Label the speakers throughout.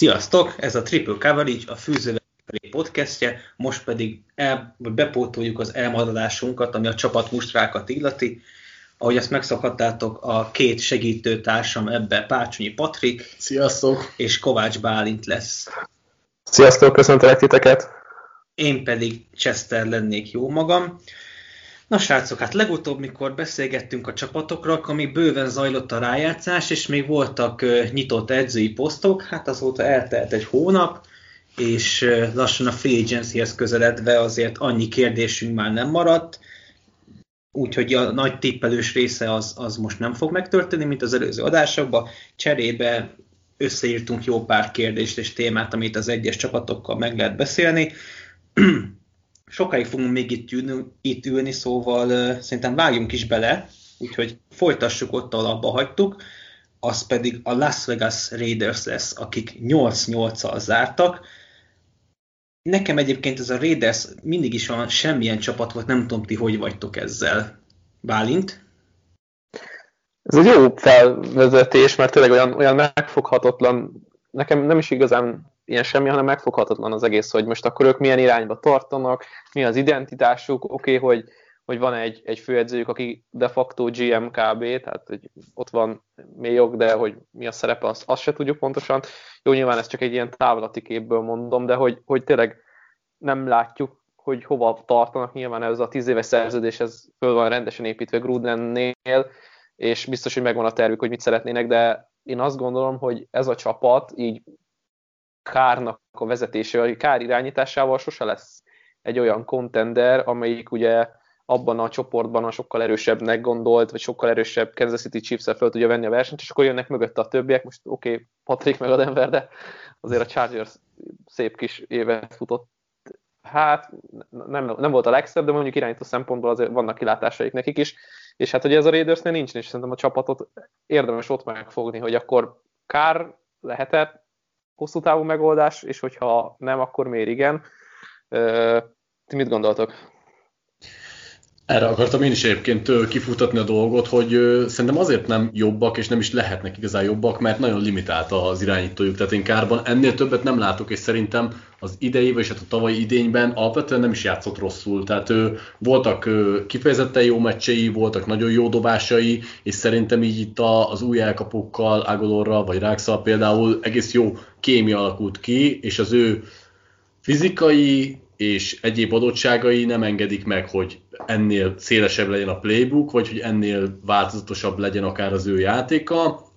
Speaker 1: Sziasztok! Ez a Triple Coverage, a Fűzővel podcastje, most pedig el, vagy bepótoljuk az elmaradásunkat, ami a csapat mustrákat illeti. Ahogy ezt megszokhattátok, a két segítő társam ebbe Pácsonyi Patrik.
Speaker 2: Sziasztok!
Speaker 1: És Kovács Bálint lesz.
Speaker 3: Sziasztok, köszöntelek titeket!
Speaker 1: Én pedig Chester lennék jó magam. Na srácok, hát legutóbb, mikor beszélgettünk a csapatokról, akkor bőven zajlott a rájátszás, és még voltak nyitott edzői posztok, hát azóta eltelt egy hónap, és lassan a free agencyhez közeledve azért annyi kérdésünk már nem maradt, úgyhogy a nagy tippelős része az, az most nem fog megtörténni, mint az előző adásokban. Cserébe összeírtunk jó pár kérdést és témát, amit az egyes csapatokkal meg lehet beszélni. sokáig fogunk még itt ülni, itt ülni szóval szerintem vágjunk is bele, úgyhogy folytassuk ott, ahol abba hagytuk, az pedig a Las Vegas Raiders lesz, akik 8-8-al zártak. Nekem egyébként ez a Raiders mindig is van, semmilyen csapat volt, nem tudom ti, hogy vagytok ezzel. Bálint?
Speaker 3: Ez egy jó felvezetés, mert tényleg olyan, olyan megfoghatatlan, nekem nem is igazán ilyen semmi, hanem megfoghatatlan az egész, hogy most akkor ők milyen irányba tartanak, mi az identitásuk, oké, okay, hogy, hogy van egy, egy főedzőjük, aki de facto GMKB, tehát hogy ott van mély jog, de hogy mi a szerepe, azt, azt se tudjuk pontosan. Jó, nyilván ez csak egy ilyen távlati képből mondom, de hogy, hogy tényleg nem látjuk, hogy hova tartanak. Nyilván ez a tíz éves szerződés, ez föl van rendesen építve Grudennél, és biztos, hogy megvan a tervük, hogy mit szeretnének, de én azt gondolom, hogy ez a csapat így Kárnak a vezetésével, Kár irányításával sose lesz egy olyan contender, amelyik ugye abban a csoportban a sokkal erősebbnek gondolt, vagy sokkal erősebb Kansas City chiefs fel tudja venni a versenyt, és akkor jönnek mögötte a többiek, most oké, okay, Patrick meg a Denver, de azért a Chargers szép kis évet futott. Hát nem, nem volt a legszebb, de mondjuk irányító szempontból azért vannak kilátásaik nekik is, és hát ugye ez a Raidersnél nincs, és szerintem a csapatot érdemes ott megfogni, hogy akkor kár lehetett, hosszú távú megoldás, és hogyha nem, akkor miért igen. Ti mit gondoltok?
Speaker 2: Erre akartam én is egyébként kifutatni a dolgot, hogy szerintem azért nem jobbak, és nem is lehetnek igazán jobbak, mert nagyon limitált az irányítójuk. Tehát én kárban ennél többet nem látok, és szerintem az idei, vagy hát a tavalyi idényben alapvetően nem is játszott rosszul. Tehát ő, voltak kifejezetten jó meccsei, voltak nagyon jó dobásai, és szerintem így itt az új elkapókkal, Agolorral vagy Rákszal például egész jó kémia alakult ki, és az ő fizikai és egyéb adottságai nem engedik meg, hogy ennél szélesebb legyen a playbook, vagy hogy ennél változatosabb legyen akár az ő játéka.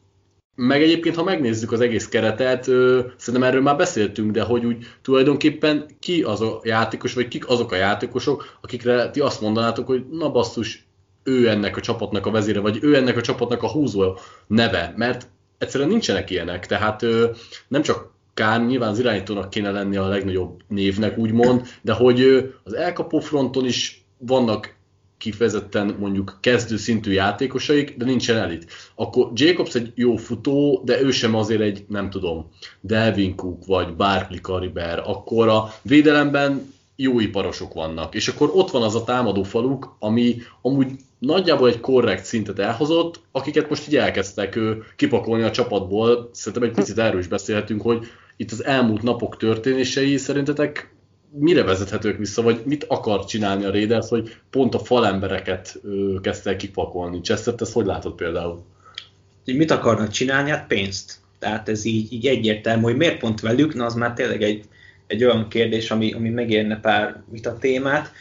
Speaker 2: Meg egyébként, ha megnézzük az egész keretet, ö, szerintem erről már beszéltünk, de hogy úgy tulajdonképpen ki az a játékos, vagy kik azok a játékosok, akikre ti azt mondanátok, hogy na basszus, ő ennek a csapatnak a vezére, vagy ő ennek a csapatnak a húzó neve, mert egyszerűen nincsenek ilyenek, tehát ö, nem csak Kán nyilván az irányítónak kéne lenni a legnagyobb névnek, úgymond, de hogy az elkapó fronton is vannak kifejezetten mondjuk kezdő szintű játékosaik, de nincsen elit. Akkor Jacobs egy jó futó, de ő sem azért egy, nem tudom, Delvin Cook vagy Barkley Kariber, akkor a védelemben jó iparosok vannak. És akkor ott van az a támadó faluk, ami amúgy nagyjából egy korrekt szintet elhozott, akiket most így elkezdtek kipakolni a csapatból. Szerintem egy picit erről is beszélhetünk, hogy itt az elmúlt napok történései szerintetek mire vezethetők vissza, vagy mit akar csinálni a Raiders, hogy pont a falembereket kezdte el kipakolni? Chester, ezt hogy látod például?
Speaker 1: Hogy mit akarnak csinálni? Hát pénzt. Tehát ez így, így egyértelmű, hogy miért pont velük, na az már tényleg egy, egy olyan kérdés, ami, ami megérne pár vita témát,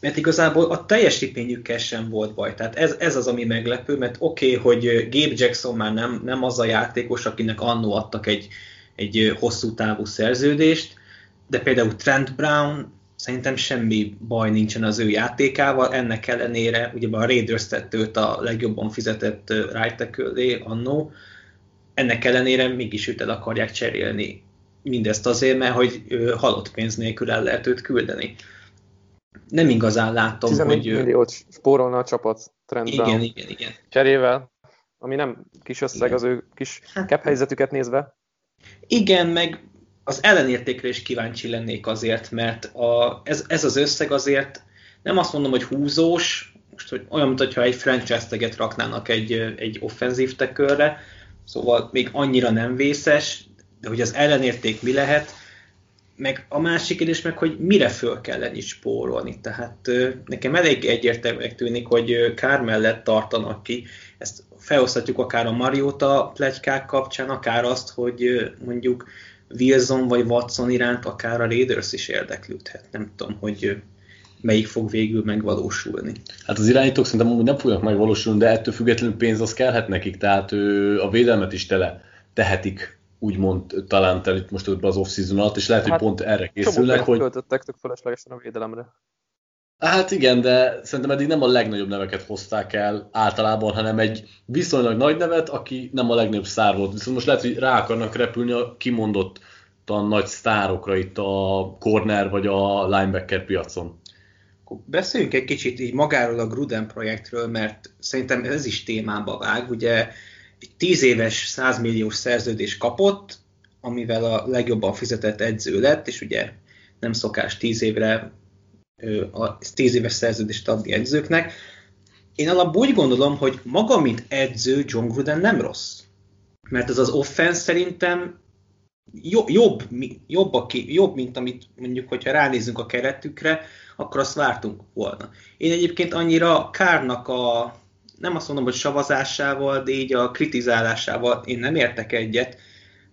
Speaker 1: mert igazából a teljesítményükkel sem volt baj. Tehát ez, ez az, ami meglepő, mert oké, okay, hogy Gabe Jackson már nem, nem az a játékos, akinek annó adtak egy, egy hosszú távú szerződést, de például Trent Brown szerintem semmi baj nincsen az ő játékával, ennek ellenére ugye a Raiders tett őt a legjobban fizetett right annó, ennek ellenére mégis őt el akarják cserélni. Mindezt azért, mert hogy halott pénz nélkül el lehet őt küldeni. Nem igazán látom,
Speaker 3: 11 hogy... milliót spórolna a csapat Trent
Speaker 1: igen, igen, igen.
Speaker 3: cserével, ami nem kis összeg igen. az ő kis hát, helyzetüket nézve.
Speaker 1: Igen, meg az ellenértékre is kíváncsi lennék azért, mert a, ez, ez az összeg azért nem azt mondom, hogy húzós, most hogy olyan, mintha egy franchise teget raknának egy, egy offenzív tekörre, szóval még annyira nem vészes, de hogy az ellenérték mi lehet, meg a másik kérdés meg, hogy mire föl kell ennyit spórolni. Tehát nekem elég egyértelműen tűnik, hogy kár mellett tartanak ki. Ezt felhozhatjuk akár a Mariota plegykák kapcsán, akár azt, hogy mondjuk Wilson vagy Watson iránt akár a Raiders is érdeklődhet. Nem tudom, hogy melyik fog végül megvalósulni.
Speaker 2: Hát az irányítók szerintem nem fognak megvalósulni, de ettől függetlenül pénz az kellhet nekik, tehát ő, a védelmet is tele tehetik úgymond talán itt most az off-season alatt, és lehet, hát, hogy pont erre készülnek, hogy...
Speaker 3: költöttek tök feleslegesen a védelemre.
Speaker 2: Hát igen, de szerintem eddig nem a legnagyobb neveket hozták el általában, hanem egy viszonylag nagy nevet, aki nem a legnagyobb szár volt. Viszont most lehet, hogy rá akarnak repülni a kimondott a nagy sztárokra itt a corner vagy a linebacker piacon.
Speaker 1: Beszéljünk egy kicsit így magáról a Gruden projektről, mert szerintem ez is témába vág. Ugye egy 10 éves 100 milliós szerződés kapott, amivel a legjobban fizetett edző lett, és ugye nem szokás 10 évre a 10 éves szerződést adni edzőknek. Én alapból úgy gondolom, hogy maga, mint edző, John Gruden nem rossz. Mert ez az offense szerintem jobb, jobb, jobb, mint amit mondjuk, hogyha ránézünk a keretükre, akkor azt vártunk volna. Én egyébként annyira Kárnak a, nem azt mondom, hogy savazásával, de így a kritizálásával én nem értek egyet,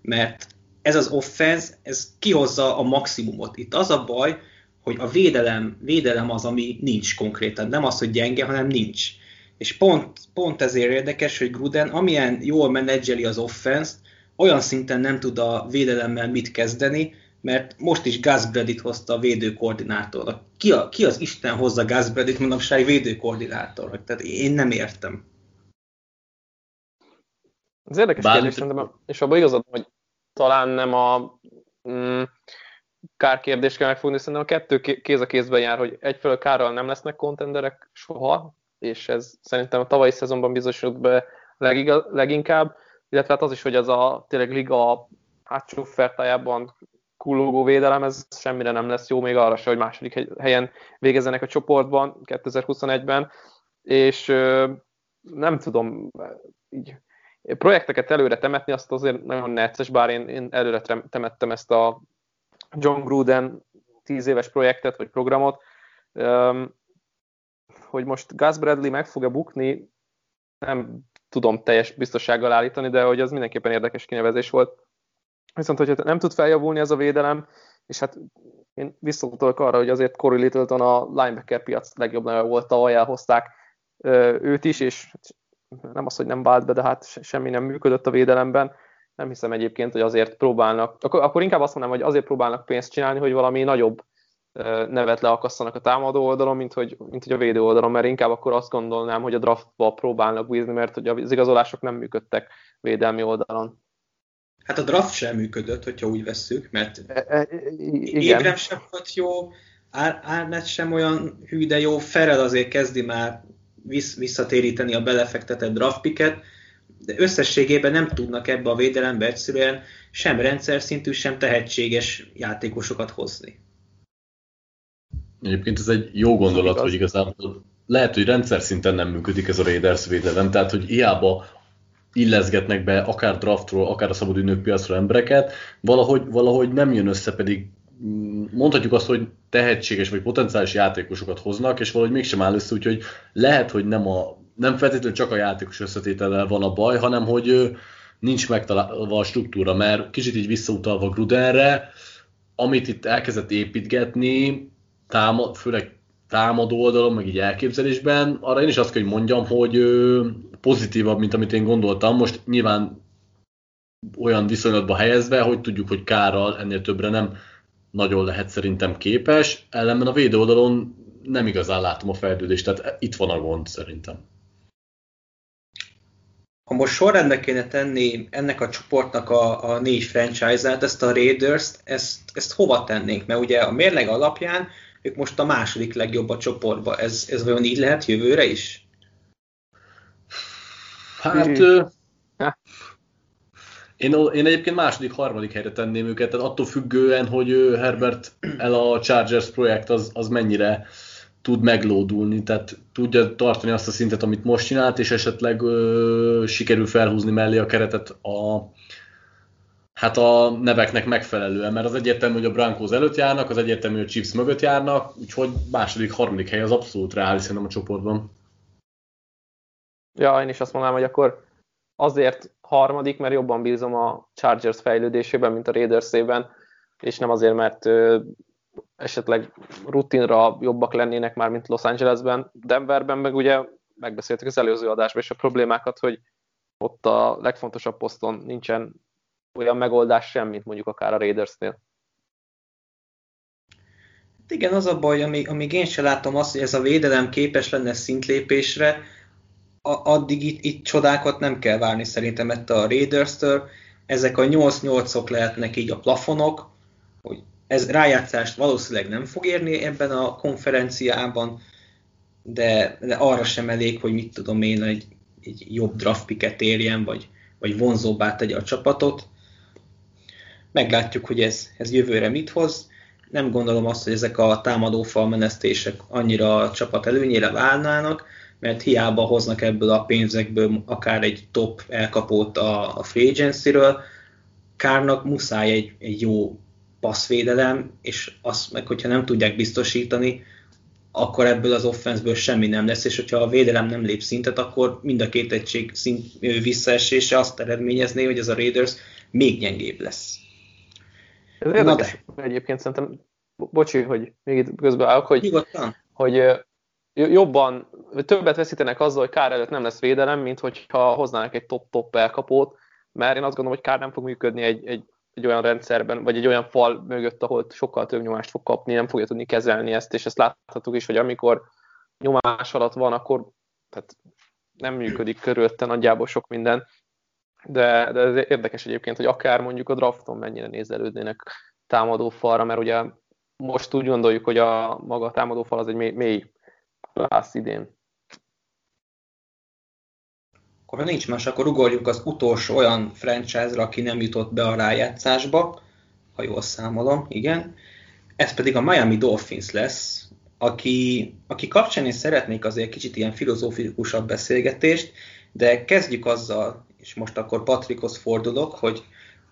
Speaker 1: mert ez az offense, ez kihozza a maximumot. Itt az a baj, hogy a védelem, védelem az, ami nincs konkrétan. Nem az, hogy gyenge, hanem nincs. És pont, pont ezért érdekes, hogy Gruden, amilyen jól menedzseli az offense olyan szinten nem tud a védelemmel mit kezdeni, mert most is Gus Bradit hozta a védőkoordinátornak. Ki, a, ki az Isten hozza Gus Bradit manapság védőkoordinátornak? Tehát én nem értem.
Speaker 3: Az érdekes Bár kérdés, szerintem, és abban igazad, hogy talán nem a mm, kár kérdést kell megfogni, szerintem a kettő kéz a kézben jár, hogy egyfelől kárral nem lesznek kontenderek soha, és ez szerintem a tavalyi szezonban bizonyosodott be leginkább, illetve hát az is, hogy ez a tényleg liga hátsó fertájában kullogó védelem, ez semmire nem lesz jó, még arra se, hogy második helyen végezzenek a csoportban 2021-ben, és nem tudom, így projekteket előre temetni, azt azért nagyon necces, bár én, én előre temettem ezt a John Gruden 10 éves projektet, vagy programot, hogy most Gus Bradley meg fog-e bukni, nem tudom teljes biztossággal állítani, de hogy az mindenképpen érdekes kinevezés volt. Viszont, hogyha nem tud feljavulni ez a védelem, és hát én visszatolok arra, hogy azért Corey Littleton a linebacker piac legjobb neve volt, tavaly elhozták őt is, és nem az, hogy nem vált be, de hát semmi nem működött a védelemben. Nem hiszem egyébként, hogy azért próbálnak, akkor, akkor inkább azt mondom, hogy azért próbálnak pénzt csinálni, hogy valami nagyobb nevet leakasszanak a támadó oldalon, mint hogy, mint hogy a védő oldalon, mert inkább akkor azt gondolnám, hogy a draftba próbálnak bízni, mert hogy az igazolások nem működtek védelmi oldalon.
Speaker 1: Hát a draft sem működött, hogyha úgy vesszük, mert e, e, igen. sem volt jó, Árnet sem olyan hű, de jó, Ferel azért kezdi már visszatéríteni a belefektetett draftpiket, de összességében nem tudnak ebbe a védelembe egyszerűen sem rendszer szintű, sem tehetséges játékosokat hozni.
Speaker 2: Egyébként ez egy jó gondolat, hogy igazából lehet, hogy rendszer szinten nem működik ez a Raiders védelem, tehát hogy hiába illeszgetnek be akár draftról, akár a szabadügynök piacról embereket, valahogy, valahogy nem jön össze, pedig mondhatjuk azt, hogy tehetséges vagy potenciális játékosokat hoznak, és valahogy mégsem áll össze, úgyhogy lehet, hogy nem, a, nem feltétlenül csak a játékos összetétellel van a baj, hanem hogy nincs megtalálva a struktúra, mert kicsit így visszautalva Grudenre, amit itt elkezdett építgetni, támad, főleg támadó oldalon, meg így elképzelésben, arra én is azt kell, hogy mondjam, hogy pozitívabb, mint amit én gondoltam. Most nyilván olyan viszonylatba helyezve, hogy tudjuk, hogy Kárral ennél többre nem nagyon lehet szerintem képes, ellenben a védő oldalon nem igazán látom a fejlődést, tehát itt van a gond szerintem.
Speaker 1: Ha most sorrendbe kéne tenni ennek a csoportnak a, a négy franchise-át, ezt a Raiders-t, ezt, ezt hova tennénk? Mert ugye a mérleg alapján ők most a második legjobb a csoportba. Ez, ez vajon így lehet jövőre is?
Speaker 2: Hát... Én, én egyébként második, harmadik helyre tenném őket, tehát attól függően, hogy Herbert el a Chargers projekt az, az mennyire tud meglódulni, tehát tudja tartani azt a szintet, amit most csinált, és esetleg ö, sikerül felhúzni mellé a keretet a Hát a neveknek megfelelően, mert az egyértelmű, hogy a Broncos előtt járnak, az egyértelmű, hogy a Chiefs mögött járnak, úgyhogy második, harmadik hely az abszolút reális szerintem a csoportban.
Speaker 3: Ja, én is azt mondanám, hogy akkor azért harmadik, mert jobban bízom a Chargers fejlődésében, mint a Raiders-ében, és nem azért, mert esetleg rutinra jobbak lennének már, mint Los Angelesben. Denverben meg ugye megbeszéltük az előző adásban is a problémákat, hogy ott a legfontosabb poszton nincsen olyan megoldás sem, mint mondjuk akár a Raidersnél.
Speaker 1: Igen, az a baj, amíg, amíg én sem látom azt, hogy ez a védelem képes lenne szintlépésre, addig itt, itt csodákat nem kell várni szerintem ettől a Raiders-től. Ezek a 8-8-ok lehetnek így a plafonok, ez rájátszást valószínűleg nem fog érni ebben a konferenciában, de, de arra sem elég, hogy mit tudom én, egy, egy jobb draft picket érjen, vagy, vagy vonzóbbá tegye a csapatot. Meglátjuk, hogy ez, ez jövőre mit hoz. Nem gondolom azt, hogy ezek a támadófal menesztések annyira a csapat előnyére válnának, mert hiába hoznak ebből a pénzekből akár egy top elkapót a, a free agency-ről, Kárnak muszáj egy, egy jó passzvédelem, és azt meg, hogyha nem tudják biztosítani, akkor ebből az offenszből semmi nem lesz, és hogyha a védelem nem lép szintet, akkor mind a két egység szint visszaesése azt eredményezné, hogy ez a Raiders még gyengébb lesz.
Speaker 3: Ez érdekes de. egyébként szerintem, bocsi, hogy még itt közbeállok, hogy, Nyugodtan. hogy jobban, többet veszítenek azzal, hogy Kár előtt nem lesz védelem, mint hogyha hoznának egy top-top elkapót, mert én azt gondolom, hogy Kár nem fog működni egy, egy, egy olyan rendszerben, vagy egy olyan fal mögött, ahol sokkal több nyomást fog kapni, nem fogja tudni kezelni ezt, és ezt láthatjuk is, hogy amikor nyomás alatt van, akkor tehát nem működik körülötte nagyjából sok minden, de, de ez érdekes egyébként, hogy akár mondjuk a drafton mennyire nézelődnének támadó falra, mert ugye most úgy gondoljuk, hogy a maga támadó fal az egy mély, mély idén.
Speaker 1: Akkor nincs más, akkor ugorjuk az utolsó olyan franchise-ra, aki nem jutott be a rájátszásba, ha jól számolom, igen. Ez pedig a Miami Dolphins lesz, aki, aki kapcsán én szeretnék azért kicsit ilyen filozófikusabb beszélgetést, de kezdjük azzal, és most akkor Patrikhoz fordulok, hogy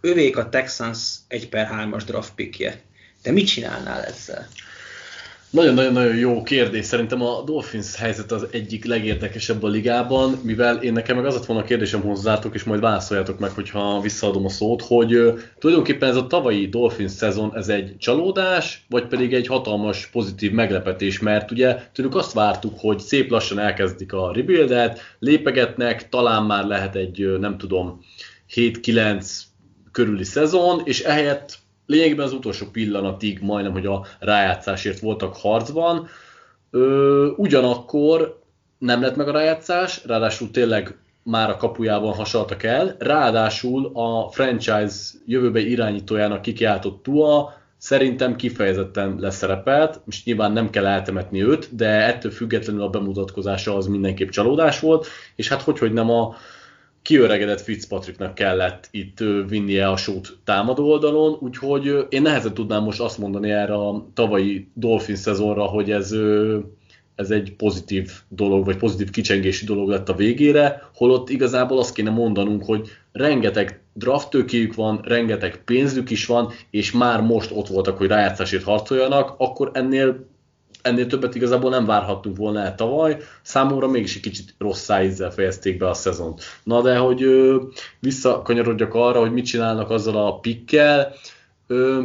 Speaker 1: ővék a Texans 1 per 3-as draft pickje. De mit csinálnál ezzel?
Speaker 2: Nagyon-nagyon-nagyon jó kérdés. Szerintem a Dolphins helyzet az egyik legérdekesebb a ligában, mivel én nekem meg az lett volna a kérdésem hozzátok, és majd válaszoljátok meg, hogyha visszaadom a szót, hogy tulajdonképpen ez a tavalyi Dolphins szezon, ez egy csalódás, vagy pedig egy hatalmas pozitív meglepetés, mert ugye tőlük azt vártuk, hogy szép lassan elkezdik a rebuildet, lépegetnek, talán már lehet egy, nem tudom, 7-9 körüli szezon, és ehelyett lényegében az utolsó pillanatig majdnem, hogy a rájátszásért voltak harcban. Ö, ugyanakkor nem lett meg a rájátszás, ráadásul tényleg már a kapujában hasaltak el, ráadásul a franchise jövőbe irányítójának kikiáltott Tua szerintem kifejezetten leszerepelt, most nyilván nem kell eltemetni őt, de ettől függetlenül a bemutatkozása az mindenképp csalódás volt, és hát hogy, hogy nem a kiöregedett Fitzpatricknak kellett itt vinnie a sót támadó oldalon, úgyhogy én nehezen tudnám most azt mondani erre a tavalyi Dolphin szezonra, hogy ez, ez egy pozitív dolog, vagy pozitív kicsengési dolog lett a végére, holott igazából azt kéne mondanunk, hogy rengeteg drafttőkéjük van, rengeteg pénzük is van, és már most ott voltak, hogy rájátszásért harcoljanak, akkor ennél ennél többet igazából nem várhattunk volna el tavaly, számomra mégis egy kicsit rossz szájízzel fejezték be a szezont. Na de hogy ö, visszakanyarodjak arra, hogy mit csinálnak azzal a pikkel, ö,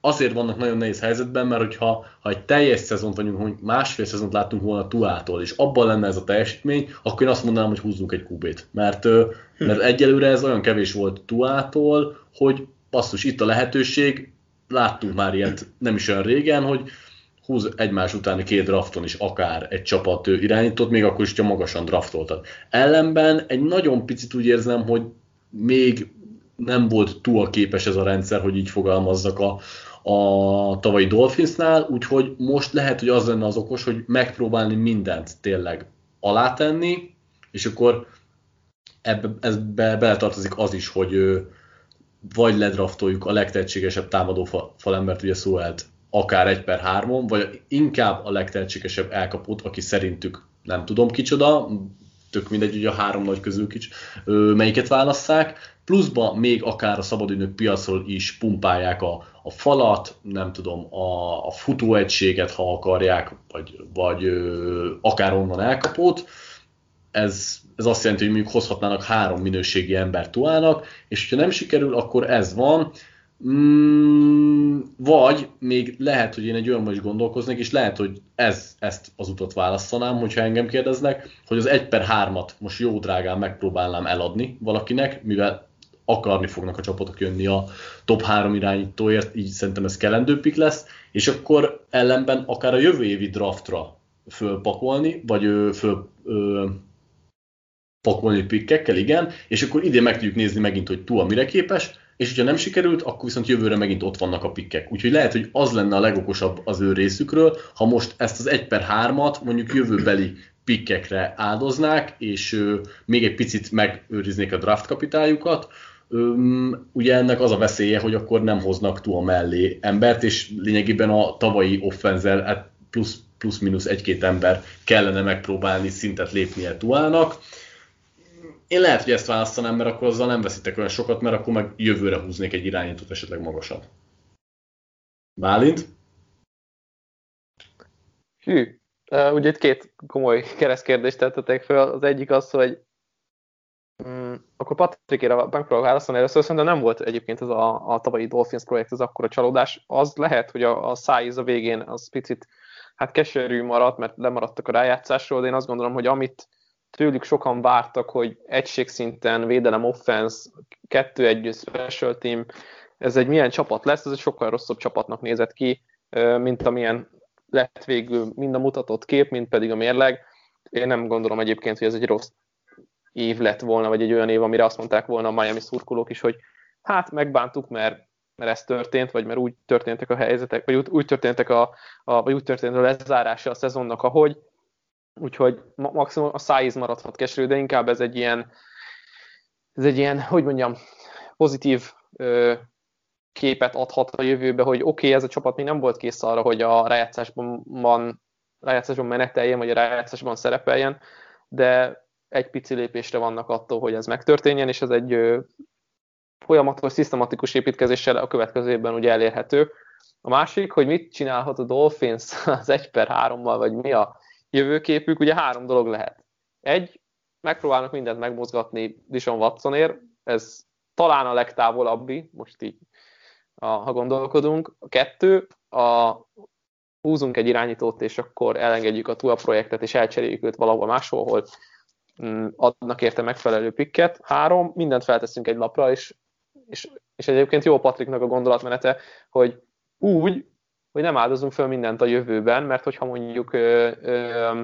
Speaker 2: azért vannak nagyon nehéz helyzetben, mert hogyha ha egy teljes szezont vagyunk, hogy másfél szezont láttunk volna Tuától, és abban lenne ez a teljesítmény, akkor én azt mondanám, hogy húzzunk egy kubét. Mert, hm. mert egyelőre ez olyan kevés volt Tuától, hogy basszus, itt a lehetőség, láttunk már ilyet nem is olyan régen, hogy húz egymás utáni két drafton is akár egy csapat irányított, még akkor is, ha magasan draftoltak. Ellenben egy nagyon picit úgy érzem, hogy még nem volt túl képes ez a rendszer, hogy így fogalmazzak a, a tavalyi Dolphinsnál, úgyhogy most lehet, hogy az lenne az okos, hogy megpróbálni mindent tényleg alátenni, és akkor ebbe, ebbe beletartozik az is, hogy vagy ledraftoljuk a legtehetségesebb támadó falembert, ugye Szóelt akár egy per hármon, vagy inkább a legtehetségesebb elkapott, aki szerintük nem tudom kicsoda, tök mindegy, hogy a három nagy közül kics, melyiket válasszák, pluszba még akár a szabadügynök piacról is pumpálják a, a falat, nem tudom, a, a futóegységet, ha akarják, vagy, vagy ö, akár onnan elkapott. Ez, ez azt jelenti, hogy mondjuk hozhatnának három minőségi embert tuálnak, és ha nem sikerül, akkor ez van. Mm, vagy még lehet, hogy én egy olyan is gondolkoznék, és lehet, hogy ez, ezt az utat választanám, hogyha engem kérdeznek, hogy az 1 per 3-at most jó drágán megpróbálnám eladni valakinek, mivel akarni fognak a csapatok jönni a top 3 irányítóért, így szerintem ez kellendő pick lesz, és akkor ellenben akár a jövő évi draftra fölpakolni, vagy föl ö, pakolni pikkekkel, igen, és akkor idén meg tudjuk nézni megint, hogy Tua mire képes, és hogyha nem sikerült, akkor viszont jövőre megint ott vannak a pikkek. Úgyhogy lehet, hogy az lenne a legokosabb az ő részükről, ha most ezt az 1 per 3-at mondjuk jövőbeli pikkekre áldoznák, és ö, még egy picit megőriznék a draft kapitályukat, Öm, ugye ennek az a veszélye, hogy akkor nem hoznak túl mellé embert, és lényegében a tavalyi offenzel hát plusz, plusz-minusz egy-két ember kellene megpróbálni szintet lépnie Tuának. Én lehet, hogy ezt választanám, mert akkor azzal nem veszitek olyan sokat, mert akkor meg jövőre húznék egy irányítót esetleg magasabb. Bálint?
Speaker 3: Hű, uh, ugye itt két komoly keresztkérdést tettetek fel. Az egyik az, hogy Mm, akkor Patrikére megpróbálok válaszolni. Először szerintem nem volt egyébként ez a, a tavalyi Dolphins projekt az akkora csalódás. Az lehet, hogy a, a szájíz a végén az picit hát keserű maradt, mert lemaradtak a rájátszásról, de én azt gondolom, hogy amit tőlük sokan vártak, hogy egységszinten védelem offense, kettő egy special team, ez egy milyen csapat lesz, ez egy sokkal rosszabb csapatnak nézett ki, mint amilyen lett végül mind a mutatott kép, mint pedig a mérleg. Én nem gondolom egyébként, hogy ez egy rossz év lett volna, vagy egy olyan év, amire azt mondták volna a Miami szurkolók is, hogy hát megbántuk, mert, mert ez történt, vagy mert úgy történtek a helyzetek, vagy úgy, úgy történtek a, a, vagy úgy történt a lezárása a szezonnak, ahogy, úgyhogy maximum a szájíz maradhat keserű, de inkább ez egy ilyen, ez egy ilyen, hogy mondjam, pozitív ö, képet adhat a jövőbe, hogy oké, okay, ez a csapat még nem volt kész arra, hogy a rájátszásban, rájátszásban meneteljen, vagy a rájátszásban szerepeljen, de egy pici lépésre vannak attól, hogy ez megtörténjen, és ez egy folyamatos, szisztematikus építkezéssel a következő évben ugye elérhető. A másik, hogy mit csinálhat a Dolphins az 1 per 3-mal, vagy mi a jövőképük, ugye három dolog lehet. Egy, megpróbálnak mindent megmozgatni Dishon Watsonért, ez talán a legtávolabbi, most így, ha gondolkodunk. A kettő, a, húzunk egy irányítót, és akkor elengedjük a TUA projektet, és elcseréljük őt valahol máshol, ahol Mm, adnak érte megfelelő pikket. Három, mindent felteszünk egy lapra, és, és, és egyébként jó Patriknak a gondolatmenete, hogy úgy, hogy nem áldozunk föl mindent a jövőben, mert hogyha mondjuk ö, ö,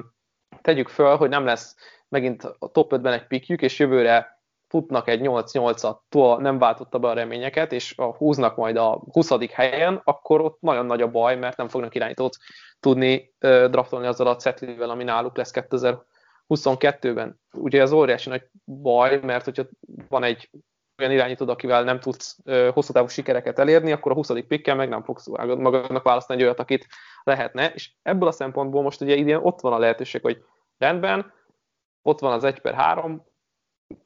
Speaker 3: tegyük föl, hogy nem lesz megint a top 5-ben egy pikjük, és jövőre futnak egy 8-8-at, nem váltotta be a reményeket, és a húznak majd a 20. helyen, akkor ott nagyon nagy a baj, mert nem fognak irányítót tudni ö, draftolni azzal a cetlivel, ami náluk lesz 2000 22-ben. Ugye az óriási nagy baj, mert hogyha van egy olyan irányítód, akivel nem tudsz hosszú távú sikereket elérni, akkor a 20. pikkel meg nem fogsz magadnak választani egy olyat, akit lehetne. És ebből a szempontból most ugye idén ott van a lehetőség, hogy rendben, ott van az 1 per 3,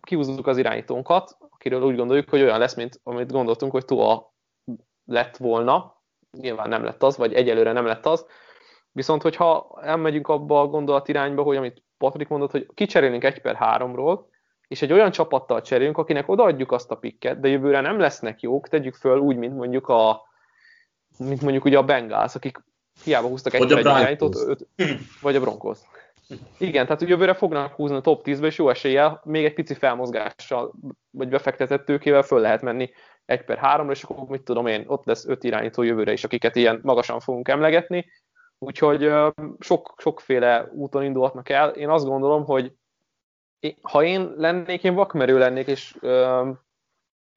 Speaker 3: kihúzzuk az irányítónkat, akiről úgy gondoljuk, hogy olyan lesz, mint amit gondoltunk, hogy Tua lett volna, nyilván nem lett az, vagy egyelőre nem lett az, viszont hogyha elmegyünk abba a gondolatirányba, hogy amit Patrik mondott, hogy kicserélünk egy per háromról, és egy olyan csapattal cserélünk, akinek odaadjuk azt a pikket, de jövőre nem lesznek jók, tegyük föl úgy, mint mondjuk a mint mondjuk ugye a Bengals, akik hiába húztak egy, egy irányítót, vagy a Broncos. Igen, tehát jövőre fognak húzni a top 10-be, és jó eséllyel még egy pici felmozgással, vagy befektetett tőkével föl lehet menni egy per háromra, és akkor mit tudom én, ott lesz öt irányító jövőre is, akiket ilyen magasan fogunk emlegetni, Úgyhogy sok, sokféle úton indulhatnak el. Én azt gondolom, hogy ha én lennék, én vakmerő lennék, és uh,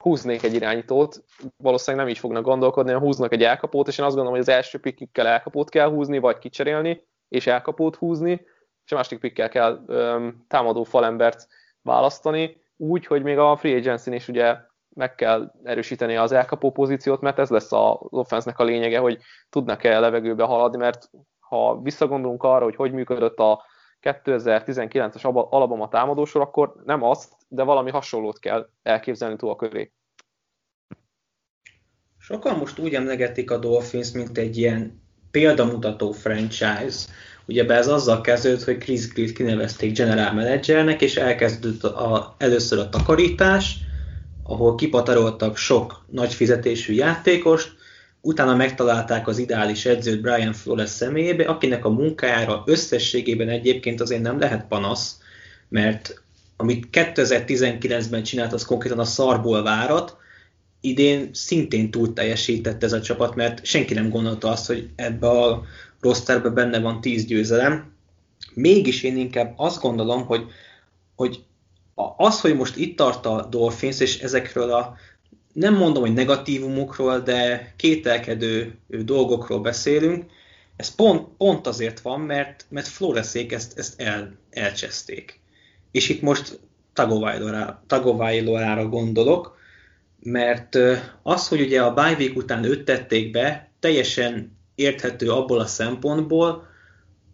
Speaker 3: húznék egy irányítót, valószínűleg nem így fognak gondolkodni, hanem húznak egy elkapót, és én azt gondolom, hogy az első pikkikkel elkapót kell húzni, vagy kicserélni, és elkapót húzni, és a másik pikkel kell um, támadó falembert választani, úgy, hogy még a free agency is ugye meg kell erősíteni az elkapó pozíciót, mert ez lesz az offense a lényege, hogy tudnak-e levegőbe haladni, mert ha visszagondolunk arra, hogy hogy működött a 2019-es Alabama támadósor, akkor nem azt de valami hasonlót kell elképzelni túl a köré.
Speaker 1: Sokan most úgy emlegetik a Dolphins, mint egy ilyen példamutató franchise. Ugye ez azzal kezdődött, hogy Chris Greer kinevezték general managernek, és elkezdődött a, először a takarítás, ahol kipataroltak sok nagy fizetésű játékost, utána megtalálták az ideális edzőt Brian Flores személyébe, akinek a munkájára összességében egyébként azért nem lehet panasz, mert amit 2019-ben csinált, az konkrétan a szarból várat, idén szintén túl teljesített ez a csapat, mert senki nem gondolta azt, hogy ebbe a rosterbe benne van 10 győzelem. Mégis én inkább azt gondolom, hogy, hogy az, hogy most itt tart a Dolphins, és ezekről a nem mondom, hogy negatívumokról, de kételkedő dolgokról beszélünk, ez pont, pont azért van, mert, mert Floreszék ezt, ezt el, elcseszték. És itt most Tagovailorára gondolok, mert az, hogy ugye a bye után őt tették be, teljesen érthető abból a szempontból,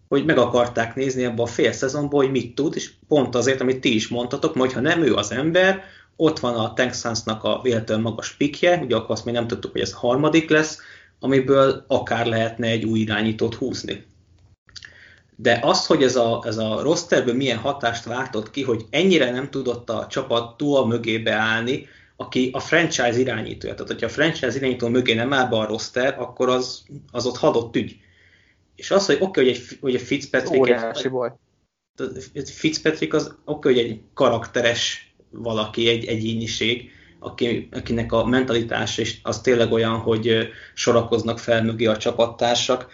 Speaker 1: hogy meg akarták nézni ebbe a fél szezonból, hogy mit tud, és pont azért, amit ti is mondtatok, hogy ha nem ő az ember, ott van a Texansnak a véletlenül magas pikje, ugye akkor azt még nem tudtuk, hogy ez harmadik lesz, amiből akár lehetne egy új irányítót húzni. De az, hogy ez a, ez a rosterből milyen hatást váltott ki, hogy ennyire nem tudott a csapat túl mögébe állni, aki a franchise irányítója. Tehát, hogyha a franchise irányító mögé nem áll be a roster, akkor az, az ott hadott ügy. És az, hogy oké, okay, hogy, egy, hogy a Fitzpatrick...
Speaker 3: Óriási egy, baj.
Speaker 1: Fitzpatrick az oké, okay, hogy egy karakteres valaki, egy egyéniség, aki, akinek a mentalitás és az tényleg olyan, hogy sorakoznak fel mögé a csapattársak,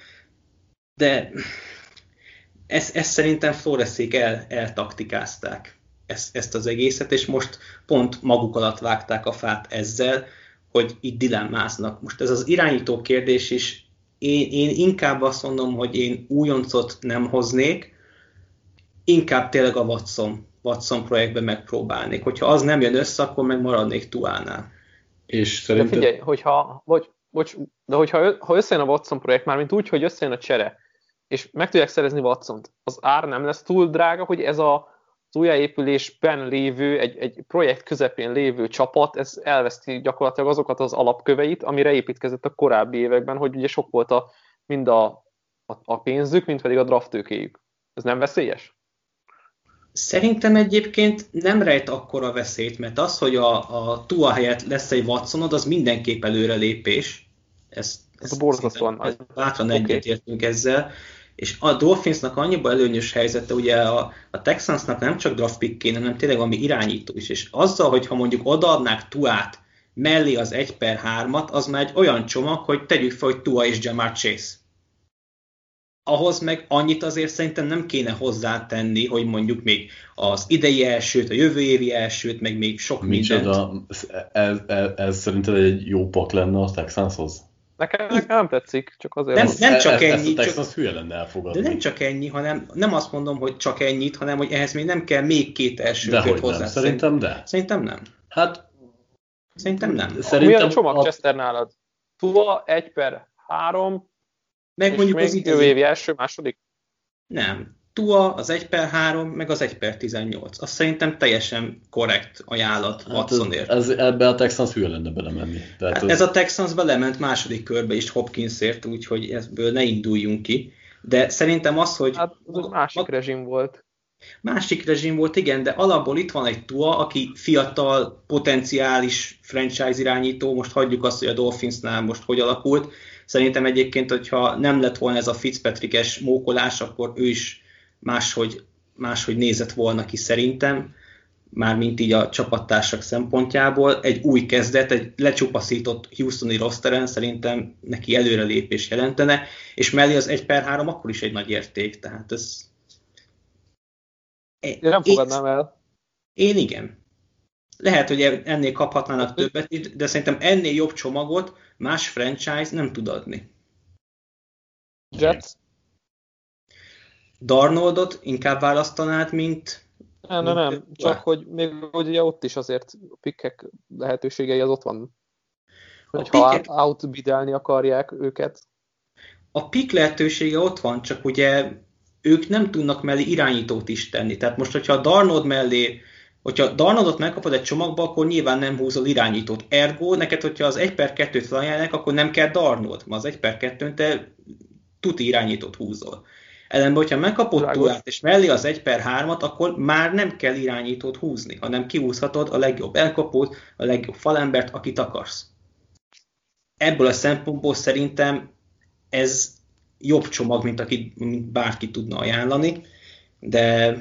Speaker 1: de ezt, ezt szerintem Floreszék el, eltaktikázták ezt, ezt az egészet, és most pont maguk alatt vágták a fát ezzel, hogy itt dilemmáznak. Most ez az irányító kérdés is, én, én inkább azt mondom, hogy én újoncot nem hoznék, inkább tényleg a Watson, Watson projektbe megpróbálnék. Hogyha az nem jön össze, akkor meg maradnék Tuánál.
Speaker 3: És szerintem... De figyelj, hogyha, vagy, bocs, de hogyha ha összejön a Watson projekt, már mint úgy, hogy összejön a csere, és meg tudják szerezni watson az ár nem lesz túl drága, hogy ez a az újjáépülésben lévő, egy, egy projekt közepén lévő csapat, ez elveszti gyakorlatilag azokat az alapköveit, amire építkezett a korábbi években, hogy ugye sok volt a, mind a, a, a pénzük, mind pedig a draftőkéjük. Ez nem veszélyes?
Speaker 1: Szerintem egyébként nem rejt akkora veszélyt, mert az, hogy a, a Tua helyett lesz egy Watsonod, az mindenképp előrelépés. Ez,
Speaker 3: ez, ez borzasztóan.
Speaker 1: Bátran okay. egyetértünk ezzel. És a Dolphinsnak annyiban előnyös helyzete, ugye a, a Texansnak nem csak draft pick kéne, hanem tényleg ami irányító is. És azzal, hogyha mondjuk odaadnák Tuát mellé az 1 per 3-at, az már egy olyan csomag, hogy tegyük fel, hogy Tua és Jamar Chase. Ahhoz meg annyit azért szerintem nem kéne hozzátenni, hogy mondjuk még az idei elsőt, a jövő évi elsőt, meg még sok
Speaker 2: Micsoda, mindent. Ez, ez, ez, ez szerinted egy jó pak lenne a Texanshoz?
Speaker 3: Nekem, nekem nem tetszik, csak azért.
Speaker 1: Nem, nem csak e- ennyi.
Speaker 2: Ezt a csak, hülye lenne elfogadni.
Speaker 1: De nem csak ennyi, hanem nem azt mondom, hogy csak ennyit, hanem hogy ehhez még nem kell még két első de
Speaker 2: hogy hozzá. Nem. Szerintem de.
Speaker 1: Szerintem nem.
Speaker 2: Hát
Speaker 1: Szerintem nem.
Speaker 3: Szerintem Mi a csomag, a... Chester nálad? Tua, egy per három,
Speaker 1: meg és mondjuk
Speaker 3: még az idő évi első, második?
Speaker 1: Nem. Tua, az 1 per 3, meg az 1 per 18. Azt szerintem teljesen korrekt ajánlat hát Watsonért.
Speaker 2: Ez, ez, ebbe a Texans hülye lenne belemenni.
Speaker 1: Tehát hát az... Ez a Texans belement második körbe is Hopkinsért, úgyhogy ebből ne induljunk ki. De szerintem az, hogy...
Speaker 3: Hát az másik a, rezsim volt.
Speaker 1: Másik rezsim volt, igen, de alapból itt van egy Tua, aki fiatal, potenciális franchise irányító, most hagyjuk azt, hogy a Dolphinsnál most hogy alakult. Szerintem egyébként, hogyha nem lett volna ez a Fitzpatrick-es mókolás, akkor ő is máshogy, máshogy nézett volna ki szerintem, mármint így a csapattársak szempontjából. Egy új kezdet, egy lecsupaszított Houstoni rosteren szerintem neki előrelépés jelentene, és mellé az 1 per 3 akkor is egy nagy érték, tehát ez...
Speaker 3: Én nem fogadnám el.
Speaker 1: Én igen. Lehet, hogy ennél kaphatnának többet, de szerintem ennél jobb csomagot más franchise nem tud adni.
Speaker 3: Jets?
Speaker 1: Darnoldot inkább választanád, mint...
Speaker 3: Nem, nem, nem. Csak hogy még ugye ott is azért a pikkek lehetőségei az ott van. Hogyha pikkek... outbidelni akarják őket.
Speaker 1: A pick lehetősége ott van, csak ugye ők nem tudnak mellé irányítót is tenni. Tehát most, hogyha a Darnold mellé Hogyha Darnoldot megkapod egy csomagba, akkor nyilván nem húzol irányítót. Ergo, neked, hogyha az 1 per 2-t felajánlják, akkor nem kell Darnold, mert az 1 per 2 te tuti irányítót húzol. Ellenben, hogyha megkapod túlát, és mellé az 1 per 3-at, akkor már nem kell irányítót húzni, hanem kihúzhatod a legjobb elkapót, a legjobb falembert, akit akarsz. Ebből a szempontból szerintem ez jobb csomag, mint akit mint bárki tudna ajánlani, de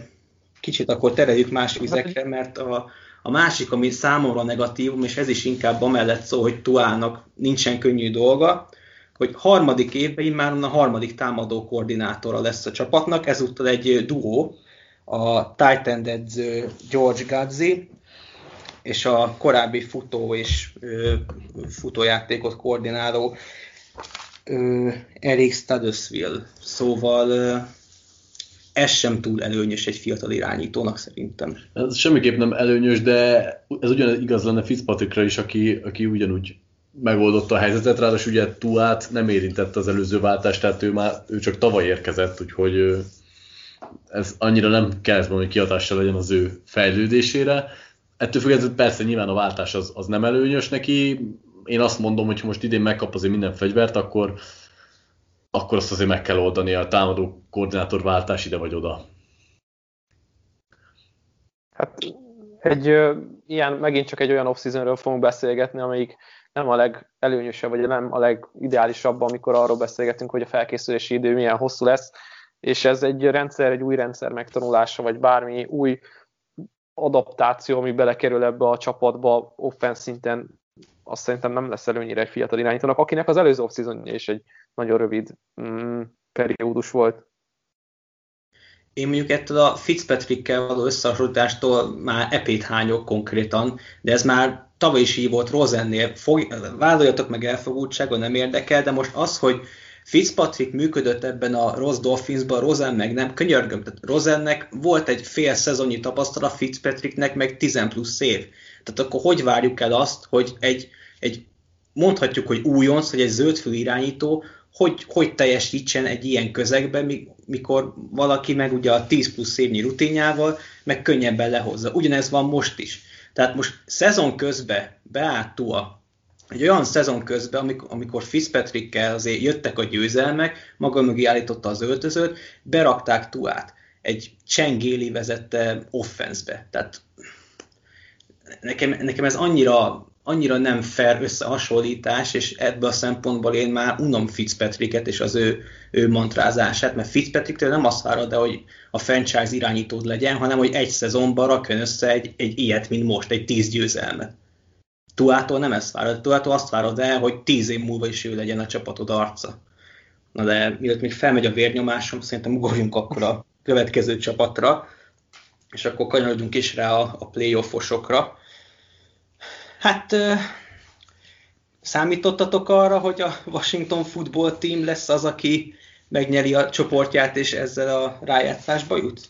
Speaker 1: kicsit akkor tereljük más vizekre, mert a, a másik, ami számomra negatívum, és ez is inkább amellett szó, hogy Tuának nincsen könnyű dolga, hogy harmadik évben már a harmadik támadó koordinátora lesz a csapatnak, ezúttal egy duó, a Titan edző George Gazzi, és a korábbi futó és ö, futójátékot koordináló ö, Eric Stadusville. Szóval ez sem túl előnyös egy fiatal irányítónak szerintem.
Speaker 2: Ez semmiképp nem előnyös, de ez ugyanez igaz lenne Fitzpatrickra is, aki, aki ugyanúgy megoldotta a helyzetet, ráadásul ugye Tuát nem érintette az előző váltást, tehát ő már ő csak tavaly érkezett, úgyhogy ez annyira nem kell, hogy kihatással legyen az ő fejlődésére. Ettől függetlenül persze nyilván a váltás az, az nem előnyös neki. Én azt mondom, hogy most idén megkap azért minden fegyvert, akkor, akkor azt azért meg kell oldani a támadó koordinátor váltás ide vagy oda.
Speaker 3: Hát egy ilyen, megint csak egy olyan off-seasonről fogunk beszélgetni, amelyik nem a legelőnyösebb, vagy nem a legideálisabb, amikor arról beszélgetünk, hogy a felkészülési idő milyen hosszú lesz, és ez egy rendszer, egy új rendszer megtanulása, vagy bármi új adaptáció, ami belekerül ebbe a csapatba offense szinten, azt szerintem nem lesz előnyire egy fiatal irányítónak, akinek az előző off is egy nagyon rövid mm, periódus volt.
Speaker 1: Én mondjuk ettől a Fitzpatrickkel való összehasonlítástól már epét hányok konkrétan, de ez már tavaly is így volt Rosennél. Fog, vállaljatok meg elfogultságon, nem érdekel, de most az, hogy Fitzpatrick működött ebben a rossz Dolphinsban, Rosen meg nem, könyörgöm, tehát Rosennek volt egy fél szezonnyi tapasztalat, Fitzpatricknek meg 10 plusz év. Tehát akkor hogy várjuk el azt, hogy egy, egy mondhatjuk, hogy újonc, hogy egy zöldfő irányító, hogy, hogy teljesítsen egy ilyen közegben, mikor valaki meg ugye a 10 plusz évnyi rutinjával, meg könnyebben lehozza. Ugyanez van most is. Tehát most szezon közben beállt Tua, egy olyan szezon közben, amikor, amikor Fitzpatrickkel azért jöttek a győzelmek, maga mögé állította az öltözőt, berakták Tuát egy Csengéli vezette offenszbe. Tehát nekem, nekem ez annyira annyira nem fair összehasonlítás, és ebből a szempontból én már unom Fitzpatricket és az ő, ő mantrázását, mert Fitzpatricktől nem azt várod, de hogy a franchise irányítód legyen, hanem hogy egy szezonban rakjon össze egy, egy ilyet, mint most, egy tíz győzelmet. Tuától nem ezt várod, Tuától azt várod el, hogy tíz év múlva is ő legyen a csapatod arca. Na de mielőtt még felmegy a vérnyomásom, szerintem ugorjunk akkor a következő csapatra, és akkor kanyarodjunk is rá a, a playoffosokra Hát számítottatok arra, hogy a Washington Football Team lesz az, aki megnyeri a csoportját, és ezzel a rájátszásba jut?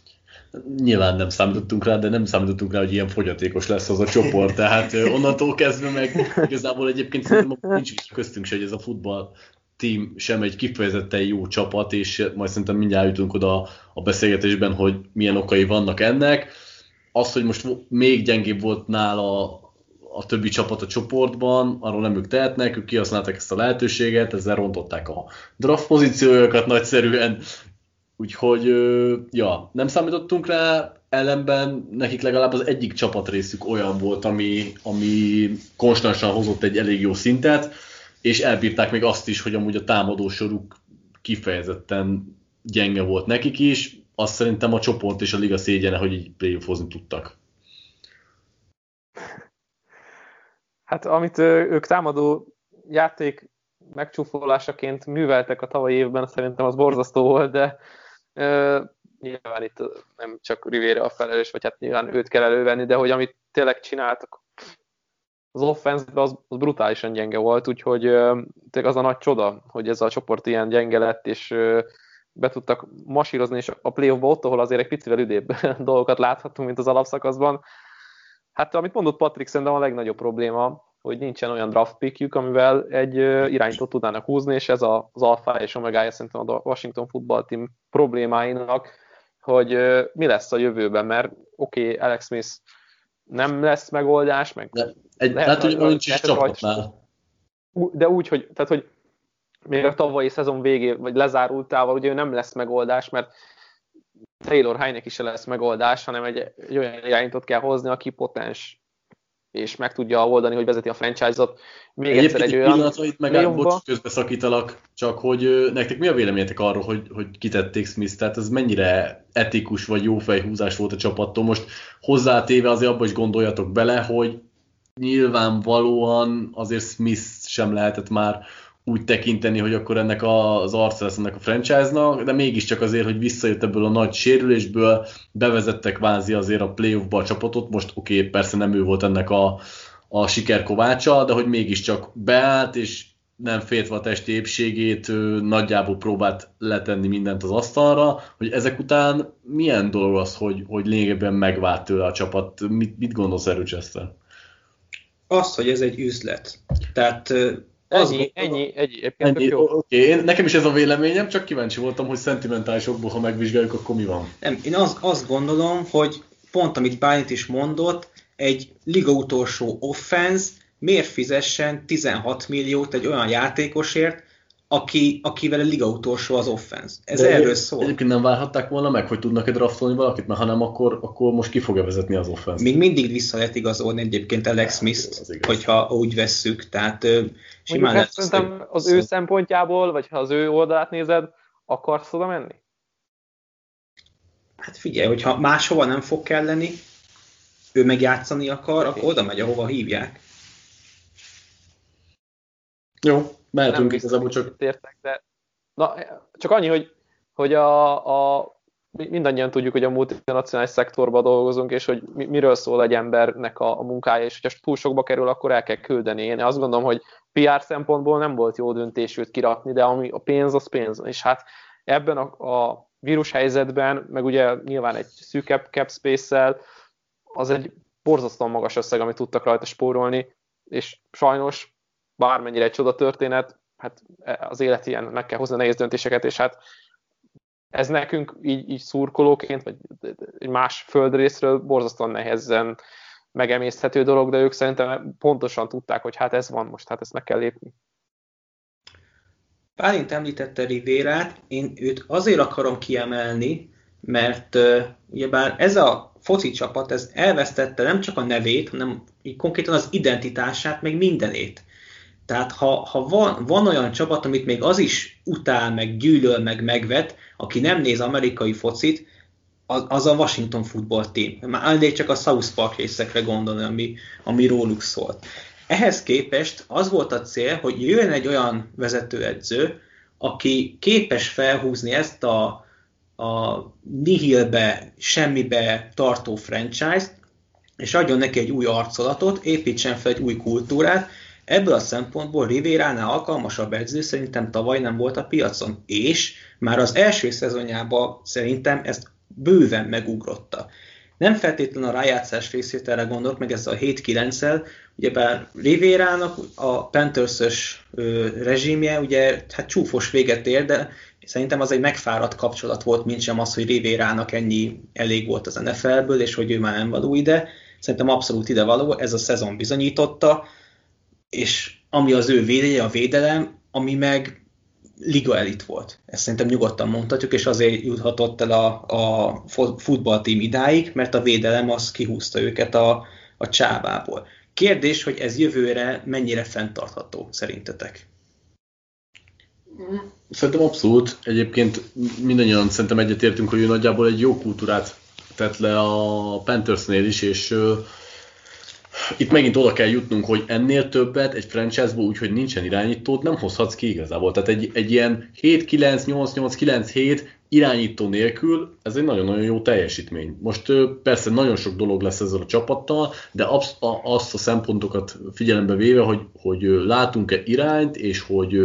Speaker 2: Nyilván nem számítottunk rá, de nem számítottunk rá, hogy ilyen fogyatékos lesz az a csoport, tehát onnantól kezdve meg igazából egyébként szerintem nincs köztünk se, hogy ez a futball team sem egy kifejezetten jó csapat, és majd szerintem mindjárt jutunk oda a beszélgetésben, hogy milyen okai vannak ennek. Az, hogy most még gyengébb volt nála a többi csapat a csoportban, arról nem ők tehetnek, ők kihasználták ezt a lehetőséget, ezzel rontották a draft pozíciójukat nagyszerűen, úgyhogy ja, nem számítottunk rá, ellenben nekik legalább az egyik csapatrészük olyan volt, ami, ami konstansan hozott egy elég jó szintet, és elbírták még azt is, hogy amúgy a támadósoruk kifejezetten gyenge volt nekik is, azt szerintem a csoport és a liga szégyene, hogy így playoffozni tudtak.
Speaker 3: Hát amit ők támadó játék megcsúfolásaként műveltek a tavalyi évben, szerintem az borzasztó volt, de uh, nyilván itt nem csak Rivére a felelős, vagy hát nyilván őt kell elővenni, de hogy amit tényleg csináltak, az offense az, az brutálisan gyenge volt, úgyhogy tényleg az a nagy csoda, hogy ez a csoport ilyen gyenge lett, és uh, be tudtak masírozni, és a playoffba ott, ahol azért egy picivel üdébb dolgokat láthatunk, mint az alapszakaszban, Hát amit mondott Patrick, szerintem a legnagyobb probléma, hogy nincsen olyan draft pickjük, amivel egy irányítót tudnának húzni, és ez az alfa és omegája szerintem a Washington Football Team problémáinak, hogy mi lesz a jövőben, mert oké, okay, Alex Smith nem lesz megoldás, meg
Speaker 2: de egy, lehet, hogy nincs is csapatnál.
Speaker 3: De úgy, hogy, tehát, hogy még a tavalyi szezon végé, vagy lezárultával ugye nem lesz megoldás, mert Taylor Heinek is lesz megoldás, hanem egy, egy olyan irányítót kell hozni, aki potens és meg tudja oldani, hogy vezeti a franchise-ot.
Speaker 2: Még Egyébként egyszer egy olyan itt meg bocs, közbeszakítalak, csak hogy nektek mi a véleményetek arról, hogy, hogy kitették Smith, tehát ez mennyire etikus vagy jó fejhúzás volt a csapattól. Most hozzátéve azért abba is gondoljatok bele, hogy nyilvánvalóan azért Smith sem lehetett már úgy tekinteni, hogy akkor ennek az arca lesz ennek a franchise-nak, de mégiscsak azért, hogy visszajött ebből a nagy sérülésből, bevezettek vázi azért a playoffba a csapatot, most oké, okay, persze nem ő volt ennek a, a siker kovácsa, de hogy mégiscsak beállt, és nem féltve a testi épségét, nagyjából próbált letenni mindent az asztalra, hogy ezek után milyen dolog az, hogy, hogy lényegében megvált tőle a csapat? Mit, mit gondolsz erről, Chester?
Speaker 1: Azt, hogy ez egy üzlet. Tehát
Speaker 3: Ennyi, ennyi, ennyi, ennyi
Speaker 2: jó. Oké, okay. nekem is ez a véleményem, csak kíváncsi voltam, hogy szentimentálisokból, ha megvizsgáljuk, akkor mi van.
Speaker 1: Nem, én azt, azt gondolom, hogy pont amit Bálint is mondott, egy liga utolsó offense miért fizessen 16 milliót egy olyan játékosért, aki, akivel a liga utolsó az offense. Ez De erről szól.
Speaker 2: Egyébként nem várhatták volna meg, hogy tudnak-e draftolni valakit, mert ha nem, akkor, akkor most ki fogja vezetni az offense
Speaker 1: Még mindig vissza lehet igazolni egyébként Alex Smith-t, hogyha úgy vesszük. Tehát
Speaker 3: simán lehet szerintem az ő szempontjából, vagy ha az ő oldalát nézed, akarsz oda menni?
Speaker 1: Hát figyelj, hogyha máshova nem fog kelleni, ő megjátszani akar, akkor oda megy, ahova hívják.
Speaker 2: Jó, mehetünk igazából csak...
Speaker 3: Értek, de... Na, csak annyi, hogy, hogy a, a, mindannyian tudjuk, hogy a multinacionális szektorban dolgozunk, és hogy miről szól egy embernek a, a munkája, és hogyha túl sokba kerül, akkor el kell küldeni. Én azt gondolom, hogy PR szempontból nem volt jó döntés őt kirakni, de ami a pénz, az pénz. És hát ebben a, a vírus helyzetben, meg ugye nyilván egy szűkebb cap space az egy borzasztóan magas összeg, amit tudtak rajta spórolni, és sajnos bármennyire egy csoda történet, hát az élet ilyen, meg kell hozni nehéz döntéseket, és hát ez nekünk így, így szurkolóként, vagy egy más földrészről borzasztóan nehezen megemészhető dolog, de ők szerintem pontosan tudták, hogy hát ez van most, hát ezt meg kell lépni.
Speaker 1: Pálint említette Rivérát, én őt azért akarom kiemelni, mert uh, ugyebár ez a foci csapat, ez elvesztette nem csak a nevét, hanem konkrétan az identitását, meg mindenét. Tehát ha, ha van, van olyan csapat, amit még az is utál, meg gyűlöl, meg megvet, aki nem néz amerikai focit, az, az a Washington Football Team. Már elég csak a South Park részekre gondolni, ami, ami róluk szólt. Ehhez képest az volt a cél, hogy jöjjön egy olyan vezetőedző, aki képes felhúzni ezt a, a nihilbe, semmibe tartó franchise-t, és adjon neki egy új arcolatot, építsen fel egy új kultúrát, Ebből a szempontból Rivéránál alkalmasabb edző szerintem tavaly nem volt a piacon, és már az első szezonjában szerintem ezt bőven megugrotta. Nem feltétlenül a rájátszás részvételre gondolok, meg ez a 7-9-el, ugyebár Rivérának a Panthers-ös rezsimje ugye hát csúfos véget ér, de szerintem az egy megfáradt kapcsolat volt, mint sem az, hogy Rivérának ennyi elég volt az NFL-ből, és hogy ő már nem való ide. Szerintem abszolút ide való, ez a szezon bizonyította, és ami az ő védelje, a védelem, ami meg liga elit volt. Ezt szerintem nyugodtan mondhatjuk, és azért juthatott el a, a futballtím idáig, mert a védelem az kihúzta őket a, a csávából. Kérdés, hogy ez jövőre mennyire fenntartható szerintetek?
Speaker 2: Szerintem abszolút. Egyébként mindannyian szerintem egyetértünk, hogy ő nagyjából egy jó kultúrát tett le a Panthersnél is, és itt megint oda kell jutnunk, hogy ennél többet egy franchise-ból úgy, hogy nincsen irányítót, nem hozhatsz ki igazából. Tehát egy, egy ilyen 7-9-8-8-9-7 irányító nélkül ez egy nagyon-nagyon jó teljesítmény. Most persze nagyon sok dolog lesz ezzel a csapattal, de azt a, azt a szempontokat figyelembe véve, hogy, hogy látunk-e irányt, és hogy,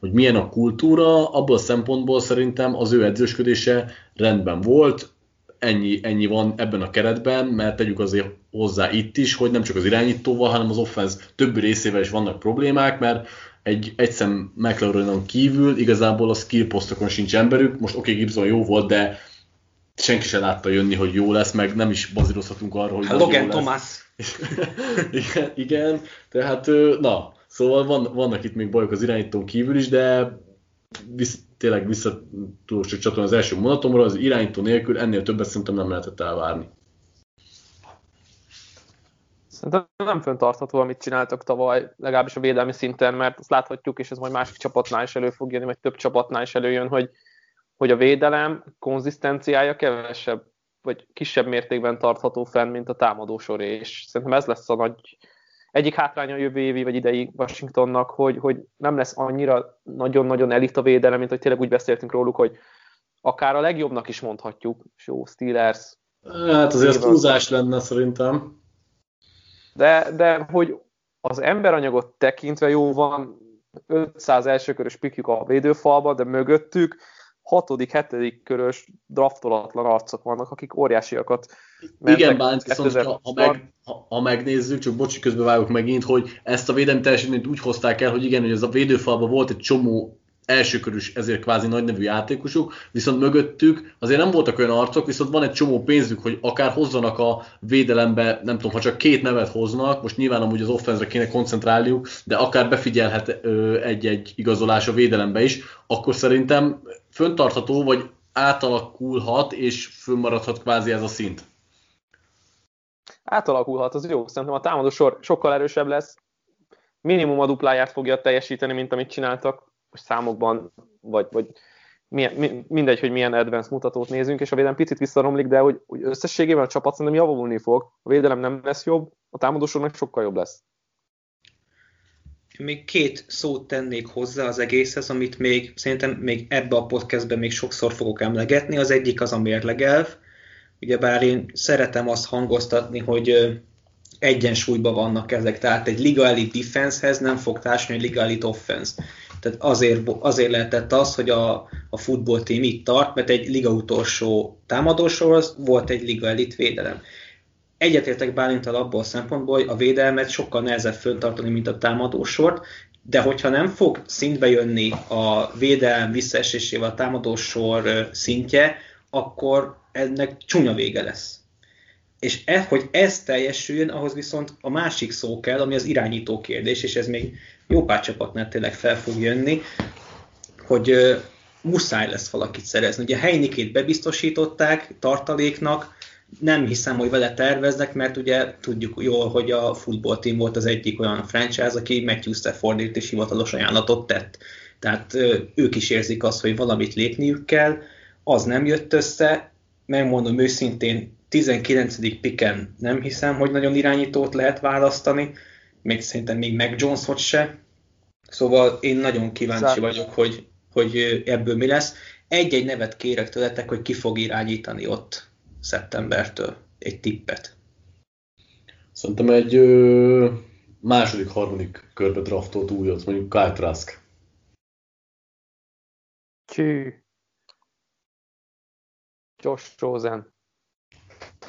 Speaker 2: hogy milyen a kultúra, abból a szempontból szerintem az ő edzősködése rendben volt, ennyi, ennyi van ebben a keretben, mert tegyük azért hozzá itt is, hogy nem csak az irányítóval, hanem az offense többi részével is vannak problémák, mert egy egyszem McLarenon kívül igazából a skill posztokon sincs emberük. Most oké, okay, Gibson jó volt, de senki se látta jönni, hogy jó lesz, meg nem is bazírozhatunk arról, hogy
Speaker 1: hát Logan Thomas.
Speaker 2: igen, igen, tehát na, szóval van, vannak itt még bajok az irányítón kívül is, de visz, tényleg vissza tudok csak csatolni az első monatomra, az irányító nélkül ennél többet szerintem nem lehetett elvárni.
Speaker 3: Szerintem nem föntartható, amit csináltak tavaly, legalábbis a védelmi szinten, mert azt láthatjuk, és ez majd másik csapatnál is elő fog jönni, vagy több csapatnál is előjön, hogy, hogy a védelem konzisztenciája kevesebb, vagy kisebb mértékben tartható fenn, mint a támadósor, és szerintem ez lesz a nagy, egyik hátránya a jövő évi vagy idei Washingtonnak, hogy, hogy nem lesz annyira nagyon-nagyon elit a védelem, mint hogy tényleg úgy beszéltünk róluk, hogy akár a legjobbnak is mondhatjuk, jó, Steelers.
Speaker 2: Hát azért az túlzás lenne szerintem.
Speaker 3: De, de hogy az emberanyagot tekintve jó van, 500 elsőkörös pikjük a védőfalba, de mögöttük hatodik, hetedik körös draftolatlan arcok vannak, akik óriásiakat
Speaker 2: Igen, Bánc, viszont ha, ha, meg, ha, ha, megnézzük, csak bocsi, közbevágok megint, hogy ezt a védelmi teljesítményt úgy hozták el, hogy igen, hogy ez a védőfalban volt egy csomó elsőkörös, ezért kvázi nagy nevű játékosuk, viszont mögöttük azért nem voltak olyan arcok, viszont van egy csomó pénzük, hogy akár hozzanak a védelembe, nem tudom, ha csak két nevet hoznak, most nyilván amúgy az offenzre kéne koncentrálniuk, de akár befigyelhet egy-egy igazolás a védelembe is, akkor szerintem föntartható, vagy átalakulhat, és fönnmaradhat kvázi ez a szint.
Speaker 3: Átalakulhat, az jó. Szerintem a támadó sor sokkal erősebb lesz, minimum a dupláját fogja teljesíteni, mint amit csináltak számokban, vagy, vagy milyen, mindegy, hogy milyen advanced mutatót nézünk, és a védelem picit visszaromlik, de hogy, hogy összességében a csapat szerintem javulni fog, a védelem nem lesz jobb, a támadósornak sokkal jobb lesz.
Speaker 1: Még két szót tennék hozzá az egészhez, amit még szerintem még ebbe a podcastben még sokszor fogok emlegetni. Az egyik az a mérlegelv. Ugyebár én szeretem azt hangoztatni, hogy egyensúlyban vannak ezek, tehát egy Liga Elite defensehez nem fog társulni egy Liga Elite offense. Tehát azért, azért lehetett az, hogy a, a futball team itt tart, mert egy liga utolsó támadósorhoz volt egy liga elit védelem. Egyetértek Bálintal abból a szempontból, hogy a védelmet sokkal nehezebb föntartani, mint a támadósort, de hogyha nem fog szintbe jönni a védelem visszaesésével a támadósor szintje, akkor ennek csúnya vége lesz. És e, hogy ez teljesüljön, ahhoz viszont a másik szó kell, ami az irányító kérdés, és ez még jó pár csapatnál tényleg fel fog jönni, hogy uh, muszáj lesz valakit szerezni. Ugye Heinikét bebiztosították tartaléknak, nem hiszem, hogy vele terveznek, mert ugye tudjuk jól, hogy a football team volt az egyik olyan franchise, aki Matthew Staffordért is hivatalos ajánlatot tett. Tehát uh, ők is érzik azt, hogy valamit lépniük kell, az nem jött össze, megmondom őszintén, 19. piken nem hiszem, hogy nagyon irányítót lehet választani, még szerintem még meg Jonesot se. Szóval én nagyon kíváncsi Záró. vagyok, hogy, hogy ebből mi lesz. Egy-egy nevet kérek tőletek, hogy ki fog irányítani ott szeptembertől. Egy tippet.
Speaker 2: Szerintem egy ö, második, harmadik körbe draftolt újat, mondjuk Kyle Trask.
Speaker 3: Csű. Josh Rosen.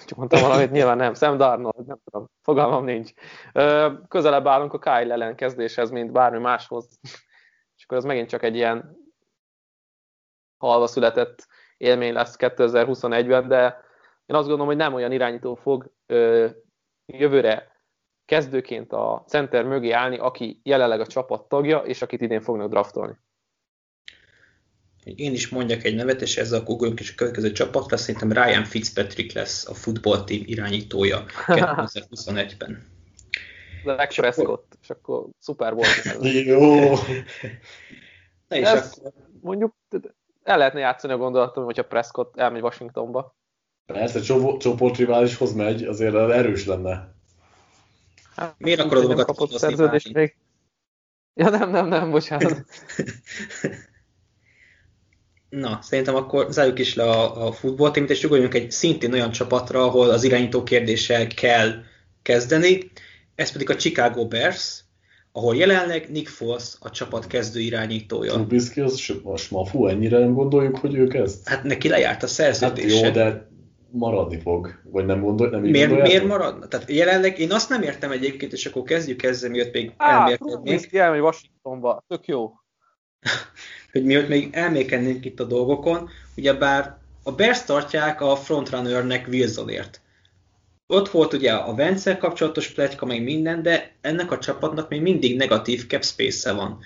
Speaker 3: Csak mondtam valamit, nyilván nem. Sam Darnold, nem tudom. Fogalmam nincs. Közelebb állunk a Kyle ellen kezdéshez, mint bármi máshoz. És akkor ez megint csak egy ilyen halva született élmény lesz 2021-ben, de én azt gondolom, hogy nem olyan irányító fog jövőre kezdőként a center mögé állni, aki jelenleg a csapat tagja, és akit idén fognak draftolni
Speaker 1: én is mondjak egy nevet, és ezzel akkor ugorjunk is a következő csapatra, szerintem Ryan Fitzpatrick lesz a football team irányítója 2021-ben.
Speaker 3: Dak Prescott, és akkor szuper volt.
Speaker 2: Jó!
Speaker 3: Na és Ez, akkor... Mondjuk el lehetne játszani a gondolatom, hogyha Prescott elmegy Washingtonba.
Speaker 2: Persze, csoportriválishoz megy, azért erős lenne.
Speaker 1: Hát, Miért akarod
Speaker 3: magad kapott szerződést még? Ja nem, nem, nem, bocsánat.
Speaker 1: Na, szerintem akkor zárjuk is le a, a futballtémét, és ugorjunk egy szintén olyan csapatra, ahol az irányító kérdéssel kell kezdeni, ez pedig a Chicago Bears, ahol jelenleg Nick Foles a csapat kezdő irányítója.
Speaker 2: Trubisky az most ma, fú, ennyire nem gondoljuk, hogy ő kezd?
Speaker 1: Hát neki lejárt a szerződése.
Speaker 2: Hát jó, de maradni fog, vagy nem gondol, nem
Speaker 1: miért, miért maradna? Tehát jelenleg én azt nem értem egyébként, és akkor kezdjük ezzel, miatt még elmérkednénk.
Speaker 3: Trubisky elmegy Washingtonba, tök jó.
Speaker 1: hogy miatt még elmékennénk itt a dolgokon, ugyebár a Bears tartják a frontrunnernek Wilsonért. Ott volt ugye a Vence kapcsolatos pletyka, meg minden, de ennek a csapatnak még mindig negatív cap space van.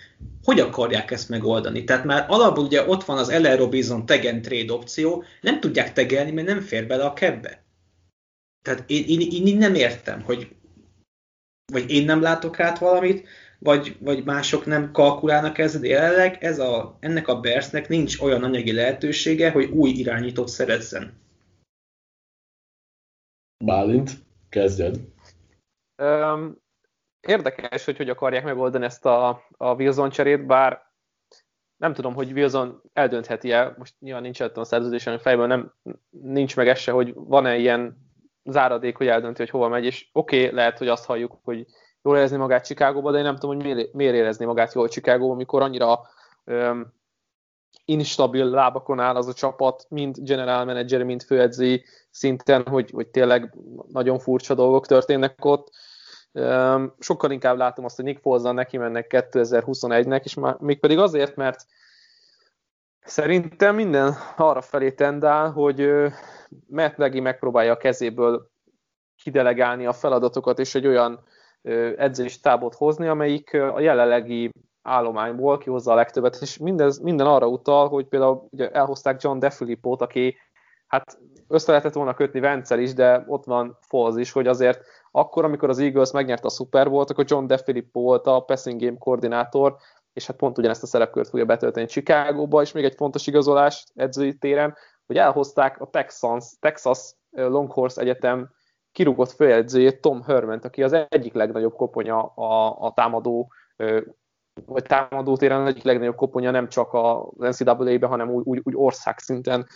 Speaker 1: Hogy akarják ezt megoldani? Tehát már alapból ugye ott van az Ellen Robinson tegen trade opció, nem tudják tegelni, mert nem fér bele a kebbe. Tehát én, én, én nem értem, hogy vagy én nem látok át valamit, vagy, vagy mások nem kalkulálnak ezzel, jelenleg ez a, ennek a Bersnek nincs olyan anyagi lehetősége, hogy új irányítót szerezzen.
Speaker 2: Bálint, kezdjed.
Speaker 3: Um, érdekes, hogy hogy akarják megoldani ezt a, a Wilson cserét, bár nem tudom, hogy Wilson eldöntheti-e, most nyilván nincs a szerződésen a fejben, nem, nincs meg ez se, hogy van-e ilyen záradék, hogy eldönti, hogy hova megy, és oké, okay, lehet, hogy azt halljuk, hogy jól érezni magát Chicagóba, de én nem tudom, hogy miért, érezni magát jól Chicagóba, amikor annyira um, instabil lábakon áll az a csapat, mind general manager, mind főedzői szinten, hogy, hogy tényleg nagyon furcsa dolgok történnek ott. Um, sokkal inkább látom azt, hogy Nick foles neki mennek 2021-nek, és már, mégpedig azért, mert szerintem minden arra felé tendál, hogy Matt Nagy megpróbálja a kezéből kidelegálni a feladatokat, és egy olyan edzési tábot hozni, amelyik a jelenlegi állományból kihozza a legtöbbet, és mindez, minden arra utal, hogy például ugye elhozták John DeFilippo-t, aki hát össze lehetett volna kötni Vencel is, de ott van Foles is, hogy azért akkor, amikor az Eagles megnyerte a Super Bowl, akkor John DeFilippo volt a passing game koordinátor, és hát pont ugyanezt a szerepkört fogja betölteni Chicagóba, és még egy fontos igazolás edzői téren, hogy elhozták a Texans, Texas Longhorse Egyetem kirúgott főedzőjét Tom Herman, aki az egyik legnagyobb koponya a, a támadó vagy támadó téren egyik legnagyobb koponya nem csak az NCAA-ben, hanem úgy, úgy, úgy országszinten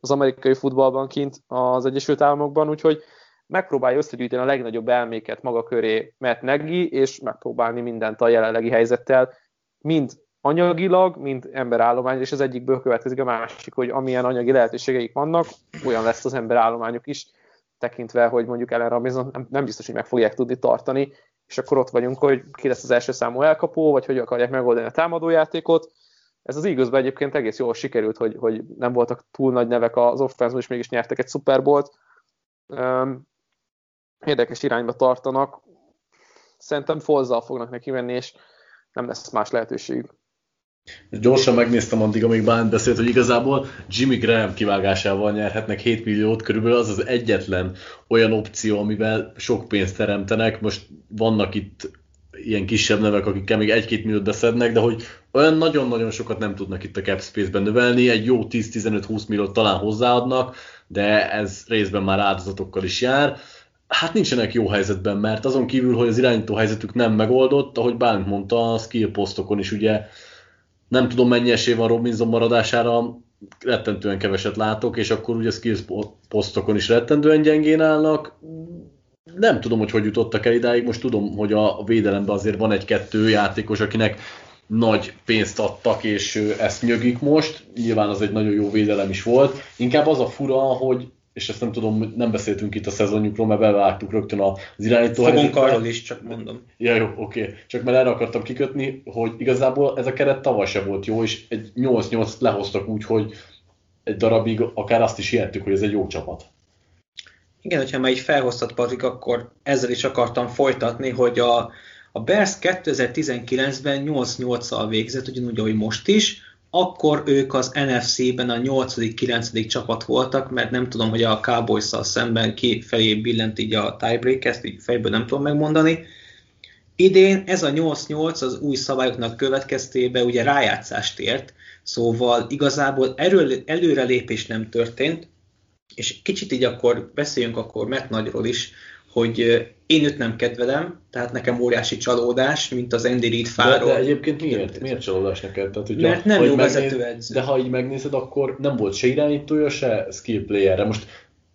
Speaker 3: az amerikai futballban kint az Egyesült Államokban, úgyhogy megpróbálja összegyűjteni a legnagyobb elméket maga köré Matt Nagy, és megpróbálni mindent a jelenlegi helyzettel, mind anyagilag, mind emberállomány, és az egyikből következik a másik, hogy amilyen anyagi lehetőségeik vannak, olyan lesz az emberállományuk is, tekintve, hogy mondjuk Ellen Robinson nem, biztos, hogy meg fogják tudni tartani, és akkor ott vagyunk, hogy ki lesz az első számú elkapó, vagy hogy akarják megoldani a támadójátékot. Ez az eagles egyébként egész jól sikerült, hogy, hogy nem voltak túl nagy nevek az offense és mégis nyertek egy Super Bowl-t. Érdekes irányba tartanak. Szerintem Folzzal fognak neki menni, és nem lesz más lehetőségük.
Speaker 2: Gyorsan megnéztem addig, amíg Bálint beszélt, hogy igazából Jimmy Graham kivágásával nyerhetnek 7 milliót, körülbelül az az egyetlen olyan opció, amivel sok pénzt teremtenek. Most vannak itt ilyen kisebb nevek, akikkel még 1-2 milliót beszednek, de hogy olyan nagyon-nagyon sokat nem tudnak itt a cap space-ben növelni, egy jó 10-15-20 milliót talán hozzáadnak, de ez részben már áldozatokkal is jár. Hát nincsenek jó helyzetben, mert azon kívül, hogy az irányító helyzetük nem megoldott, ahogy Bálint mondta, a skill posztokon is ugye nem tudom mennyi esély van Robinson maradására, rettentően keveset látok, és akkor ugye skills posztokon is rettentően gyengén állnak. Nem tudom, hogy hogy jutottak el idáig, most tudom, hogy a védelemben azért van egy-kettő játékos, akinek nagy pénzt adtak, és ezt nyögik most. Nyilván az egy nagyon jó védelem is volt. Inkább az a fura, hogy és ezt nem tudom, nem beszéltünk itt a szezonjukról, mert bevágtuk rögtön az irányító
Speaker 1: Fogunk arról is, csak mondom.
Speaker 2: Ja, jó, oké. Okay. Csak mert erre akartam kikötni, hogy igazából ez a keret tavaly se volt jó, és egy 8-8 lehoztak úgy, hogy egy darabig akár azt is hihettük, hogy ez egy jó csapat.
Speaker 1: Igen, hogyha már így felhoztat Patrik, akkor ezzel is akartam folytatni, hogy a, a Bears 2019-ben 8-8-al végzett, ugyanúgy, ahogy most is, akkor ők az NFC-ben a 8.-9. csapat voltak, mert nem tudom, hogy a cowboys szemben ki felé billent így a tiebreak, ezt így fejből nem tudom megmondani. Idén ez a 8-8 az új szabályoknak következtében ugye rájátszást ért, szóval igazából erről, előrelépés nem történt, és kicsit így akkor beszéljünk akkor Matt Nagyról is, hogy én őt nem kedvelem, tehát nekem óriási csalódás, mint az Andy Reid
Speaker 2: fáról. De, de egyébként miért? Miért csalódás neked? Tehát,
Speaker 1: hogyha, Mert nem jó megnéz, edző.
Speaker 2: De ha így megnézed, akkor nem volt se irányítója, se skill playerre. Most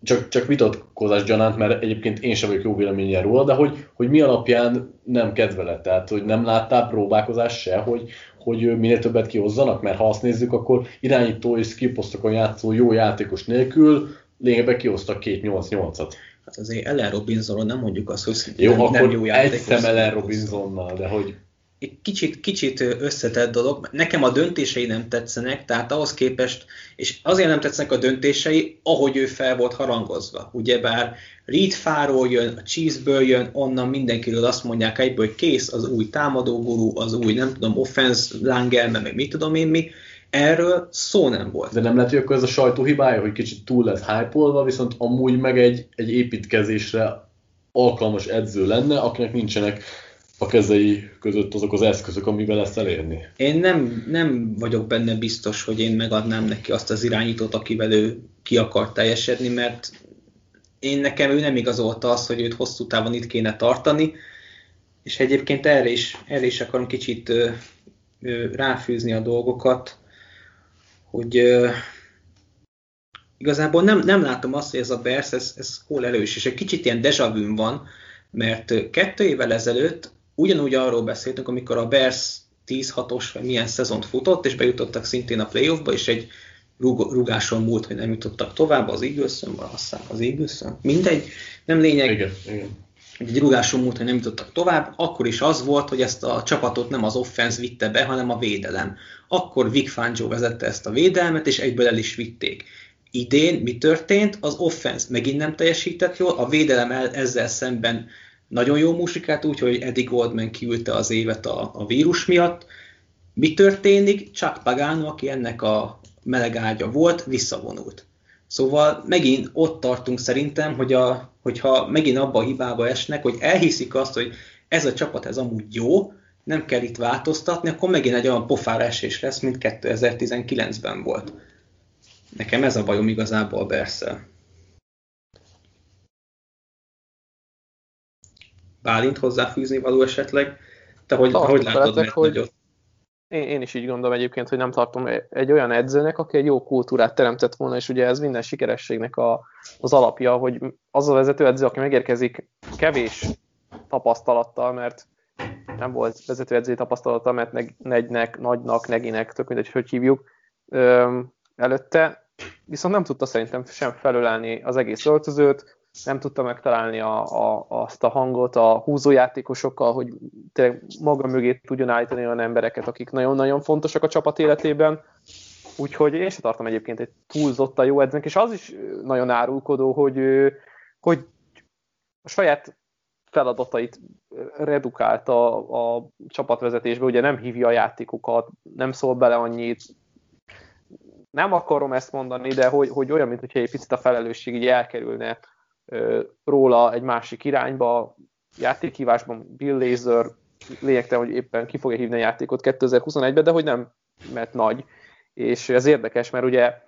Speaker 2: csak, csak vitatkozás gyanánt, mert egyébként én sem vagyok jó véleményen róla, de hogy, hogy mi alapján nem kedveled, tehát hogy nem láttál próbálkozás se, hogy, hogy minél többet kihozzanak, mert ha azt nézzük, akkor irányító és skill posztokon játszó jó játékos nélkül lényegben kihoztak két 8-8-at.
Speaker 1: Hát azért Ellen Robinsonról nem mondjuk azt, hogy
Speaker 2: jó, nem akkor jó játékos. egy szem Ellen Robinsonnal, de hogy
Speaker 1: kicsit, kicsit összetett dolog. Nekem a döntései nem tetszenek, tehát ahhoz képest, és azért nem tetszenek a döntései, ahogy ő fel volt harangozva. Ugyebár Reed Fáról jön, a Chiefsből jön, onnan mindenkiről azt mondják egyből, hogy kész az új támadó guru, az új, nem tudom, offense lángelme, meg mit tudom én mi. Erről szó nem volt.
Speaker 2: De nem lehet, hogy akkor ez a sajtó hibája, hogy kicsit túl lett hype viszont amúgy meg egy, egy építkezésre alkalmas edző lenne, akinek nincsenek a kezei között azok az eszközök, amivel ezt elérni.
Speaker 1: Én nem, nem vagyok benne biztos, hogy én megadnám neki azt az irányítót, akivel ő ki akar teljesedni, mert én nekem ő nem igazolta azt, hogy őt hosszú távon itt kéne tartani, és egyébként erre is, erre is akarom kicsit ö, ö, ráfűzni a dolgokat, hogy ö, igazából nem, nem látom azt, hogy ez a Bears, ez, ez hol elős, és egy kicsit ilyen deja vu van, mert kettő évvel ezelőtt ugyanúgy arról beszéltünk, amikor a Bears 10-6-os, vagy milyen szezont futott, és bejutottak szintén a playoffba, és egy rugáson múlt, hogy nem jutottak tovább az eagles vagy azt az eagles mindegy, nem lényeg.
Speaker 2: Igen, igen.
Speaker 1: Egy rugáson múlt, hogy nem jutottak tovább, akkor is az volt, hogy ezt a csapatot nem az offense vitte be, hanem a védelem. Akkor Vic Fangio vezette ezt a védelmet, és egyből el is vitték. Idén mi történt? Az offense megint nem teljesített jól, a védelem el ezzel szemben nagyon jó musikát, úgyhogy Eddie Goldman kiülte az évet a, a vírus miatt. Mi történik? Chuck Pagano, aki ennek a melegágya volt, visszavonult. Szóval megint ott tartunk szerintem, hogy a, hogyha megint abba a hibába esnek, hogy elhiszik azt, hogy ez a csapat ez amúgy jó, nem kell itt változtatni, akkor megint egy olyan pofára esés lesz, mint 2019-ben volt. Nekem ez a bajom igazából a Berszel. Bálint hozzáfűzni való esetleg? Te hogy, hogy látod mert hogy nagyot?
Speaker 3: Én, én is így gondolom egyébként, hogy nem tartom egy olyan edzőnek, aki egy jó kultúrát teremtett volna, és ugye ez minden sikerességnek a, az alapja, hogy az a vezetőedző, aki megérkezik kevés tapasztalattal, mert nem volt vezetőedzői tapasztalata, mert negynek, nagynak, neginek, tök mindegy, hogy hívjuk, előtte, viszont nem tudta szerintem sem felülelni az egész öltözőt, nem tudta megtalálni a, a, azt a hangot a húzójátékosokkal, hogy tényleg maga mögé tudjon állítani olyan embereket, akik nagyon-nagyon fontosak a csapat életében. Úgyhogy én sem tartom egyébként egy túlzottan jó edzőnek, és az is nagyon árulkodó, hogy, hogy a saját feladatait redukálta a, a csapatvezetésbe, ugye nem hívja a játékokat, nem szól bele annyit, nem akarom ezt mondani, de hogy, hogy olyan, mintha egy picit a felelősség így elkerülne róla egy másik irányba, játékhívásban Bill Laser lényegtelen, hogy éppen ki fogja hívni a játékot 2021-ben, de hogy nem, mert nagy. És ez érdekes, mert ugye,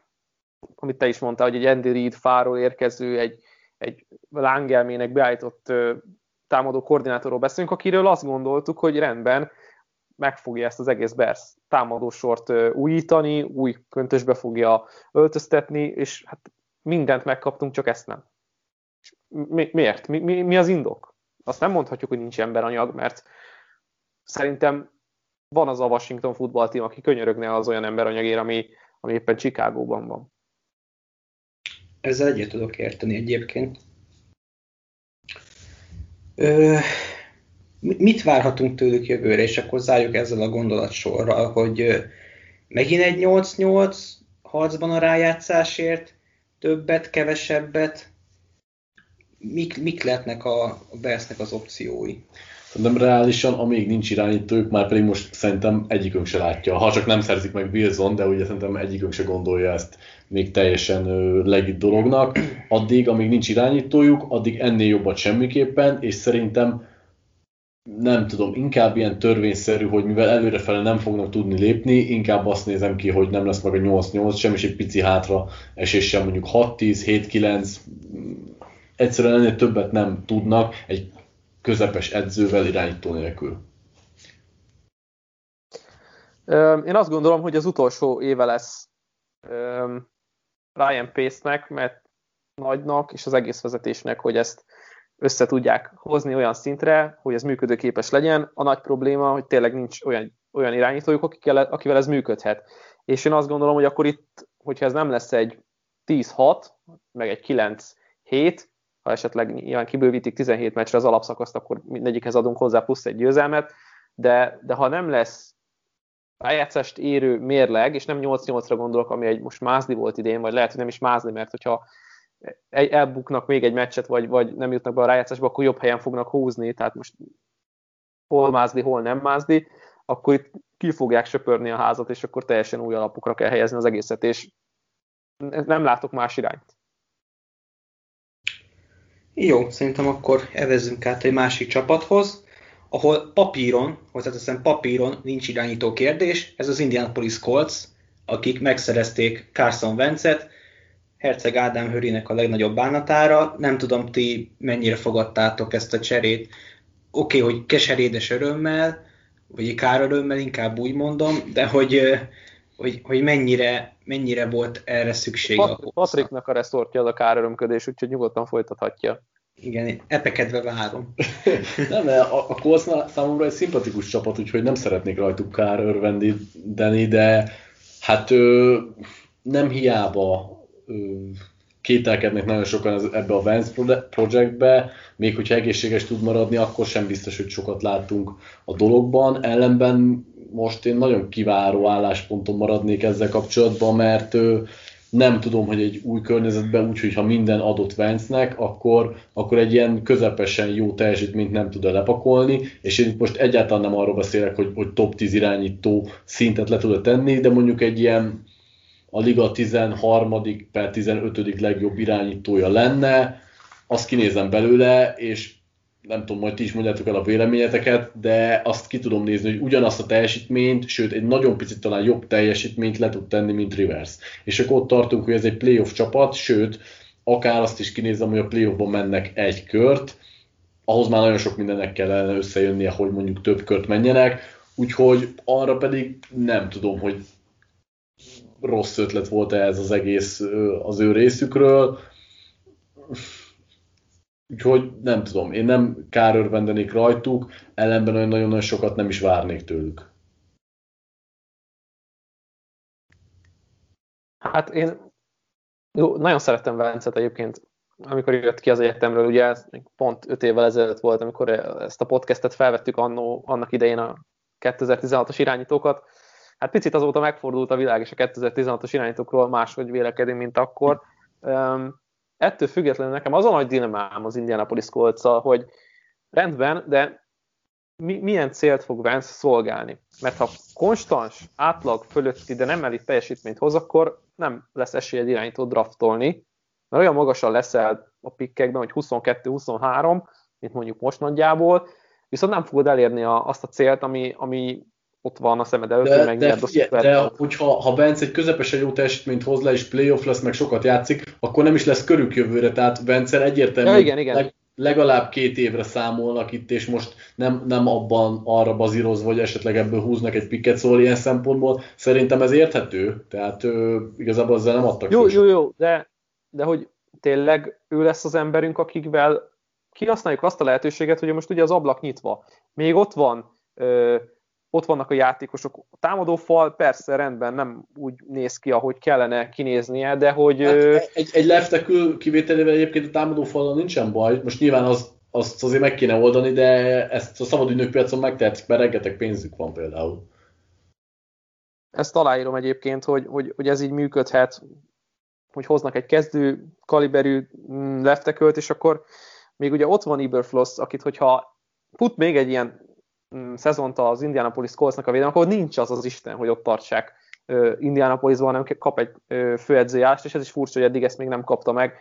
Speaker 3: amit te is mondtál, hogy egy Andy Reid fáról érkező, egy, egy lángelmének beállított támadó koordinátorról beszélünk, akiről azt gondoltuk, hogy rendben, meg fogja ezt az egész Bears támadó sort újítani, új köntösbe fogja öltöztetni, és hát mindent megkaptunk, csak ezt nem mi, miért? Mi, mi, mi az indok? Azt nem mondhatjuk, hogy nincs emberanyag, mert szerintem van az a Washington football team, aki könyörögne az olyan emberanyagért, ami, ami éppen Chicagóban van.
Speaker 1: Ezzel egyet tudok érteni egyébként. Ö, mit várhatunk tőlük jövőre, és akkor zárjuk ezzel a gondolatsorral, hogy megint egy 8-8 harcban a rájátszásért, többet, kevesebbet, mik, mik lehetnek a, a Bearsnek az opciói?
Speaker 2: Szerintem reálisan, amíg nincs irányítójuk, már pedig most szerintem egyikünk se látja. Ha csak nem szerzik meg Wilson, de ugye szerintem egyikünk se gondolja ezt még teljesen legit dolognak. Addig, amíg nincs irányítójuk, addig ennél jobbat semmiképpen, és szerintem nem tudom, inkább ilyen törvényszerű, hogy mivel előrefele nem fognak tudni lépni, inkább azt nézem ki, hogy nem lesz meg a 8-8 sem, és egy pici hátra eséssel mondjuk 6-10, 7-9, egyszerűen ennél többet nem tudnak egy közepes edzővel irányító nélkül.
Speaker 3: Én azt gondolom, hogy az utolsó éve lesz Ryan Pace-nek, mert nagynak és az egész vezetésnek, hogy ezt össze tudják hozni olyan szintre, hogy ez működőképes legyen. A nagy probléma, hogy tényleg nincs olyan, olyan irányítójuk, akikkel, akivel ez működhet. És én azt gondolom, hogy akkor itt, hogyha ez nem lesz egy 10-6, meg egy 9-7, ha esetleg nyilván kibővítik 17 meccsre az alapszakaszt, akkor mindegyikhez adunk hozzá plusz egy győzelmet, de, de ha nem lesz rájátszást érő mérleg, és nem 8-8-ra gondolok, ami egy most mázli volt idén, vagy lehet, hogy nem is mázli, mert hogyha elbuknak még egy meccset, vagy, vagy nem jutnak be a rájátszásba, akkor jobb helyen fognak húzni, tehát most hol mázli, hol nem mázli, akkor itt ki fogják söpörni a házat, és akkor teljesen új alapokra kell helyezni az egészet, és nem látok más irányt.
Speaker 1: Jó, szerintem akkor evezzünk át egy másik csapathoz, ahol papíron, hozzáteszem papíron nincs irányító kérdés, ez az Indianapolis Colts, akik megszerezték Carson Wentzet, Herceg Ádám Hörinek a legnagyobb bánatára. Nem tudom, ti mennyire fogadtátok ezt a cserét. Oké, okay, hogy keserédes örömmel, vagy kár örömmel, inkább úgy mondom, de hogy, hogy, hogy mennyire, mennyire volt erre szükség.
Speaker 3: Pat- a Patriknak a reszortja az a kár örömködés, úgyhogy nyugodtan folytathatja.
Speaker 1: Igen, epekedve várom.
Speaker 2: nem, a, a Colts számomra egy szimpatikus csapat, úgyhogy nem szeretnék rajtuk kár örvendíteni, de hát ö, nem hiába kételkednek nagyon sokan ebbe a Vance projektbe, még hogyha egészséges tud maradni, akkor sem biztos, hogy sokat láttunk a dologban. Ellenben most én nagyon kiváró állásponton maradnék ezzel kapcsolatban, mert nem tudom, hogy egy új környezetben úgy, hogyha minden adott Vance-nek, akkor, akkor egy ilyen közepesen jó teljesítményt nem tud lepakolni, és én itt most egyáltalán nem arról beszélek, hogy, hogy top 10 irányító szintet le tud tenni, de mondjuk egy ilyen a liga 13. per 15. legjobb irányítója lenne, azt kinézem belőle, és nem tudom, majd ti is mondjátok el a véleményeteket, de azt ki tudom nézni, hogy ugyanazt a teljesítményt, sőt egy nagyon picit talán jobb teljesítményt le tud tenni, mint Rivers. És akkor ott tartunk, hogy ez egy playoff csapat, sőt, akár azt is kinézem, hogy a playoffban mennek egy kört, ahhoz már nagyon sok mindennek kellene összejönnie, hogy mondjuk több kört menjenek, úgyhogy arra pedig nem tudom, hogy rossz ötlet volt -e ez az egész az ő részükről. Úgyhogy nem tudom, én nem kárörvendenék rajtuk, ellenben olyan nagyon-nagyon sokat nem is várnék tőlük.
Speaker 3: Hát én jó, nagyon szerettem Velencet egyébként, amikor jött ki az egyetemről, ugye ez pont 5 évvel ezelőtt volt, amikor ezt a podcastet felvettük annó, annak idején a 2016-os irányítókat, Hát picit azóta megfordult a világ, és a 2016-os irányítókról máshogy vélekedünk, mint akkor. Um, ettől függetlenül nekem az a nagy dilemmám az Indianapolis colts hogy rendben, de mi, milyen célt fog Vance szolgálni? Mert ha konstans, átlag fölötti, de nem elit teljesítményt hoz, akkor nem lesz esélyed irányító draftolni, mert olyan magasan leszel a pikkekben, hogy 22-23, mint mondjuk most nagyjából, viszont nem fogod elérni a, azt a célt, ami, ami ott van a szemed előtt, de,
Speaker 2: meg de, a szuper. De hogyha ha Vence egy közepesen jó teljesítményt hoz le, és playoff lesz, meg sokat játszik, akkor nem is lesz körük jövőre, tehát Vence egyértelmű, ja, igen, igen. Leg, legalább két évre számolnak itt, és most nem, nem abban arra bazírozva, hogy esetleg ebből húznak egy piket, szóval ilyen szempontból szerintem ez érthető, tehát ö, igazából ezzel nem adtak
Speaker 3: Jó, jó, jó, de, de hogy tényleg ő lesz az emberünk, akikvel kihasználjuk azt a lehetőséget, hogy most ugye az ablak nyitva, még ott van ö, ott vannak a játékosok. A támadó fal persze rendben nem úgy néz ki, ahogy kellene kinéznie, de hogy... Hát
Speaker 2: egy, egy leftekül kivételével egyébként a támadó falon nincsen baj. Most nyilván az, azt azért meg kéne oldani, de ezt a szabadügynök piacon megtehetik, mert rengeteg pénzük van például.
Speaker 3: Ezt aláírom egyébként, hogy, hogy, hogy ez így működhet, hogy hoznak egy kezdő kaliberű mm, leftekölt, és akkor még ugye ott van Iberfloss, akit hogyha fut még egy ilyen szezont az Indianapolis Coltsnak a védelem, akkor nincs az az Isten, hogy ott tartsák Indianapolisban, hanem kap egy főedzőjást, és ez is furcsa, hogy eddig ezt még nem kapta meg.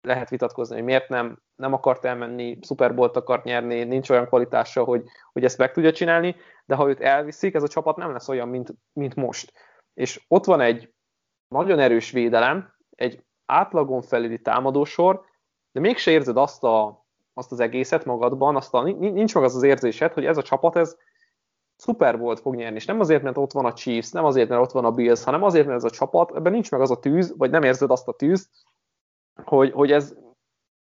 Speaker 3: Lehet vitatkozni, hogy miért nem, nem akart elmenni, szuperbolt akart nyerni, nincs olyan kvalitása, hogy, hogy ezt meg tudja csinálni, de ha őt elviszik, ez a csapat nem lesz olyan, mint, mint most. És ott van egy nagyon erős védelem, egy átlagon felüli támadósor, de mégse érzed azt a azt az egészet magadban, azt a, nincs meg az az érzésed, hogy ez a csapat, ez szuper volt fog nyerni, és nem azért, mert ott van a Chiefs, nem azért, mert ott van a Bills, hanem azért, mert ez a csapat, ebben nincs meg az a tűz, vagy nem érzed azt a tűzt, hogy, hogy ez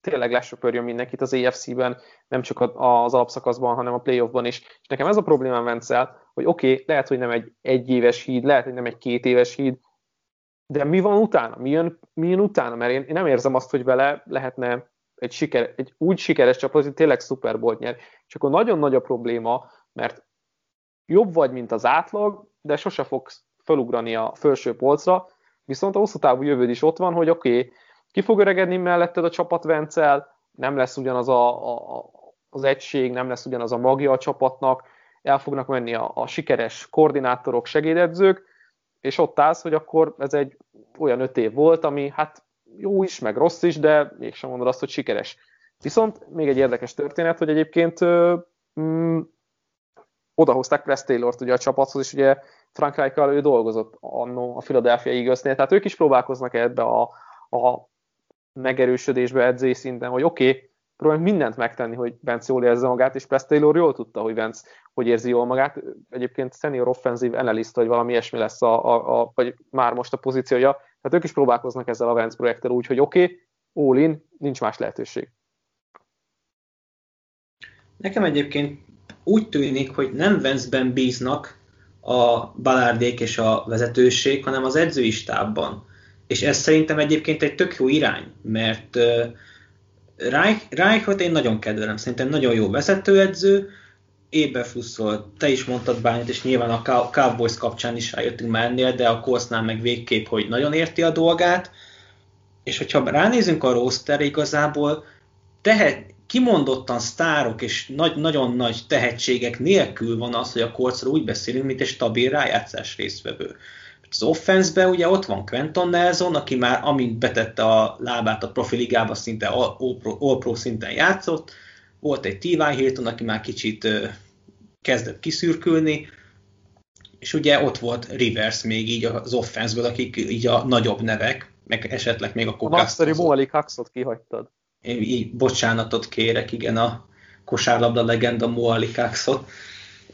Speaker 3: tényleg lesöpörjön mindenkit az AFC-ben, nem csak az alapszakaszban, hanem a playoffban is. És nekem ez a problémám Vencel, hogy oké, okay, lehet, hogy nem egy egyéves híd, lehet, hogy nem egy két éves híd, de mi van utána? Mi jön, mi jön utána? Mert én, én nem érzem azt, hogy vele lehetne egy, siker, egy úgy sikeres csapat, hogy tényleg Super Bowl nyer. És akkor nagyon nagy a probléma, mert jobb vagy, mint az átlag, de sose fogsz felugrani a felső polcra, viszont a hosszú távú jövőd is ott van, hogy oké, okay, ki fog öregedni melletted a csapat Vencel, nem lesz ugyanaz a, a, az egység, nem lesz ugyanaz a magja a csapatnak, el fognak menni a, a sikeres koordinátorok, segédedzők, és ott állsz, hogy akkor ez egy olyan öt év volt, ami hát jó is, meg rossz is, de mégsem mondod azt, hogy sikeres. Viszont még egy érdekes történet, hogy egyébként mm, odahozták Press Taylor-t ugye a csapathoz, és ugye Frank Rijkaard ő dolgozott annó a Philadelphia Eagles-nél, tehát ők is próbálkoznak ebbe a, a megerősödésbe edzés szinten, hogy oké, okay, próbáljuk mindent megtenni, hogy Vance jól érzi magát, és Press Taylor jól tudta, hogy Vance hogy érzi jól magát. Egyébként senior offensive analyst, vagy valami ilyesmi lesz, a, a, a, vagy már most a pozíciója. Tehát ők is próbálkoznak ezzel a Vance projekttel úgy, hogy oké, okay, all in, nincs más lehetőség.
Speaker 1: Nekem egyébként úgy tűnik, hogy nem Vance-ben bíznak a balárdék és a vezetőség, hanem az edzői stábban. És ez szerintem egyébként egy tök jó irány, mert uh, Reich, Reichot én nagyon kedvelem, szerintem nagyon jó vezetőedző, Éberfluszról te is mondtad bányat, és nyilván a Cowboys kapcsán is rájöttünk már ennél, de a Coltsnál meg végképp, hogy nagyon érti a dolgát, és hogyha ránézünk a roster igazából tehet, kimondottan sztárok és nagy, nagyon nagy tehetségek nélkül van az, hogy a Coltsról úgy beszélünk, mint egy stabil rájátszás résztvevő. Az offense ugye ott van Quentin Nelson, aki már amint betette a lábát a profiligába, szinte all-pro szinten játszott, volt egy T.Y. Hilton, aki már kicsit kezdett kiszürkülni, és ugye ott volt Rivers még így az offenszből, akik így a nagyobb nevek, meg esetleg még a
Speaker 3: kokászt. A nagyszerű Moali Coxot kihagytad.
Speaker 1: Én így bocsánatot kérek, igen, a kosárlabda legenda Moali Coxot.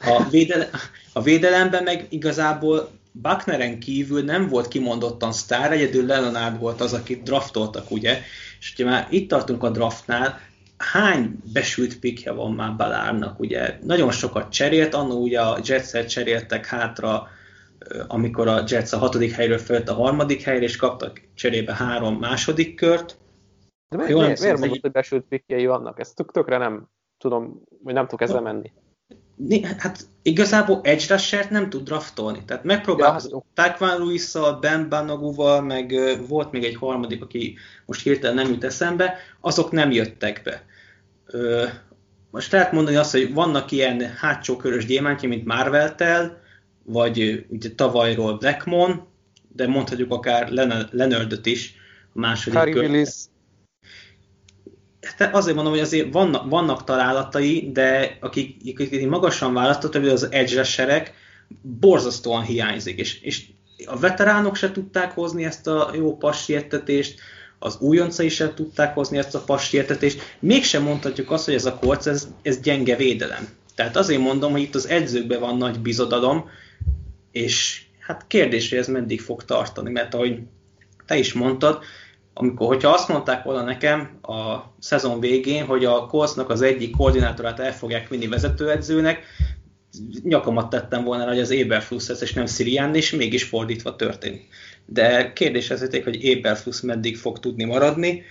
Speaker 1: A, védele, a védelemben meg igazából Buckneren kívül nem volt kimondottan sztár, egyedül Leonard volt az, akit draftoltak, ugye? És ugye már itt tartunk a draftnál, hány besült pikje van már Balárnak, ugye? Nagyon sokat cserélt, annó ugye a jets cseréltek hátra, amikor a Jets a hatodik helyről fölt a harmadik helyre, és kaptak cserébe három második kört.
Speaker 3: De miért, miért, miért mondod, hogy besült pikjei vannak? Ezt tök, tökre nem tudom, vagy nem tudok ezzel menni
Speaker 1: hát igazából egy rushert nem tud draftolni. Tehát megpróbálkozott ja, Taquan Ruiz-szal, Ben Banaguval, meg volt még egy harmadik, aki most hirtelen nem jut eszembe, azok nem jöttek be. Most lehet mondani azt, hogy vannak ilyen hátsó körös gyémántja, mint Marvel-tel, vagy ugye tavalyról Blackmon, de mondhatjuk akár Leonardot is a második
Speaker 3: Harry Willis
Speaker 1: Hát azért mondom, hogy azért vannak, vannak találatai, de akik, akik magasan választottak, hogy az edge borzasztóan hiányzik, és, és a veteránok se tudták hozni ezt a jó passiertetést, az újoncai sem tudták hozni ezt a passiertetést, mégsem mondhatjuk azt, hogy ez a korc, ez, ez gyenge védelem. Tehát azért mondom, hogy itt az edzőkben van nagy bizodalom, és hát kérdés, hogy ez meddig fog tartani, mert ahogy te is mondtad, amikor, hogyha azt mondták volna nekem a szezon végén, hogy a Coltsnak az egyik koordinátorát el fogják vinni vezetőedzőnek, nyakamat tettem volna, hogy az Eberfluss lesz, és nem Sirian, és mégis fordítva történik. De kérdés az, hogy Eberfluss meddig fog tudni maradni.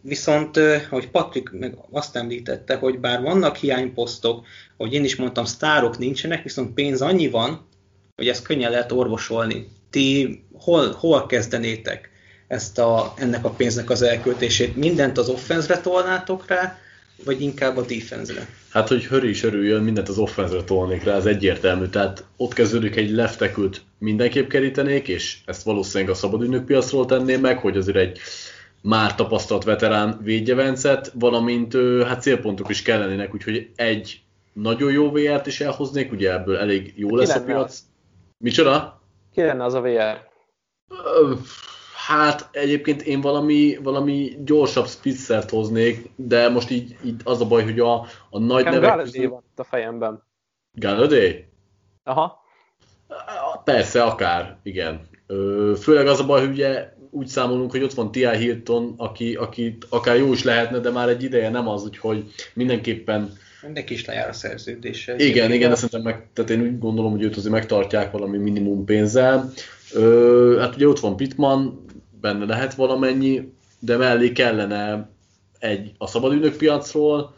Speaker 1: Viszont, hogy Patrik meg azt említette, hogy bár vannak hiányposztok, hogy én is mondtam, sztárok nincsenek, viszont pénz annyi van, hogy ezt könnyen lehet orvosolni. Ti hol, hol kezdenétek? Ezt a, ennek a pénznek az elköltését? Mindent az offenzre tolnátok rá, vagy inkább a defense-re?
Speaker 2: Hát, hogy hörű is örüljön, mindent az offenzre tolnék rá, az egyértelmű. Tehát ott kezdődik egy leftekült mindenképp kerítenék, és ezt valószínűleg a szabadügynök piacról tenném meg, hogy azért egy már tapasztalt veterán védje Vencet, valamint hát célpontok is kellenének, úgyhogy egy nagyon jó VR-t is elhoznék, ugye ebből elég jó lesz a piac. Az? Micsoda?
Speaker 3: Ki lenne az a VR?
Speaker 2: Hát egyébként én valami, valami gyorsabb spitzert hoznék, de most így, így az a baj, hogy a, a nagy
Speaker 3: Nekem nevek... Galladay van a fejemben.
Speaker 2: Galladay?
Speaker 3: Aha.
Speaker 2: Persze, akár, igen. Főleg az a baj, hogy ugye úgy számolunk, hogy ott van T.I. Hilton, aki, aki akár jó is lehetne, de már egy ideje nem az, úgyhogy mindenképpen
Speaker 1: Neki is lejár a szerződése.
Speaker 2: Igen, igen, de szerintem meg, tehát én úgy gondolom, hogy őt azért megtartják valami minimum pénzzel. Ö, hát ugye ott van Pitman, benne lehet valamennyi, de mellé kellene egy a szabadügynök piacról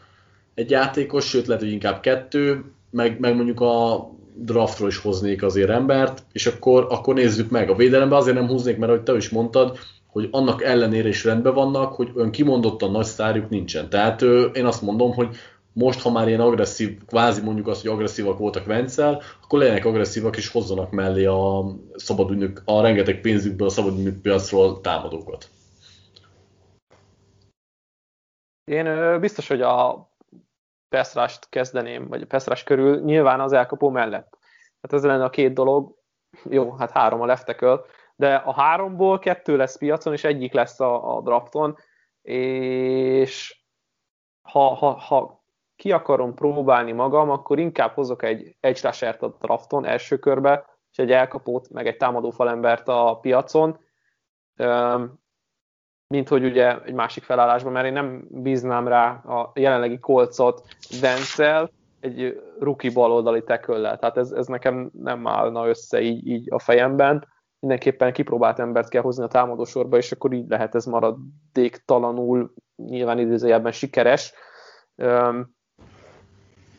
Speaker 2: egy játékos, sőt lehet, hogy inkább kettő, meg, meg mondjuk a draftról is hoznék azért embert, és akkor, akkor nézzük meg. A védelembe azért nem húznék, mert ahogy te is mondtad, hogy annak ellenére is rendben vannak, hogy ön kimondottan nagy sztárjuk nincsen. Tehát én azt mondom, hogy most, ha már ilyen agresszív, kvázi mondjuk azt, hogy agresszívak voltak Vencel, akkor legyenek agresszívak és hozzanak mellé a szabadügynök, a rengeteg pénzükből a szabadügynök piacról támadókat.
Speaker 3: Én biztos, hogy a Peszrást kezdeném, vagy a Peszrás körül nyilván az elkapó mellett. Hát ez lenne a két dolog, jó, hát három a lefteköl, de a háromból kettő lesz piacon, és egyik lesz a, a drafton, és ha, ha, ha ki akarom próbálni magam, akkor inkább hozok egy egy rushert a drafton első körbe, és egy elkapót, meg egy támadó falembert a piacon, mint hogy ugye egy másik felállásban, mert én nem bíznám rá a jelenlegi kolcot Denzel egy rookie baloldali teköllel. Tehát ez, ez nekem nem állna össze így, így a fejemben. Mindenképpen kipróbált embert kell hozni a támadósorba, és akkor így lehet ez maradéktalanul, nyilván idézőjelben sikeres.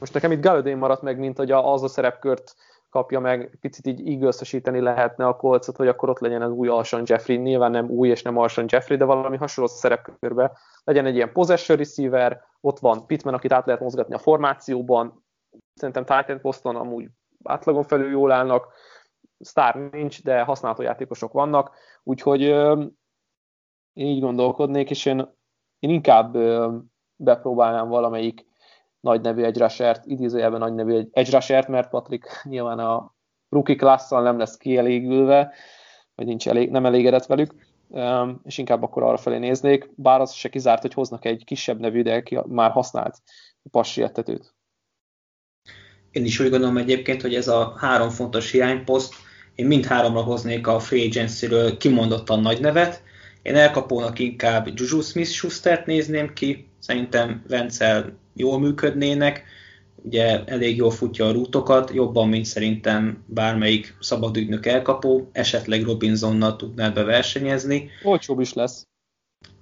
Speaker 3: Most nekem itt Galladay maradt meg, mint hogy az a szerepkört kapja meg, picit így igazsíteni lehetne a kolcot, hogy akkor ott legyen az új Alshon Jeffrey, nyilván nem új és nem Alshon Jeffrey, de valami hasonló szerepkörbe. Legyen egy ilyen possession receiver, ott van Pittman, akit át lehet mozgatni a formációban, szerintem Titan poszton amúgy átlagon felül jól állnak, sztár nincs, de használható játékosok vannak, úgyhogy én így gondolkodnék, és én, én inkább bepróbálnám valamelyik nagy nevű egy rushert, idézőjelben nagy nevű egy rushert, mert Patrick nyilván a rookie klasszal nem lesz kielégülve, vagy nincs elég, nem elégedett velük, és inkább akkor arra felé néznék, bár az se kizárt, hogy hoznak egy kisebb nevű, de ki már használt passi ettetőt.
Speaker 1: Én is úgy gondolom egyébként, hogy ez a három fontos hiányposzt, én mind háromra hoznék a free agency-ről kimondottan nagy nevet, én elkapónak inkább Juju Smith-Schustert nézném ki, szerintem Vencel jól működnének, ugye elég jól futja a rútokat, jobban, mint szerintem bármelyik szabadügynök elkapó, esetleg Robinsonnal tudná beversenyezni.
Speaker 3: Olcsóbb is lesz.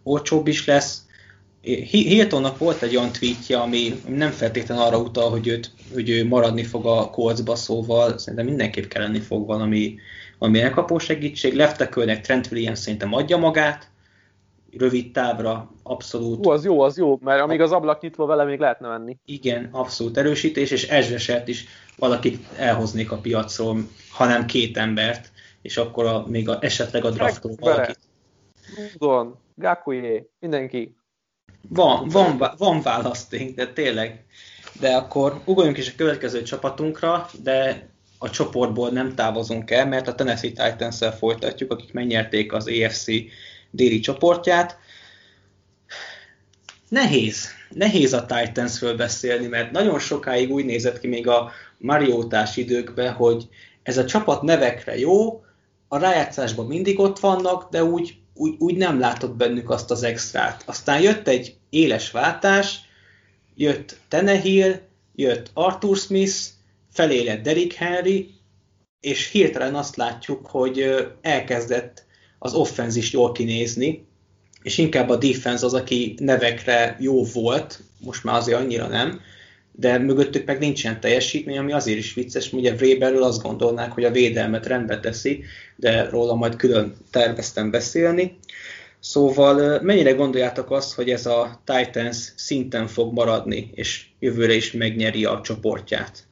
Speaker 1: Olcsóbb is lesz. Hiltonnak volt egy olyan tweetje, ami nem feltétlenül arra utal, hogy, őt, hogy ő maradni fog a kolcba, szóval szerintem mindenképp kelleni fog valami, valami elkapó segítség. Leftekölnek Trent Williams szerintem adja magát, rövid távra abszolút.
Speaker 3: Ó, az jó, az jó, mert amíg az ablak nyitva vele még lehetne menni.
Speaker 1: Igen, abszolút erősítés, és ezreset is valakit elhoznék a piacról, hanem két embert, és akkor a, még a, esetleg a draftról valakit.
Speaker 3: Udon, Gakujé, mindenki.
Speaker 1: Van, van, van választék, de tényleg. De akkor ugorjunk is a következő csapatunkra, de a csoportból nem távozunk el, mert a Tennessee Titans-szel folytatjuk, akik megnyerték az AFC déli csoportját. Nehéz, nehéz a Titansről beszélni, mert nagyon sokáig úgy nézett ki még a Mariótás időkben, hogy ez a csapat nevekre jó, a rájátszásban mindig ott vannak, de úgy, úgy, úgy nem látott bennük azt az extrát. Aztán jött egy éles váltás, jött Tenehill, jött Arthur Smith, felé lett Derrick Henry, és hirtelen azt látjuk, hogy elkezdett az offenz is jól kinézni, és inkább a defense az, aki nevekre jó volt, most már azért annyira nem, de mögöttük meg nincsen teljesítmény, ami azért is vicces, ugye Weberről azt gondolnák, hogy a védelmet rendbe teszi, de róla majd külön terveztem beszélni. Szóval mennyire gondoljátok azt, hogy ez a Titans szinten fog maradni, és jövőre is megnyeri a csoportját?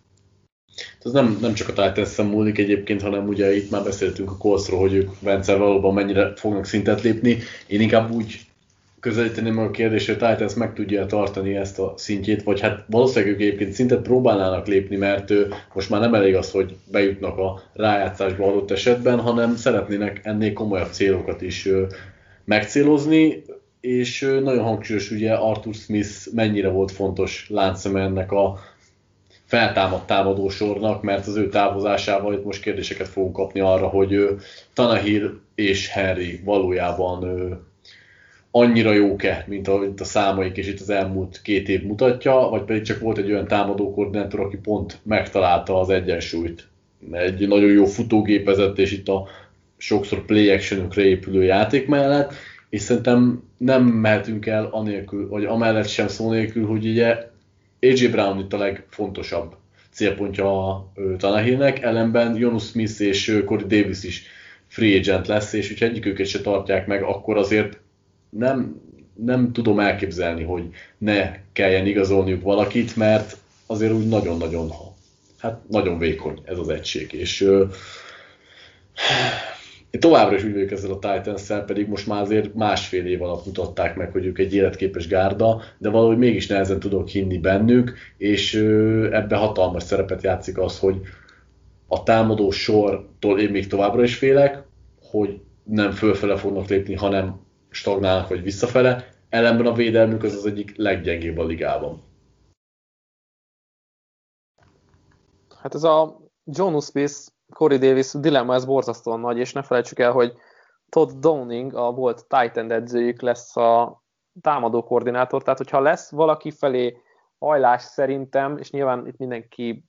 Speaker 2: Ez nem, nem csak a titans múlik egyébként, hanem ugye itt már beszéltünk a Coltsról, hogy ők Vence valóban mennyire fognak szintet lépni. Én inkább úgy közelíteném meg a kérdést, hogy a Titans meg tudja tartani ezt a szintjét, vagy hát valószínűleg ők egyébként szintet próbálnának lépni, mert most már nem elég az, hogy bejutnak a rájátszásba adott esetben, hanem szeretnének ennél komolyabb célokat is megcélozni, és nagyon hangsúlyos ugye Arthur Smith mennyire volt fontos láncszeme ennek a feltámadt támadósornak, mert az ő távozásával itt most kérdéseket fogunk kapni arra, hogy Tanahir és Henry valójában annyira jók-e, mint a, mint a számaik, és itt az elmúlt két év mutatja, vagy pedig csak volt egy olyan támadó koordinátor, aki pont megtalálta az egyensúlyt. Egy nagyon jó futógépezett, és itt a sokszor play action épülő játék mellett, és szerintem nem mehetünk el anélkül, vagy amellett sem szó nélkül, hogy ugye AJ Brown itt a legfontosabb célpontja a Tanahillnek, ellenben Jonus Smith és Corey Davis is free agent lesz, és hogyha egyikőket se tartják meg, akkor azért nem, nem tudom elképzelni, hogy ne kelljen igazolniuk valakit, mert azért úgy nagyon-nagyon hát nagyon vékony ez az egység, és én továbbra is úgy vagyok ezzel a titans pedig most már azért másfél év alatt mutatták meg, hogy ők egy életképes gárda, de valahogy mégis nehezen tudok hinni bennük, és ebbe hatalmas szerepet játszik az, hogy a támadó sortól én még továbbra is félek, hogy nem fölfele fognak lépni, hanem stagnálnak vagy visszafele, ellenben a védelmük az az egyik leggyengébb a ligában.
Speaker 3: Hát ez a John Smith, Corey Davis dilemma, ez borzasztóan nagy, és ne felejtsük el, hogy Todd Downing, a volt Titan edzőjük lesz a támadó koordinátor, tehát hogyha lesz valaki felé hajlás szerintem, és nyilván itt mindenki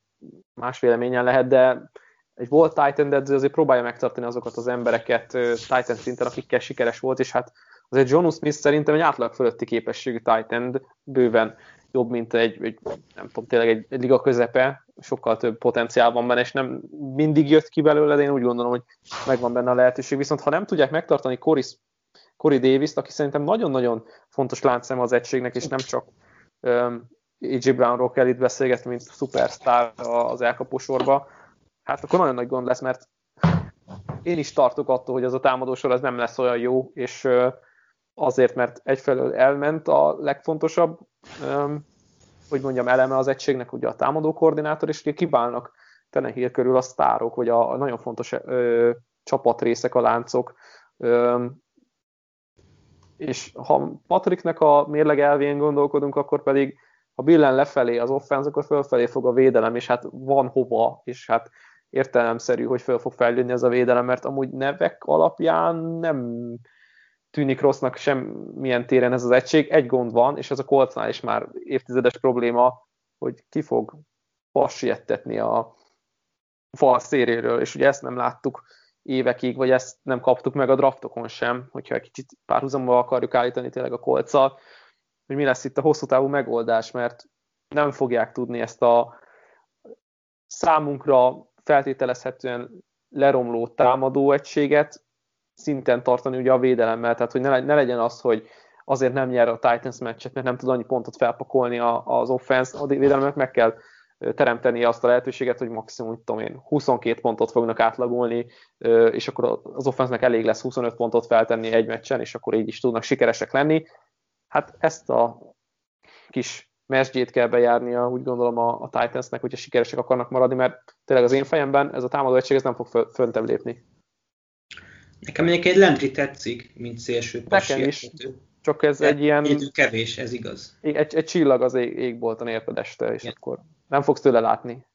Speaker 3: más véleményen lehet, de egy volt Titan edző azért próbálja megtartani azokat az embereket Titan szinten, akikkel sikeres volt, és hát azért John Smith szerintem egy átlag fölötti képességű Titan, bőven jobb, mint egy, egy nem tudom, tényleg egy, egy liga közepe, sokkal több potenciál van benne, és nem mindig jött ki belőle, de én úgy gondolom, hogy megvan benne a lehetőség. Viszont ha nem tudják megtartani Corey, Corey davis aki szerintem nagyon-nagyon fontos láncszem az egységnek, és nem csak um, A.J. Brownról kell itt beszélgetni, mint szupersztár az elkapósorba, hát akkor nagyon nagy gond lesz, mert én is tartok attól, hogy az a támadósor az nem lesz olyan jó, és azért, mert egyfelől elment a legfontosabb, hogy mondjam, eleme az egységnek, ugye a támadó koordinátor, és ugye kiválnak Tenehill körül a sztárok, vagy a, a nagyon fontos ö, csapatrészek, a láncok. Ö, és ha Patricknek a mérleg elvén gondolkodunk, akkor pedig ha billen lefelé az offense, akkor fölfelé fog a védelem, és hát van hova, és hát értelemszerű, hogy föl fog fejlődni ez a védelem, mert amúgy nevek alapján nem tűnik rossznak semmilyen téren ez az egység. Egy gond van, és ez a Coltsnál is már évtizedes probléma, hogy ki fog passiettetni a fal széréről, és ugye ezt nem láttuk évekig, vagy ezt nem kaptuk meg a draftokon sem, hogyha egy kicsit párhuzamba akarjuk állítani tényleg a kolccal, hogy mi lesz itt a hosszú távú megoldás, mert nem fogják tudni ezt a számunkra feltételezhetően leromló támadó egységet szinten tartani ugye a védelemmel, tehát hogy ne, legyen az, hogy azért nem nyer a Titans meccset, mert nem tud annyi pontot felpakolni az offense, a védelmet meg kell teremteni azt a lehetőséget, hogy maximum, tudom én, 22 pontot fognak átlagolni, és akkor az offense elég lesz 25 pontot feltenni egy meccsen, és akkor így is tudnak sikeresek lenni. Hát ezt a kis mesdjét kell bejárnia, úgy gondolom a, a Titansnek, hogyha sikeresek akarnak maradni, mert tényleg az én fejemben ez a támadó egység ez nem fog föntebb lépni.
Speaker 1: Nekem egy Landry tetszik, mint szélső
Speaker 3: passi. Nekem is. Csak ez egy ilyen...
Speaker 1: Idő kevés, ez igaz.
Speaker 3: Egy, egy csillag az ég, égbolton érted este, és Igen. akkor nem fogsz tőle látni.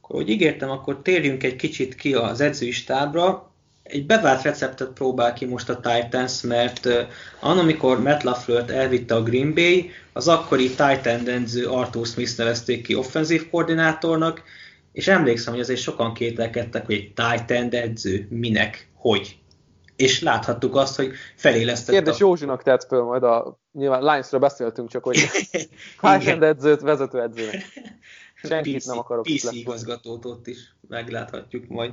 Speaker 1: Akkor, hogy ígértem, akkor térjünk egy kicsit ki az edzői stábra. Egy bevált receptet próbál ki most a Titans, mert uh, annak, amikor Matt LaFleur-t elvitte a Green Bay, az akkori Titan edző Arthur Smith nevezték ki offenzív koordinátornak, és emlékszem, hogy azért sokan kételkedtek, hogy egy Titan edző, minek, hogy. És láthattuk azt, hogy felélesztett.
Speaker 3: Kérdés a... Józsinak tett föl majd a, nyilván Lions-ről beszéltünk, csak hogy Titan edzőt vezető edzőnek. Senkit PC, nem akarok.
Speaker 1: PC igazgatót ott is megláthatjuk majd.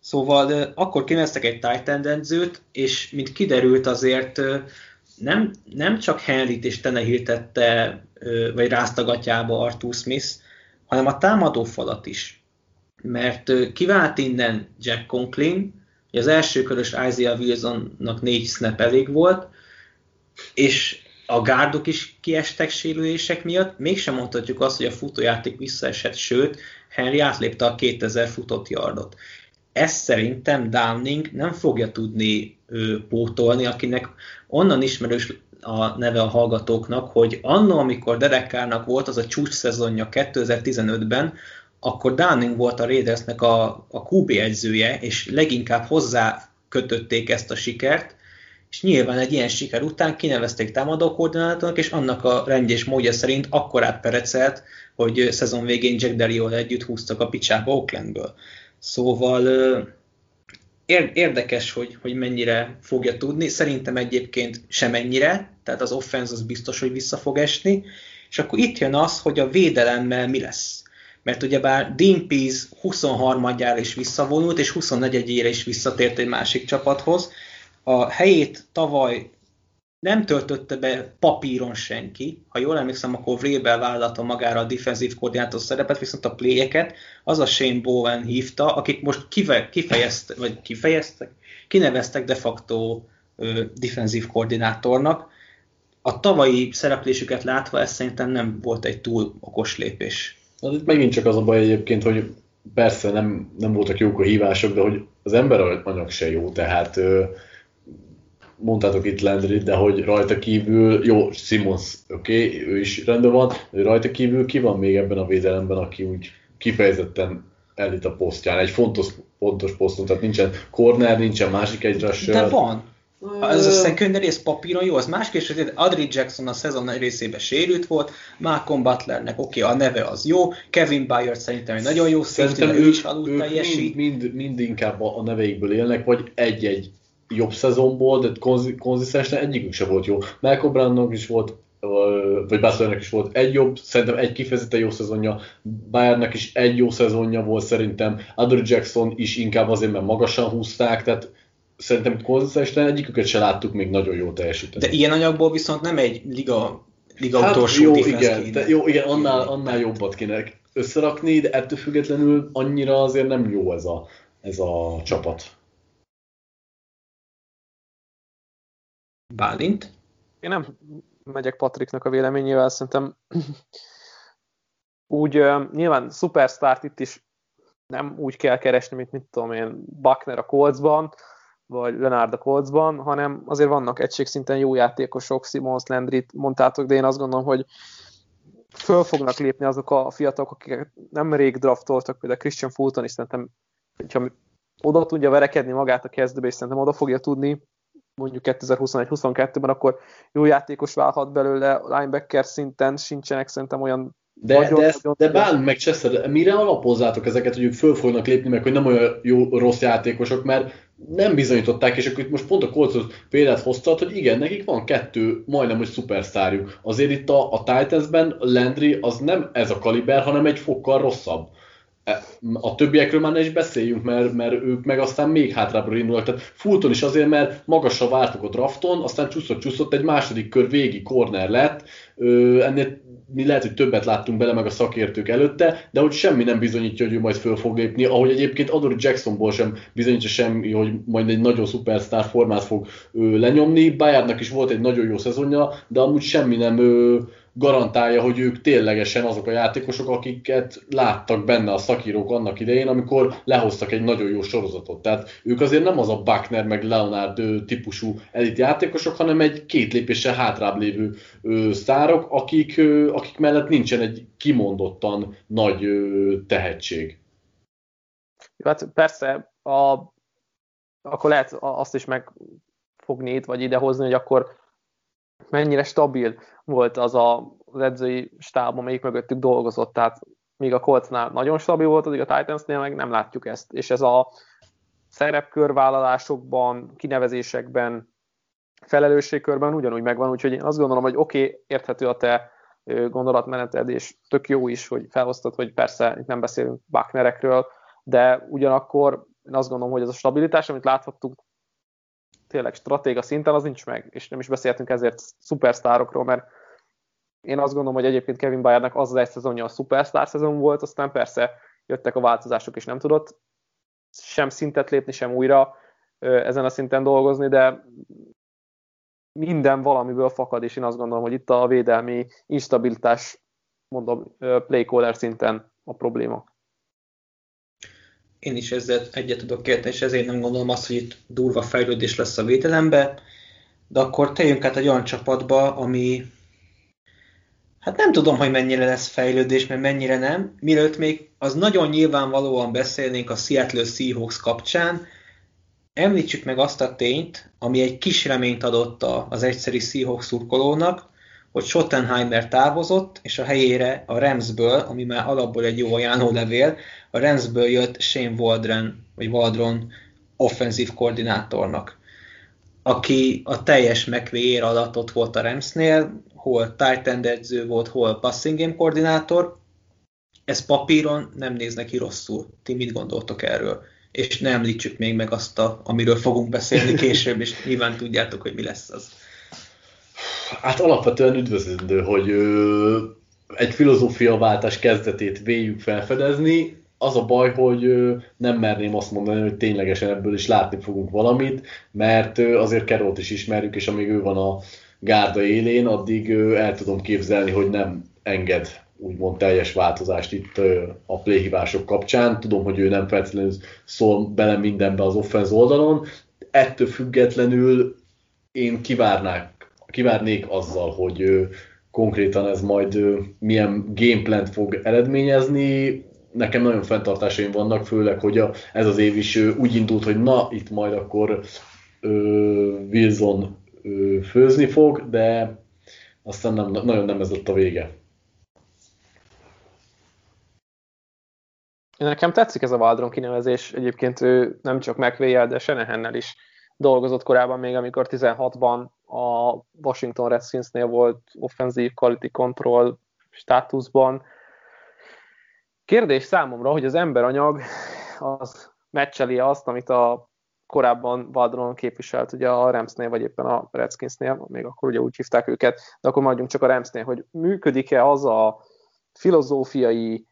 Speaker 1: Szóval akkor kineveztek egy Titan edzőt, és mint kiderült azért nem, nem csak Henryt és Tenehill tette, vagy ráztagatjába Arthur Smith, hanem a támadó falat is. Mert kivált innen Jack Conklin, az első körös Isaiah Wilsonnak négy snap elég volt, és a gárdok is kiestek sérülések miatt, mégsem mondhatjuk azt, hogy a futójáték visszaesett, sőt, Henry átlépte a 2000 futott yardot. Ezt szerintem Downing nem fogja tudni ő, pótolni, akinek onnan ismerős a neve a hallgatóknak, hogy annó, amikor Derek Carrnak volt az a csúcs szezonja 2015-ben, akkor Downing volt a Raidersnek a, a QB edzője, és leginkább hozzá kötötték ezt a sikert, és nyilván egy ilyen siker után kinevezték támadó koordinátornak, és annak a rendjes módja szerint akkor átperecelt, hogy szezon végén Jack Derriol együtt húztak a picsába Oaklandből. Szóval érdekes, hogy, hogy mennyire fogja tudni. Szerintem egyébként semennyire, tehát az offense az biztos, hogy vissza fog esni. És akkor itt jön az, hogy a védelemmel mi lesz. mert ugyebár Dean Pease 23-jára is visszavonult, és 24-ére is visszatért egy másik csapathoz. A helyét tavaly nem töltötte be papíron senki. Ha jól emlékszem, akkor Vrabel vállalta magára a defensív koordinátor szerepet, viszont a pléjeket az a Shane Bowen hívta, akik most kife, kifejeztek, vagy kifejeztek, kineveztek de facto ö, defensív koordinátornak. A tavalyi szereplésüket látva ez szerintem nem volt egy túl okos lépés.
Speaker 2: Az itt megint csak az a baj egyébként, hogy persze nem, nem voltak jók a hívások, de hogy az ember anyag se jó, tehát mondtátok itt Landry, de hogy rajta kívül, jó, Simons, oké, okay, ő is rendben van, de rajta kívül ki van még ebben a védelemben, aki úgy kifejezetten elit a posztján, egy fontos, fontos poszton, tehát nincsen corner, nincsen másik egy rusher.
Speaker 1: De van. Az a secondary, ez papíron jó, az más kérdés, hogy Adri Jackson a szezon nagy részében sérült volt, Malcolm Butlernek oké, okay, a neve az jó, Kevin Byard szerintem egy nagyon jó
Speaker 2: safety, ő is alul teljesít. Mind, mind, mind, inkább a neveikből élnek, vagy egy-egy jobb szezonból, de konzisztensen egyikük se volt jó. Malcolm Brownnak is volt vagy Butlernek is volt egy jobb, szerintem egy kifejezetten jó szezonja, Bayernnek is egy jó szezonja volt szerintem, Adder Jackson is inkább azért, mert magasan húzták, tehát szerintem konzisztensen egyiküket se láttuk még nagyon jó teljesíteni.
Speaker 1: De ilyen anyagból viszont nem egy liga, liga
Speaker 2: hát utolsó jó, igen, de jó, igen, annál, annál jobbat kéne összerakni, de ettől függetlenül annyira azért nem jó ez a, ez a csapat.
Speaker 1: Bálint?
Speaker 3: Én nem megyek Patriknak a véleményével, szerintem úgy uh, nyilván szupersztárt itt is nem úgy kell keresni, mint mit tudom én, Buckner a Coltsban, vagy Leonard a Coltsban, hanem azért vannak egységszinten jó játékosok, Simons, Landrit mondtátok, de én azt gondolom, hogy föl fognak lépni azok a fiatalok, akik nem rég draftoltak, például Christian Fulton is szerintem, hogyha oda tudja verekedni magát a kezdőbe, és szerintem oda fogja tudni, mondjuk 2021-22-ben, akkor jó játékos válhat belőle, linebacker szinten sincsenek szerintem olyan
Speaker 2: de, nagyon, de, ezt, de bán meg Chester, mire alapozzátok ezeket, hogy ők föl fognak lépni, meg hogy nem olyan jó, rossz játékosok, mert nem bizonyították, és akkor itt most pont a Coltshoz példát hoztad, hogy igen, nekik van kettő majdnem, hogy szupersztárjuk. Azért itt a, a Titansben Landry az nem ez a kaliber, hanem egy fokkal rosszabb. E, a többiekről már ne is beszéljünk, mert, mert ők meg aztán még hátrábbra indulnak. Tehát Fulton is azért, mert magasra vártuk a drafton, aztán csúszott-csúszott, egy második kör végi corner lett, ennél mi lehet, hogy többet láttunk bele meg a szakértők előtte, de hogy semmi nem bizonyítja, hogy ő majd föl fog lépni, ahogy egyébként Adore Jacksonból sem bizonyítja semmi, hogy majd egy nagyon szupersztár formát fog ő, lenyomni. Bayardnak is volt egy nagyon jó szezonja, de amúgy semmi nem ő, garantálja, hogy ők ténylegesen azok a játékosok, akiket láttak benne a szakírók annak idején, amikor lehoztak egy nagyon jó sorozatot. Tehát ők azért nem az a Buckner meg Leonard típusú elit játékosok, hanem egy két lépéssel hátrább lévő sztárok, akik, akik mellett nincsen egy kimondottan nagy tehetség.
Speaker 3: Hát persze, a, akkor lehet azt is megfogni itt, vagy idehozni, hogy akkor mennyire stabil volt az a, az edzői stáb, amelyik mögöttük dolgozott, tehát míg a Coltsnál nagyon stabil volt, addig a Titansnél meg nem látjuk ezt. És ez a szerepkörvállalásokban, kinevezésekben, felelősségkörben ugyanúgy megvan, úgyhogy én azt gondolom, hogy oké, okay, érthető a te gondolatmeneted, és tök jó is, hogy felhoztad, hogy persze itt nem beszélünk Bucknerekről, de ugyanakkor én azt gondolom, hogy ez a stabilitás, amit láthattunk tényleg stratéga szinten, az nincs meg, és nem is beszéltünk ezért szupersztárokról, mert én azt gondolom, hogy egyébként Kevin Bayardnak az az egy szezonja a szupersztár szezon volt, aztán persze jöttek a változások, és nem tudott sem szintet lépni, sem újra ezen a szinten dolgozni, de minden valamiből fakad, és én azt gondolom, hogy itt a védelmi instabilitás, mondom, playcaller szinten a probléma.
Speaker 1: Én is ezzel egyet tudok érteni, és ezért nem gondolom azt, hogy itt durva fejlődés lesz a védelembe, de akkor tegyünk át egy olyan csapatba, ami Hát nem tudom, hogy mennyire lesz fejlődés, mert mennyire nem. Mielőtt még az nagyon nyilvánvalóan beszélnénk a Seattle Seahawks kapcsán, említsük meg azt a tényt, ami egy kis reményt adott az egyszeri Seahawks szurkolónak, hogy Schottenheimer távozott, és a helyére a Ramsből, ami már alapból egy jó levél, a Ramsből jött Shane Waldron, vagy Waldron offenzív koordinátornak, aki a teljes McVay alatt ott volt a Ramsnél, hol tight edző volt, hol passing game koordinátor, ez papíron nem néz neki rosszul. Ti mit gondoltok erről? És ne említsük még meg azt, a, amiről fogunk beszélni később, és nyilván tudjátok, hogy mi lesz az.
Speaker 2: Hát alapvetően üdvözlendő, hogy ö, egy filozófiaváltás kezdetét véljük felfedezni. Az a baj, hogy nem merném azt mondani, hogy ténylegesen ebből is látni fogunk valamit, mert azért Kerót is ismerjük, és amíg ő van a gárda élén, addig el tudom képzelni, hogy nem enged úgymond teljes változást itt a playhívások kapcsán. Tudom, hogy ő nem feltétlenül szól bele mindenbe az offense oldalon. Ettől függetlenül én kivárnák, kivárnék azzal, hogy konkrétan ez majd milyen gameplant fog eredményezni. Nekem nagyon fenntartásaim vannak, főleg, hogy a, ez az év is úgy indult, hogy na, itt majd akkor ö, Wilson ö, főzni fog, de aztán nem, nagyon nem ez lett a vége.
Speaker 3: Nekem tetszik ez a Waldron kinevezés, egyébként ő nem csak mcvay de Senehennel is dolgozott korábban, még amikor 16-ban a Washington Redskinsnél volt offenzív quality control státuszban. Kérdés számomra, hogy az emberanyag az meccseli azt, amit a korábban Waldron képviselt ugye a Ramsnél, vagy éppen a Redskinsnél, még akkor ugye úgy hívták őket, de akkor maradjunk csak a Ramsnél, hogy működik-e az a filozófiai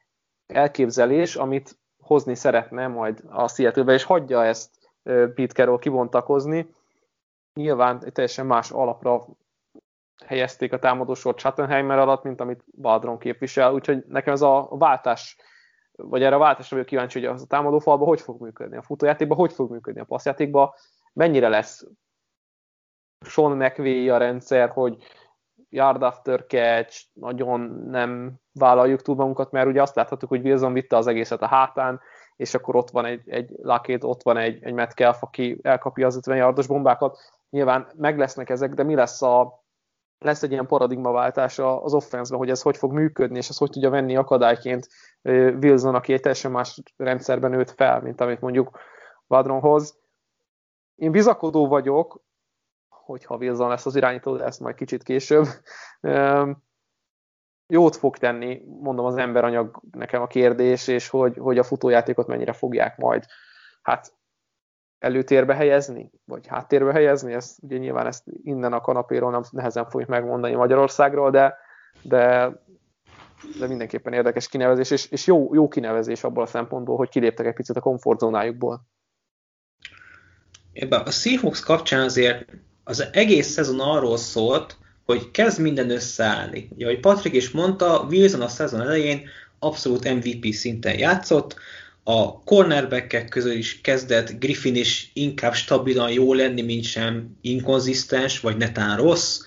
Speaker 3: elképzelés, amit hozni szeretne majd a seattle és hagyja ezt Pete Carroll kibontakozni. Nyilván teljesen más alapra helyezték a támadósort Chattenheimer alatt, mint amit Baldron képvisel, úgyhogy nekem ez a váltás, vagy erre a váltásra vagyok kíváncsi, hogy az a támadófalban hogy fog működni, a futójátékban hogy fog működni, a passzjátékban mennyire lesz? Sean McVay a rendszer, hogy yard after catch, nagyon nem vállaljuk túl magunkat, mert ugye azt láthatjuk, hogy Wilson vitte az egészet a hátán, és akkor ott van egy, egy Lakét, ott van egy, egy Metcalf, aki elkapja az 50 yardos bombákat. Nyilván meg lesznek ezek, de mi lesz a lesz egy ilyen paradigmaváltás az offense hogy ez hogy fog működni, és ez hogy tudja venni akadályként Wilson, aki egy teljesen más rendszerben nőtt fel, mint amit mondjuk Vadronhoz. Én bizakodó vagyok, hogyha Wilson lesz az irányító, de ezt majd kicsit később. Jót fog tenni, mondom, az emberanyag nekem a kérdés, és hogy, hogy a futójátékot mennyire fogják majd hát előtérbe helyezni, vagy háttérbe helyezni, ezt, ugye nyilván ezt innen a kanapéról nem nehezen fogjuk megmondani Magyarországról, de, de, de mindenképpen érdekes kinevezés, és, és jó, jó kinevezés abból a szempontból, hogy kiléptek egy picit a komfortzónájukból.
Speaker 1: Ebben a Seahawks kapcsán azért az egész szezon arról szólt, hogy kezd minden összeállni. Ugye, ahogy Patrick is mondta, Wilson a szezon elején abszolút MVP szinten játszott, a cornerbackek közül is kezdett Griffin is inkább stabilan jó lenni, mint sem inkonzisztens, vagy netán rossz.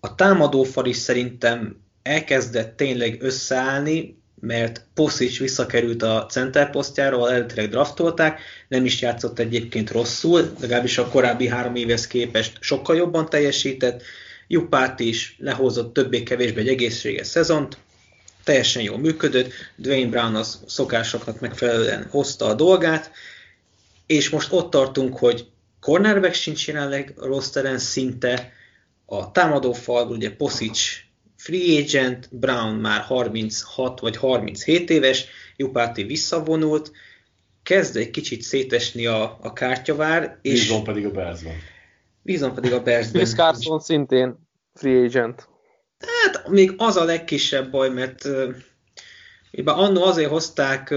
Speaker 1: A támadófal is szerintem elkezdett tényleg összeállni, mert Posic visszakerült a center posztjára, ahol eredetileg draftolták, nem is játszott egyébként rosszul, legalábbis a korábbi három évhez képest sokkal jobban teljesített, Jupát is lehozott többé-kevésbé egy egészséges szezont, teljesen jól működött, Dwayne Brown az szokásoknak megfelelően hozta a dolgát, és most ott tartunk, hogy cornerback sincs jelenleg rossz teren szinte, a támadófal, ugye Posic free agent, Brown már 36 vagy 37 éves, Jupáti visszavonult, kezd egy kicsit szétesni a, a kártyavár.
Speaker 2: És Bízom pedig a Bearsban.
Speaker 1: Bízom pedig a Bearsben.
Speaker 3: Chris Carson szintén free agent.
Speaker 1: Hát még az a legkisebb baj, mert uh, annó azért hozták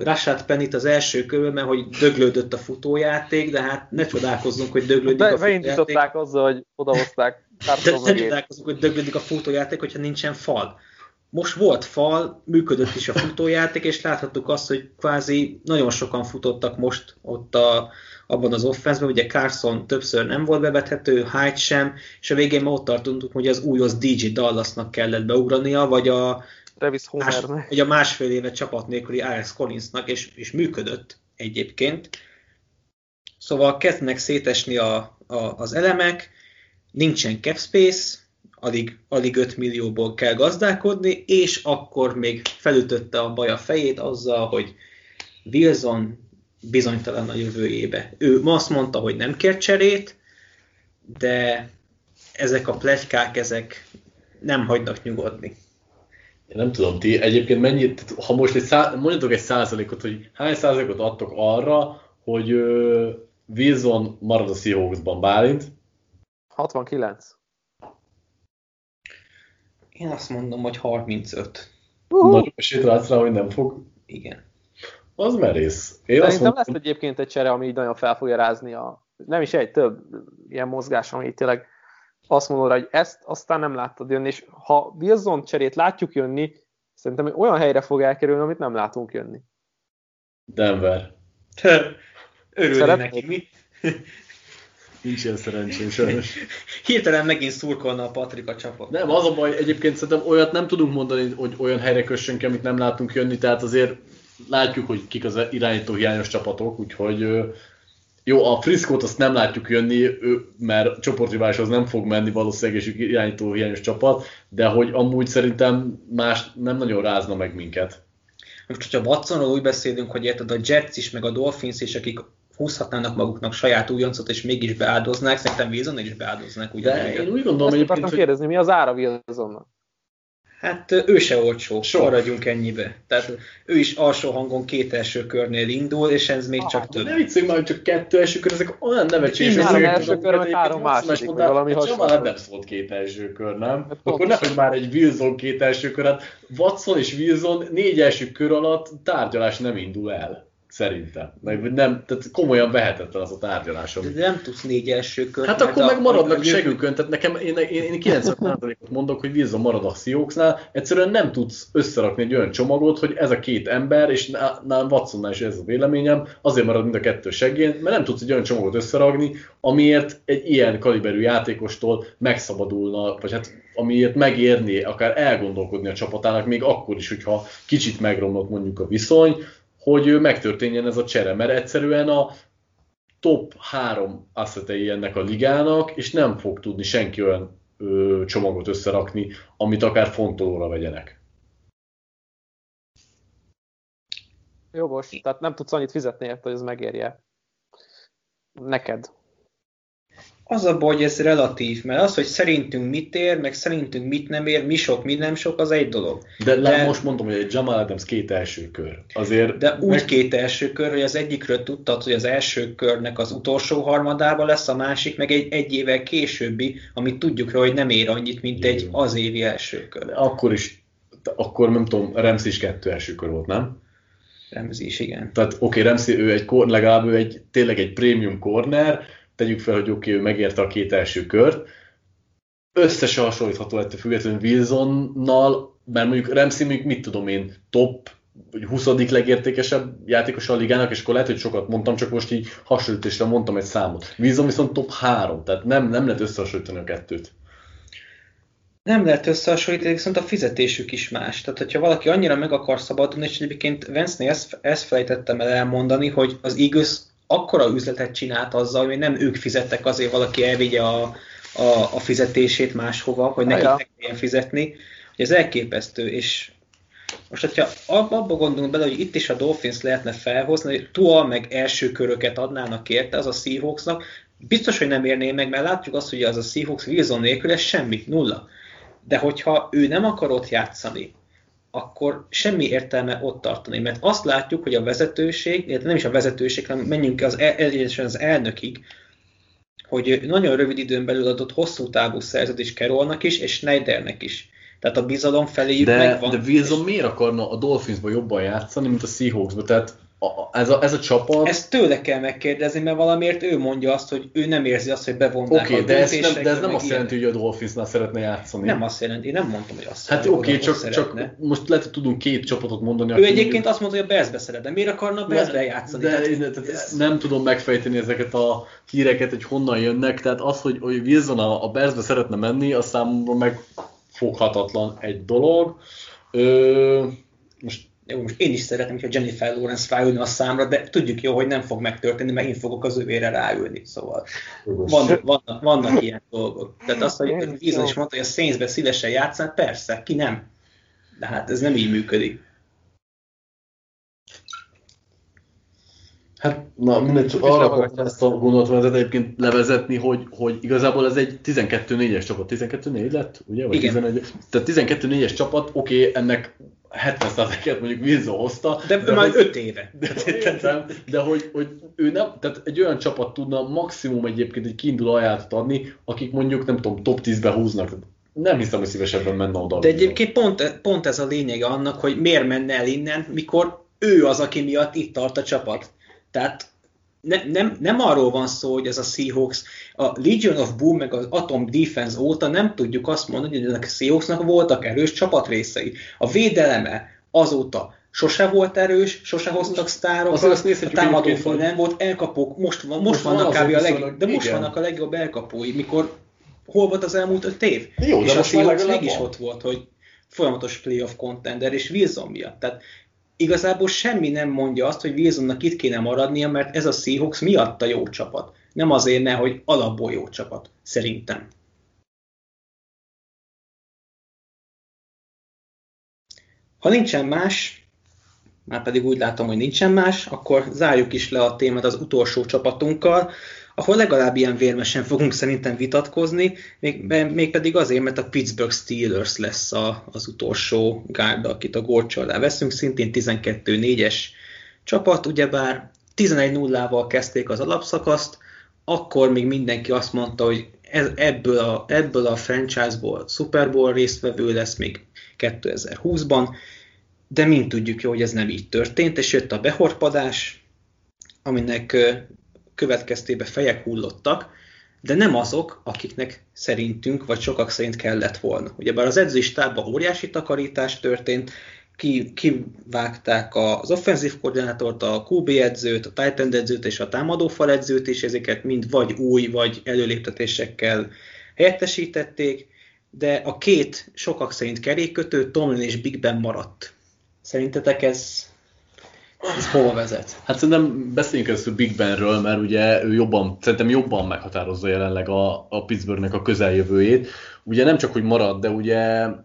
Speaker 1: Rashad Pennit az első körülben, hogy döglődött a futójáték, de hát ne csodálkozzunk, hogy döglődik Be, a futójáték.
Speaker 3: Beindították azzal, hogy odahozták
Speaker 1: de ne csodálkozunk, hogy döglődik a futójáték, hogyha nincsen fal. Most volt fal, működött is a futójáték, és láthattuk azt, hogy kvázi nagyon sokan futottak most ott a, abban az offenszben, ugye Carson többször nem volt bevethető, Hyde sem, és a végén már ott tartottunk, hogy az új az DJ Dallasnak kellett beugrania, vagy a, más, vagy a másfél éve csapat nélküli Alex Collinsnak, és, és működött egyébként. Szóval kezdnek szétesni a, a, az elemek, nincsen cap space, alig, alig 5 millióból kell gazdálkodni, és akkor még felütötte a baj a fejét azzal, hogy Wilson bizonytalan a jövőjébe. Ő ma azt mondta, hogy nem kér cserét, de ezek a plegykák, ezek nem hagynak nyugodni.
Speaker 2: Én nem tudom, ti egyébként mennyit, ha most egy szá, mondjatok egy százalékot, hogy hány százalékot adtok arra, hogy uh, Wilson marad a Seahawksban, Bálint?
Speaker 3: 69.
Speaker 1: Én azt mondom, hogy 35.
Speaker 3: Uh-huh.
Speaker 2: Nagy esélyt látsz rá, hogy nem fog?
Speaker 1: Igen.
Speaker 2: Az merész. Én
Speaker 3: Szerintem
Speaker 2: azt mondom,
Speaker 3: lesz egyébként egy csere, ami így nagyon fel fogja rázni a... Nem is egy, több ilyen mozgás, ami így tényleg azt mondod rá, hogy ezt aztán nem láttad jönni, és ha Wilson cserét látjuk jönni, szerintem olyan helyre fog elkerülni, amit nem látunk jönni.
Speaker 2: Denver.
Speaker 1: Örülni
Speaker 3: Szeretnéd?
Speaker 1: neki, mi?
Speaker 2: Nincs ilyen szerencsém sajnos.
Speaker 1: Hirtelen megint szurkolna a Patrik a csapat.
Speaker 2: Nem, az a baj, egyébként szerintem olyat nem tudunk mondani, hogy olyan helyre kössünk ki, amit nem látunk jönni, tehát azért látjuk, hogy kik az irányító hiányos csapatok, úgyhogy jó, a Friskót azt nem látjuk jönni, ő, mert csoportriváláshoz nem fog menni valószínűleg, és irányító hiányos csapat, de hogy amúgy szerintem más nem nagyon rázna meg minket.
Speaker 1: Most, hogyha Watsonról úgy beszélünk, hogy érted a Jets is, meg a Dolphins is, akik húzhatnának maguknak saját újoncot, és mégis beáldoznák, szerintem Wilson is beáldoznák
Speaker 2: De
Speaker 1: ugyanúgy.
Speaker 2: én úgy gondolom
Speaker 3: Ezt
Speaker 2: egyébként,
Speaker 3: akartam
Speaker 2: hogy
Speaker 3: kérdezni, mi az ára Wilsonnak?
Speaker 1: Hát ő se olcsó, maradjunk ennyibe. Tehát ő is alsó hangon két első körnél indul, és ez még csak több.
Speaker 2: Ne vicceljünk már, hogy csak kettő első kör, ezek olyan nevetséges
Speaker 3: Három első
Speaker 2: hogy
Speaker 3: kör, meg három második, vagy valami
Speaker 2: hát
Speaker 3: hasonló.
Speaker 2: Jamal Adams volt két első kör, nem?
Speaker 3: Hát
Speaker 2: Akkor
Speaker 3: pontosan.
Speaker 2: nehogy már egy Wilson két első kör, hát Watson és Wilson négy első kör alatt tárgyalás nem indul el. Szerintem. Meg nem, tehát komolyan vehetetlen az a tárgyalás. ami-
Speaker 1: De nem tudsz négy első kört.
Speaker 2: Hát akkor meg maradnak
Speaker 1: a-
Speaker 2: segükön, tehát nekem én, én, én 90%-ot mondok, hogy Wilson marad a Seahawksnál, egyszerűen nem tudsz összerakni egy olyan csomagot, hogy ez a két ember, és ná- nálam Watsonnál is ez a véleményem, azért marad mind a kettő segén, mert nem tudsz egy olyan csomagot összerakni, amiért egy ilyen kaliberű játékostól megszabadulna, vagy hát amiért megérné akár elgondolkodni a csapatának, még akkor is, hogyha kicsit megromlott mondjuk a viszony, hogy megtörténjen ez a csere, mert egyszerűen a top három asszetei ennek a ligának, és nem fog tudni senki olyan ö, csomagot összerakni, amit akár fontolóra vegyenek.
Speaker 3: Jogos, tehát nem tudsz annyit fizetni érte, hogy ez megérje. Neked.
Speaker 1: Az a baj, hogy ez relatív, mert az, hogy szerintünk mit ér, meg szerintünk mit nem ér, mi sok, mi nem sok, az egy dolog.
Speaker 2: De, de
Speaker 1: De-
Speaker 2: most mondom, hogy egy Jamal Adams két első kör. Azért
Speaker 1: De úgy
Speaker 2: meg-
Speaker 1: két első kör, hogy az egyikről tudtad, hogy az első körnek az utolsó harmadába lesz, a másik meg egy, egy évvel későbbi, amit tudjuk rá, hogy nem ér annyit, mint egy
Speaker 2: Jó.
Speaker 1: az évi első kör.
Speaker 2: akkor is, akkor nem tudom, Ramsey is kettő első kör volt, nem?
Speaker 1: Remzi is, igen.
Speaker 2: Tehát oké, okay, Ramsey, ő egy, legalább ő egy, tényleg egy prémium corner, tegyük fel, hogy oké, okay, ő megérte a két első kört, összesen hasonlítható ettől függetlenül Wilsonnal, mert mondjuk Ramsey mondjuk mit tudom én, top vagy 20. legértékesebb játékos a ligának, és akkor lehet, hogy sokat mondtam, csak most így hasonlításra mondtam egy számot. Wilson viszont top 3, tehát nem, nem lehet összehasonlítani a kettőt.
Speaker 1: Nem lehet összehasonlítani, viszont a fizetésük is más. Tehát, hogyha valaki annyira meg akar szabadulni, és egyébként Vance-nél ezt, ezt felejtettem el elmondani, hogy az Eagles akkora üzletet csinált azzal, hogy nem ők fizettek azért valaki elvigye a, a, a fizetését máshova, hogy nekik
Speaker 3: Ja.
Speaker 1: ne kelljen fizetni, hogy ez elképesztő, és most, hogyha ab- abba gondolunk bele, hogy itt is a Dolphins lehetne felhozni, hogy Tua meg első köröket adnának érte, az a Seahawksnak, biztos, hogy nem érné meg, mert látjuk azt, hogy az a Seahawks Wilson nélkül ez semmit, nulla. De hogyha ő nem akar ott játszani, akkor semmi értelme ott tartani, mert azt látjuk, hogy a vezetőség, nem is a vezetőség, hanem menjünk az, egyenesen az elnökig, hogy nagyon rövid időn belül adott hosszú távú szerződés Carrollnak is, és Schneidernek is. Tehát a bizalom feléjük
Speaker 2: De,
Speaker 1: megvan.
Speaker 2: de Wilson miért akarna a Dolphinsba jobban játszani, mint a Seahawksba? Tehát a, ez, a, ez a csapat...
Speaker 1: Ezt tőle kell megkérdezni, mert valamiért ő mondja azt, hogy ő nem érzi azt, hogy bevonnák
Speaker 2: Oké,
Speaker 1: a
Speaker 2: okay, de, ez nem, de ez nem
Speaker 1: meg
Speaker 2: azt jelenti, hogy a Dolphinsnál szeretne játszani.
Speaker 1: Nem azt jelenti, én nem mondtam, hogy azt
Speaker 2: Hát oké, okay, csak,
Speaker 1: szeretne.
Speaker 2: csak most lehet, hogy tudunk két csapatot mondani.
Speaker 1: Ő egyébként azt mondta, hogy a Bears-be szeret, de miért akarna a Bears-be játszani?
Speaker 2: De
Speaker 1: Tehát
Speaker 2: én tehát
Speaker 1: ez-
Speaker 2: nem tudom megfejteni ezeket a híreket, hogy honnan jönnek, tehát az, hogy, hogy Wilson a, a Bearsbe szeretne menni, az számomra megfoghatatlan egy dolog. Ö, most
Speaker 1: Jó, most én is szeretném, hogyha Jennifer Lawrence ráülne a számra, de tudjuk jó, hogy nem fog megtörténni, mert én fogok az övére ráülni. Szóval van, vannak, vannak ilyen dolgok. Tehát azt, hogy Wilson is mondta, hogy a Saintsbe szívesen játszál, persze, ki nem. De hát ez nem így működik.
Speaker 2: Hát, na, mindegy, csak arra akartam ezt a gondolatomat egyébként levezetni, hogy, hogy igazából ez egy 12-4-es csapat. 12-4 lett, ugye? Vagy
Speaker 1: Igen.
Speaker 2: 11 Tehát 12-4-es csapat, oké, okay, ennek 70%-et mondjuk Wilson hozta.
Speaker 1: De, de már
Speaker 2: hogy-
Speaker 1: 5 éve.
Speaker 2: De, értem, de hogy, hogy ő nem, tehát egy olyan csapat tudna maximum egyébként egy kiinduló ajánlatot adni, akik mondjuk, nem tudom, top 10-be húznak. Nem hiszem, hogy szívesebben menne oda.
Speaker 1: De egyébként pont, pont ez a lényege annak, hogy miért menne el innen, mikor ő az, aki miatt itt tart a csapat. Tehát ne, nem, nem arról van szó, hogy ez a Seahawks, a Legion of Boom meg az Atom Defense óta nem tudjuk azt mondani, hogy ennek a Seahawksnak voltak erős csapatrészei. A védeleme azóta sose volt erős, sose hoztak sztárokat,
Speaker 2: azt
Speaker 1: a támadófal nem volt, elkapók, most, van, most,
Speaker 2: Most van
Speaker 1: vannak kb. a leg,
Speaker 2: viszonylag-
Speaker 1: de most
Speaker 2: igen.
Speaker 1: vannak a legjobb elkapói, mikor hol volt az elmúlt öt év?
Speaker 2: Jó, de
Speaker 1: és a
Speaker 2: most már
Speaker 1: Seahawks mégis ott volt, hogy folyamatos playoff contender, és Wilson miatt. Tehát igazából semmi nem mondja azt, hogy Wilsonnak itt kéne maradnia, mert ez a Seahawks miatta jó csapat. Nem azért ne, hogy alapból jó csapat, szerintem. Ha nincsen más, már pedig úgy látom, hogy nincsen más, akkor zárjuk is le a témát az utolsó csapatunkkal, ahol legalább ilyen vérmesen fogunk szerintem vitatkozni, még, mégpedig azért, mert a Pittsburgh Steelers lesz a, az utolsó gárda, akit a gólcső alá veszünk, szintén 12-4-es csapat, ugyebár 11-0-val kezdték az alapszakaszt, akkor még mindenki azt mondta, hogy ez, ebből, a, ebből a franchise-ból Super Bowl résztvevő lesz még 2020-ban, de mind tudjuk jó, hogy ez nem így történt, és jött a behorpadás, aminek következtében fejek hullottak, de nem azok, akiknek szerintünk, vagy sokak szerint kellett volna. Ugyebár az edzői stábban óriási takarítás történt, ki, kivágták az offenzív koordinátort, a QB edzőt, a Titan edzőt és a támadófal edzőt, és ezeket mind vagy új, vagy előléptetésekkel helyettesítették, de a két sokak szerint kerékkötő Tomlin és Big Ben maradt. Szerintetek ez, ez hova vezet?
Speaker 2: Hát szerintem beszéljünk először Big Benről, mert ugye ő jobban, szerintem jobban meghatározza jelenleg a, a Pittsburghnek a közeljövőjét. Ugye nem csak, hogy marad, de ugye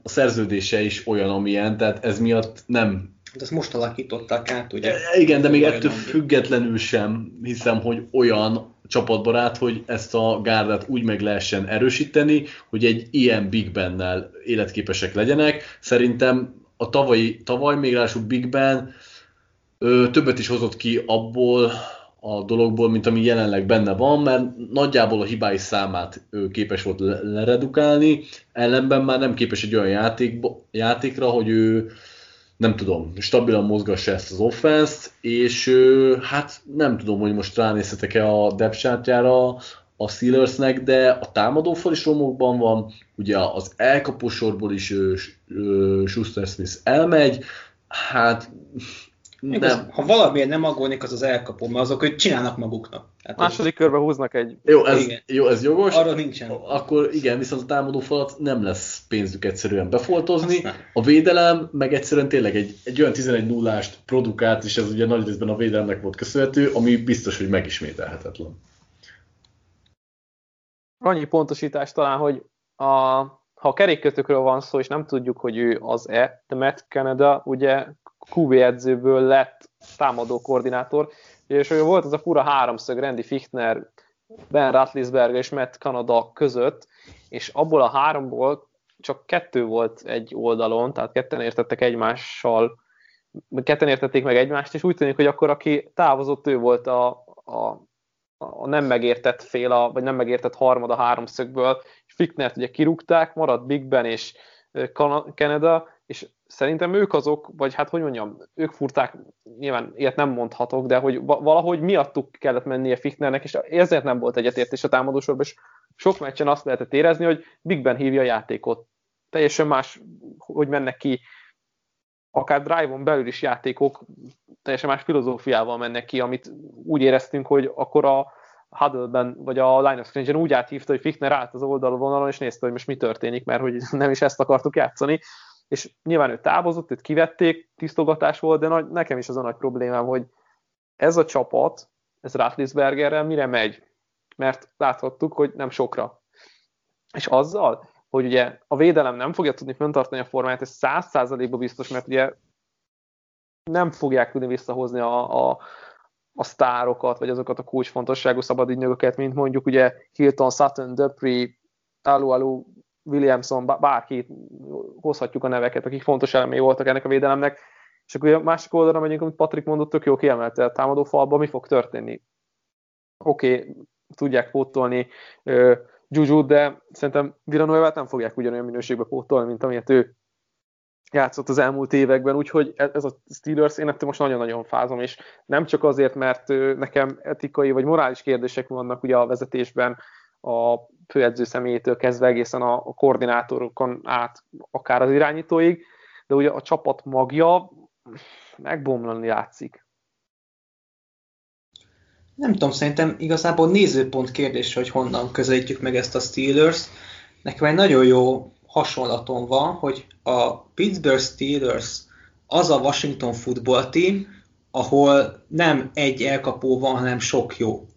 Speaker 2: a szerződése is olyan, amilyen, tehát ez miatt nem
Speaker 1: De ezt most alakították át, ugye?
Speaker 2: E, Igen, de még
Speaker 1: Olyan,
Speaker 2: ettől függetlenül sem hiszem, hogy olyan csapatbarát, hogy ezt a gárdát úgy meg lehessen erősíteni, hogy egy ilyen Big Bennel életképesek legyenek. Szerintem a tavalyi, tavaly még ráadásul Big Ben ö, többet is hozott ki abból a dologból, mint ami jelenleg benne van, mert nagyjából a hibái számát ő képes volt le- leredukálni, ellenben már nem képes egy olyan játékba, játékra, hogy ő nem tudom, stabilan mozgassa ezt az offense és hát nem tudom, hogy most ránézhetek-e a depth a Steelersnek, de a támadófal is romokban van, ugye az elkapósorból is ö, ö, Schuster Smith elmegy, hát
Speaker 1: Igaz,
Speaker 2: nem.
Speaker 1: ha valamiért nem aggódnék, az az elkapó, mert azok, hogy csinálnak maguknak. Ez-
Speaker 3: Második körbe húznak egy
Speaker 2: Jó, ez,
Speaker 1: Igen.
Speaker 2: jó, ez jogos.
Speaker 1: arra nincsen.
Speaker 2: Akkor igen, viszont a támadó falat nem lesz pénzük egyszerűen befoltozni. A védelem meg egyszerűen tényleg egy, egy olyan 11 0 produkált, és ez ugye nagy részben a védelemnek volt köszönhető, ami biztos, hogy megismételhetetlen.
Speaker 3: Annyi pontosítás talán, hogy a, ha a kerékkötőkről van szó, és nem tudjuk, hogy ő az-e, de Matt Canada ugye QB edzőből lett támadó koordinátor, és hogy volt az a fura háromszög Randy Fichtner, Ben Ratlisberger és Matt Canada között, és abból a háromból csak kettő volt egy oldalon, tehát ketten értettek egymással, ketten értették meg egymást, és úgy tűnik, hogy akkor aki távozott, ő volt a, a a nem megértett fél, a, vagy nem megértett harmad a háromszögből, és Ficknert ugye kirúgták, maradt Big Ben és Canada, és szerintem ők azok, vagy hát hogy mondjam, ők furták, nyilván ilyet nem mondhatok, de hogy va- valahogy miattuk kellett mennie Ficknernek, és ezért nem volt egyetértés a támadósorban, és sok meccsen azt lehetett érezni, hogy Big Ben hívja a játékot. Teljesen más, hogy mennek ki akár drive-on belül is játékok teljesen más filozófiával mennek ki, amit úgy éreztünk, hogy akkor a Huddle-ben, vagy a Line of Scrimmage-en úgy áthívta, hogy Fichtner állt az oldalvonalon, és nézte, hogy most mi történik, mert hogy nem is ezt akartuk játszani. És nyilván ő távozott, őt kivették, tisztogatás volt, de nagy, nekem is az a nagy problémám, hogy ez a csapat, ez Ratlisbergerrel mire megy? Mert láthattuk, hogy nem sokra. És azzal, hogy ugye a védelem nem fogja tudni fenntartani a formáját, ez száz százalékban biztos, mert ugye nem fogják tudni visszahozni a, a, a sztárokat, vagy azokat a kulcsfontosságú szabadügynököket, mint mondjuk ugye Hilton, Sutton, Dupree, Alu Alu, Williamson, bárki hozhatjuk a neveket, akik fontos elemei voltak ennek a védelemnek, és akkor a másik oldalra megyünk, amit Patrik mondott, tök jó kiemelte a támadó falba, mi fog történni. Oké, okay, tudják pótolni Juju, de szerintem Villanueva nem fogják ugyanolyan minőségbe pótolni, mint amilyet ő játszott az elmúlt években, úgyhogy e- ez a Steelers, én ettől most nagyon-nagyon fázom, és nem csak azért, mert nekem etikai vagy morális kérdések vannak ugye a vezetésben, a főedző személyétől kezdve egészen a, koordinátorokon át, akár az irányítóig, de ugye a csapat magja megbomlani látszik.
Speaker 1: Nem tudom, szerintem igazából nézőpont kérdés, hogy honnan közelítjük meg ezt a Steelers. Nekem egy nagyon jó hasonlatom van, hogy a Pittsburgh Steelers az a Washington football team, ahol nem egy elkapó van, hanem sok jó.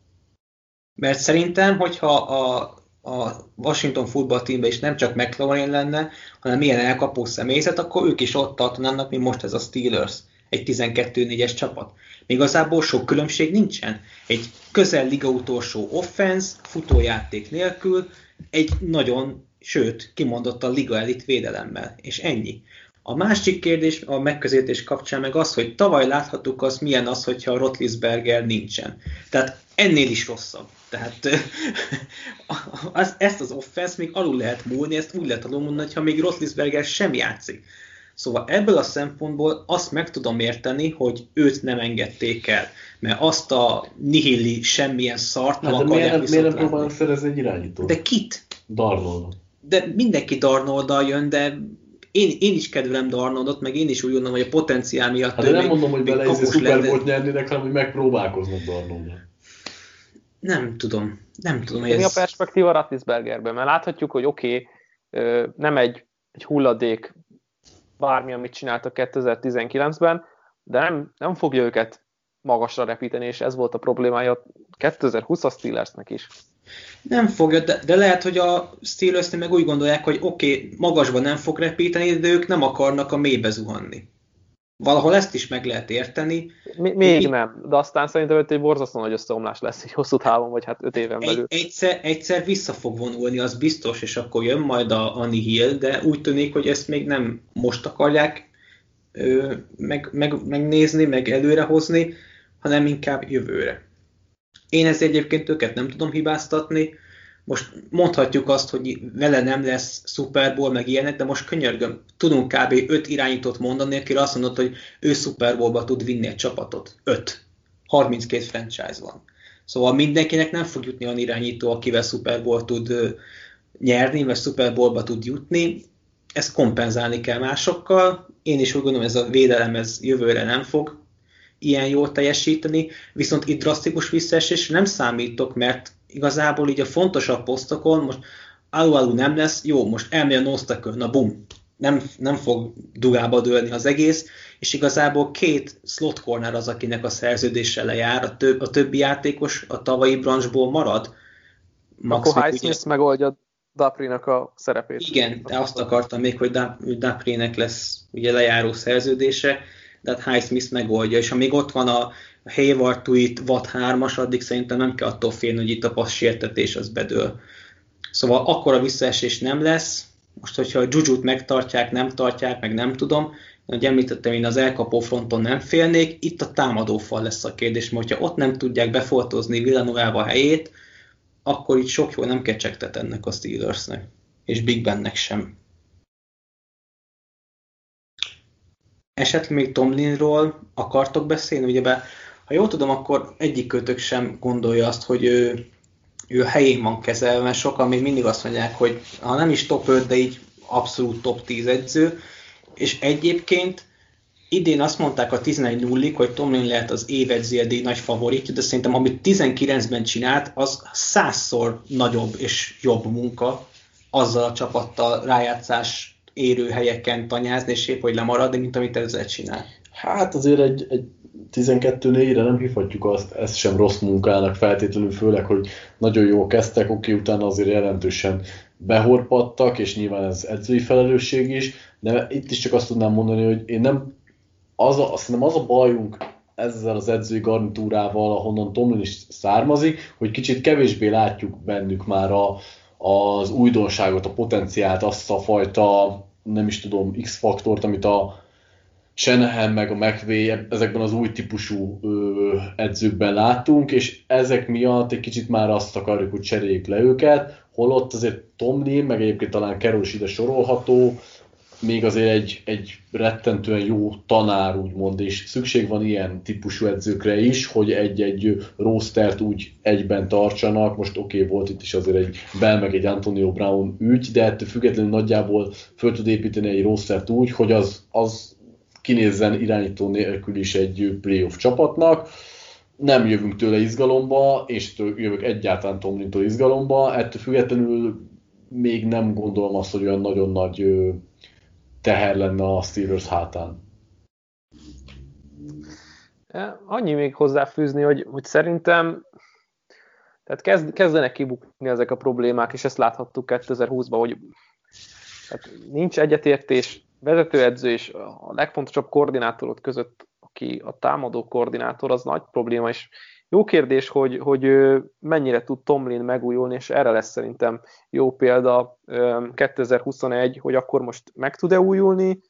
Speaker 1: Mert szerintem, hogyha a, a Washington football teamben is nem csak McLaurin lenne, hanem milyen elkapó személyzet, akkor ők is ott tartanának, mint most ez a Steelers, egy 12-4-es csapat. Még igazából sok különbség nincsen. Egy közel liga utolsó offense, futójáték nélkül, egy nagyon sőt, kimondott a liga elit védelemmel, és ennyi. A másik kérdés a megközelítés kapcsán meg az, hogy tavaly láthattuk az, milyen az, hogyha a Rotlisberger nincsen. Tehát ennél is rosszabb. Tehát az, ezt az offense még alul lehet múlni, ezt úgy lehet alul mondani, ha még Rotlisberger sem játszik. Szóval ebből a szempontból azt meg tudom érteni, hogy őt nem engedték el, mert azt a nihilli semmilyen szart
Speaker 2: nem hát akarják miért, miért nem próbálnak szerezni egy irányítót?
Speaker 1: De kit?
Speaker 2: Darnoldot
Speaker 1: de mindenki Darnoldal jön, de én, én is kedvelem Darnoldot, meg én is úgy gondolom, hogy a potenciál miatt
Speaker 2: hát ő nem mondom, hogy bele izé szuper volt nyernének, hanem hogy megpróbálkoznak Darnoldal.
Speaker 1: Nem tudom. Nem tudom,
Speaker 3: hogy ez... Mi a perspektíva Rattisbergerben? Mert láthatjuk, hogy oké, okay, nem egy, egy hulladék bármi, amit csináltak 2019-ben, de nem, nem fogja őket magasra repíteni, és ez volt a problémája 2020-as Steelersnek is.
Speaker 1: Nem fogja, de, de lehet, hogy a steelers meg úgy gondolják, hogy oké, okay, magasban nem fog repíteni, de ők nem akarnak a mélybe zuhanni. Valahol ezt is meg lehet érteni.
Speaker 3: M- még nem, de aztán szerintem hogy egy borzasztó nagy összeomlás lesz egy hosszú távon, vagy hát öt éven belül.
Speaker 1: Egy, egyszer, egyszer vissza fog vonulni, az biztos, és akkor jön majd a, a Nihil, de úgy tűnik, hogy ezt még nem most akarják ö, meg, meg, megnézni, meg előrehozni, hanem inkább jövőre. Én ezt egyébként őket nem tudom hibáztatni. Most mondhatjuk azt, hogy vele nem lesz Super Bowl, meg ilyenek, de most könyörgöm, tudunk kb. 5 irányítót mondani, aki azt mondott, hogy ő Super Bowl-ba tud vinni egy csapatot. 5. 32 franchise van. Szóval mindenkinek nem fog jutni olyan irányító, akivel Super Bowl tud nyerni, vagy Super Bowl-ba tud jutni. Ezt kompenzálni kell másokkal. Én is úgy gondolom, ez a védelem ez jövőre nem fog ilyen jól teljesíteni, viszont itt drasztikus visszaesés nem számítok, mert igazából így a fontosabb posztokon most alu nem lesz, jó, most elmegy a Nostakön, na bum, nem, nem fog dugába dőlni az egész, és igazából két slot corner az, akinek a szerződése lejár, a, több, a többi játékos a tavalyi branchból marad.
Speaker 3: Max Akkor Highsmith ugye... megoldja Daprinak a szerepét.
Speaker 1: Igen, de azt akartam még, hogy Daprinek lesz ugye lejáró szerződése, de hát Highsmith megoldja, és amíg ott van a Hayward Tweet Watt 3-as, addig szerintem nem kell attól félni, hogy itt a passz sértetés az bedől. Szóval akkor a visszaesés nem lesz, most, hogyha a Jujut megtartják, nem tartják, meg nem tudom, hogy említettem, én az elkapó fronton nem félnék, itt a támadófal lesz a kérdés, mert ha ott nem tudják befoltozni Villanueva helyét, akkor itt sok jó nem kecsegtet ennek a Steelersnek, és Big Bennek sem. esetleg még Tomlinról akartok beszélni? Ugyebár, ha jól tudom, akkor egyik kötök sem gondolja azt, hogy ő, ő helyén van kezelve, mert sokan még mindig azt mondják, hogy ha nem is top 5, de így abszolút top 10 edző, és egyébként idén azt mondták a 11 0 hogy Tomlin lehet az évedzédi nagy favorit, de szerintem amit 19-ben csinált, az százszor nagyobb és jobb munka azzal a csapattal rájátszás érő helyeken tanyázni, és épp hogy lemaradni, mint amit ezzel csinál.
Speaker 2: Hát azért egy, egy 12-4-re nem hívhatjuk azt, ezt sem rossz munkának feltétlenül, főleg, hogy nagyon jól kezdtek, oké, utána azért jelentősen behorpadtak, és nyilván ez edzői felelősség is, de itt is csak azt tudnám mondani, hogy én nem, az a, nem az a bajunk ezzel az edzői garnitúrával, ahonnan Tomlin is származik, hogy kicsit kevésbé látjuk bennük már a, az újdonságot, a potenciált, azt a fajta, nem is tudom, X-faktort, amit a Shanahan meg a McVay ezekben az új típusú ö, edzőkben láttunk, és ezek miatt egy kicsit már azt akarjuk, hogy cseréljük le őket, holott azért Tomlin, meg egyébként talán is ide sorolható, még azért egy, egy rettentően jó tanár, úgymond, és szükség van ilyen típusú edzőkre is, hogy egy-egy rostert úgy egyben tartsanak. Most oké, okay, volt itt is azért egy Bell meg egy Antonio Brown ügy, de ettől függetlenül nagyjából föl tud építeni egy rostert úgy, hogy az, az kinézzen irányító nélkül is egy playoff csapatnak. Nem jövünk tőle izgalomba, és jövök egyáltalán Tomlintól izgalomba, ettől függetlenül még nem gondolom azt, hogy olyan nagyon nagy teher lenne a Steelers hátán.
Speaker 3: Annyi még hozzáfűzni, hogy, hogy szerintem tehát kezd, kezdenek kibukni ezek a problémák, és ezt láthattuk 2020-ban, hogy tehát nincs egyetértés vezetőedző és a legfontosabb koordinátorod között, aki a támadó koordinátor, az nagy probléma, és jó kérdés, hogy, hogy mennyire tud Tomlin megújulni, és erre lesz szerintem jó példa 2021, hogy akkor most meg tud-e újulni,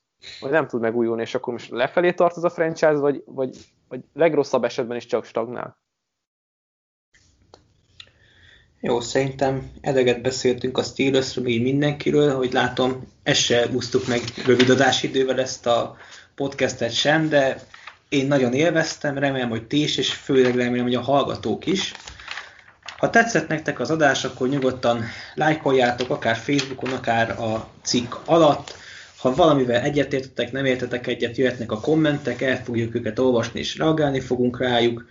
Speaker 3: vagy nem tud megújulni, és akkor most lefelé tart az a franchise, vagy, vagy, vagy legrosszabb esetben is csak stagnál.
Speaker 1: Jó, szerintem eleget beszéltünk a Steelersről, így mindenkiről, hogy látom, ezt se úsztuk meg rövid adásidővel ezt a podcastet sem, de én nagyon élveztem, remélem, hogy ti is, és főleg remélem, hogy a hallgatók is. Ha tetszett nektek az adás, akkor nyugodtan lájkoljátok, akár Facebookon, akár a cikk alatt. Ha valamivel egyetértetek, nem értetek egyet, jöhetnek a kommentek, el fogjuk őket olvasni, és reagálni fogunk rájuk.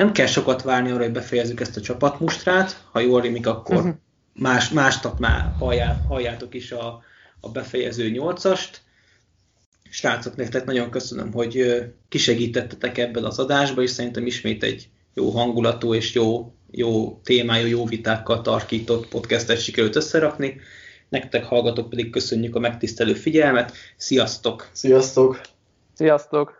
Speaker 1: Nem kell sokat várni arra, hogy befejezzük ezt a csapatmustrát. Ha jól rémik, akkor uh-huh. más, másnap már halljá, halljátok is a, a befejező nyolcast. Srácok, nektek nagyon köszönöm, hogy kisegítettetek ebben az adásba, és szerintem ismét egy jó hangulatú és jó, jó témájú, jó vitákkal tarkított podcastet sikerült összerakni. Nektek hallgatók pedig köszönjük a megtisztelő figyelmet. Sziasztok!
Speaker 2: Sziasztok!
Speaker 3: Sziasztok!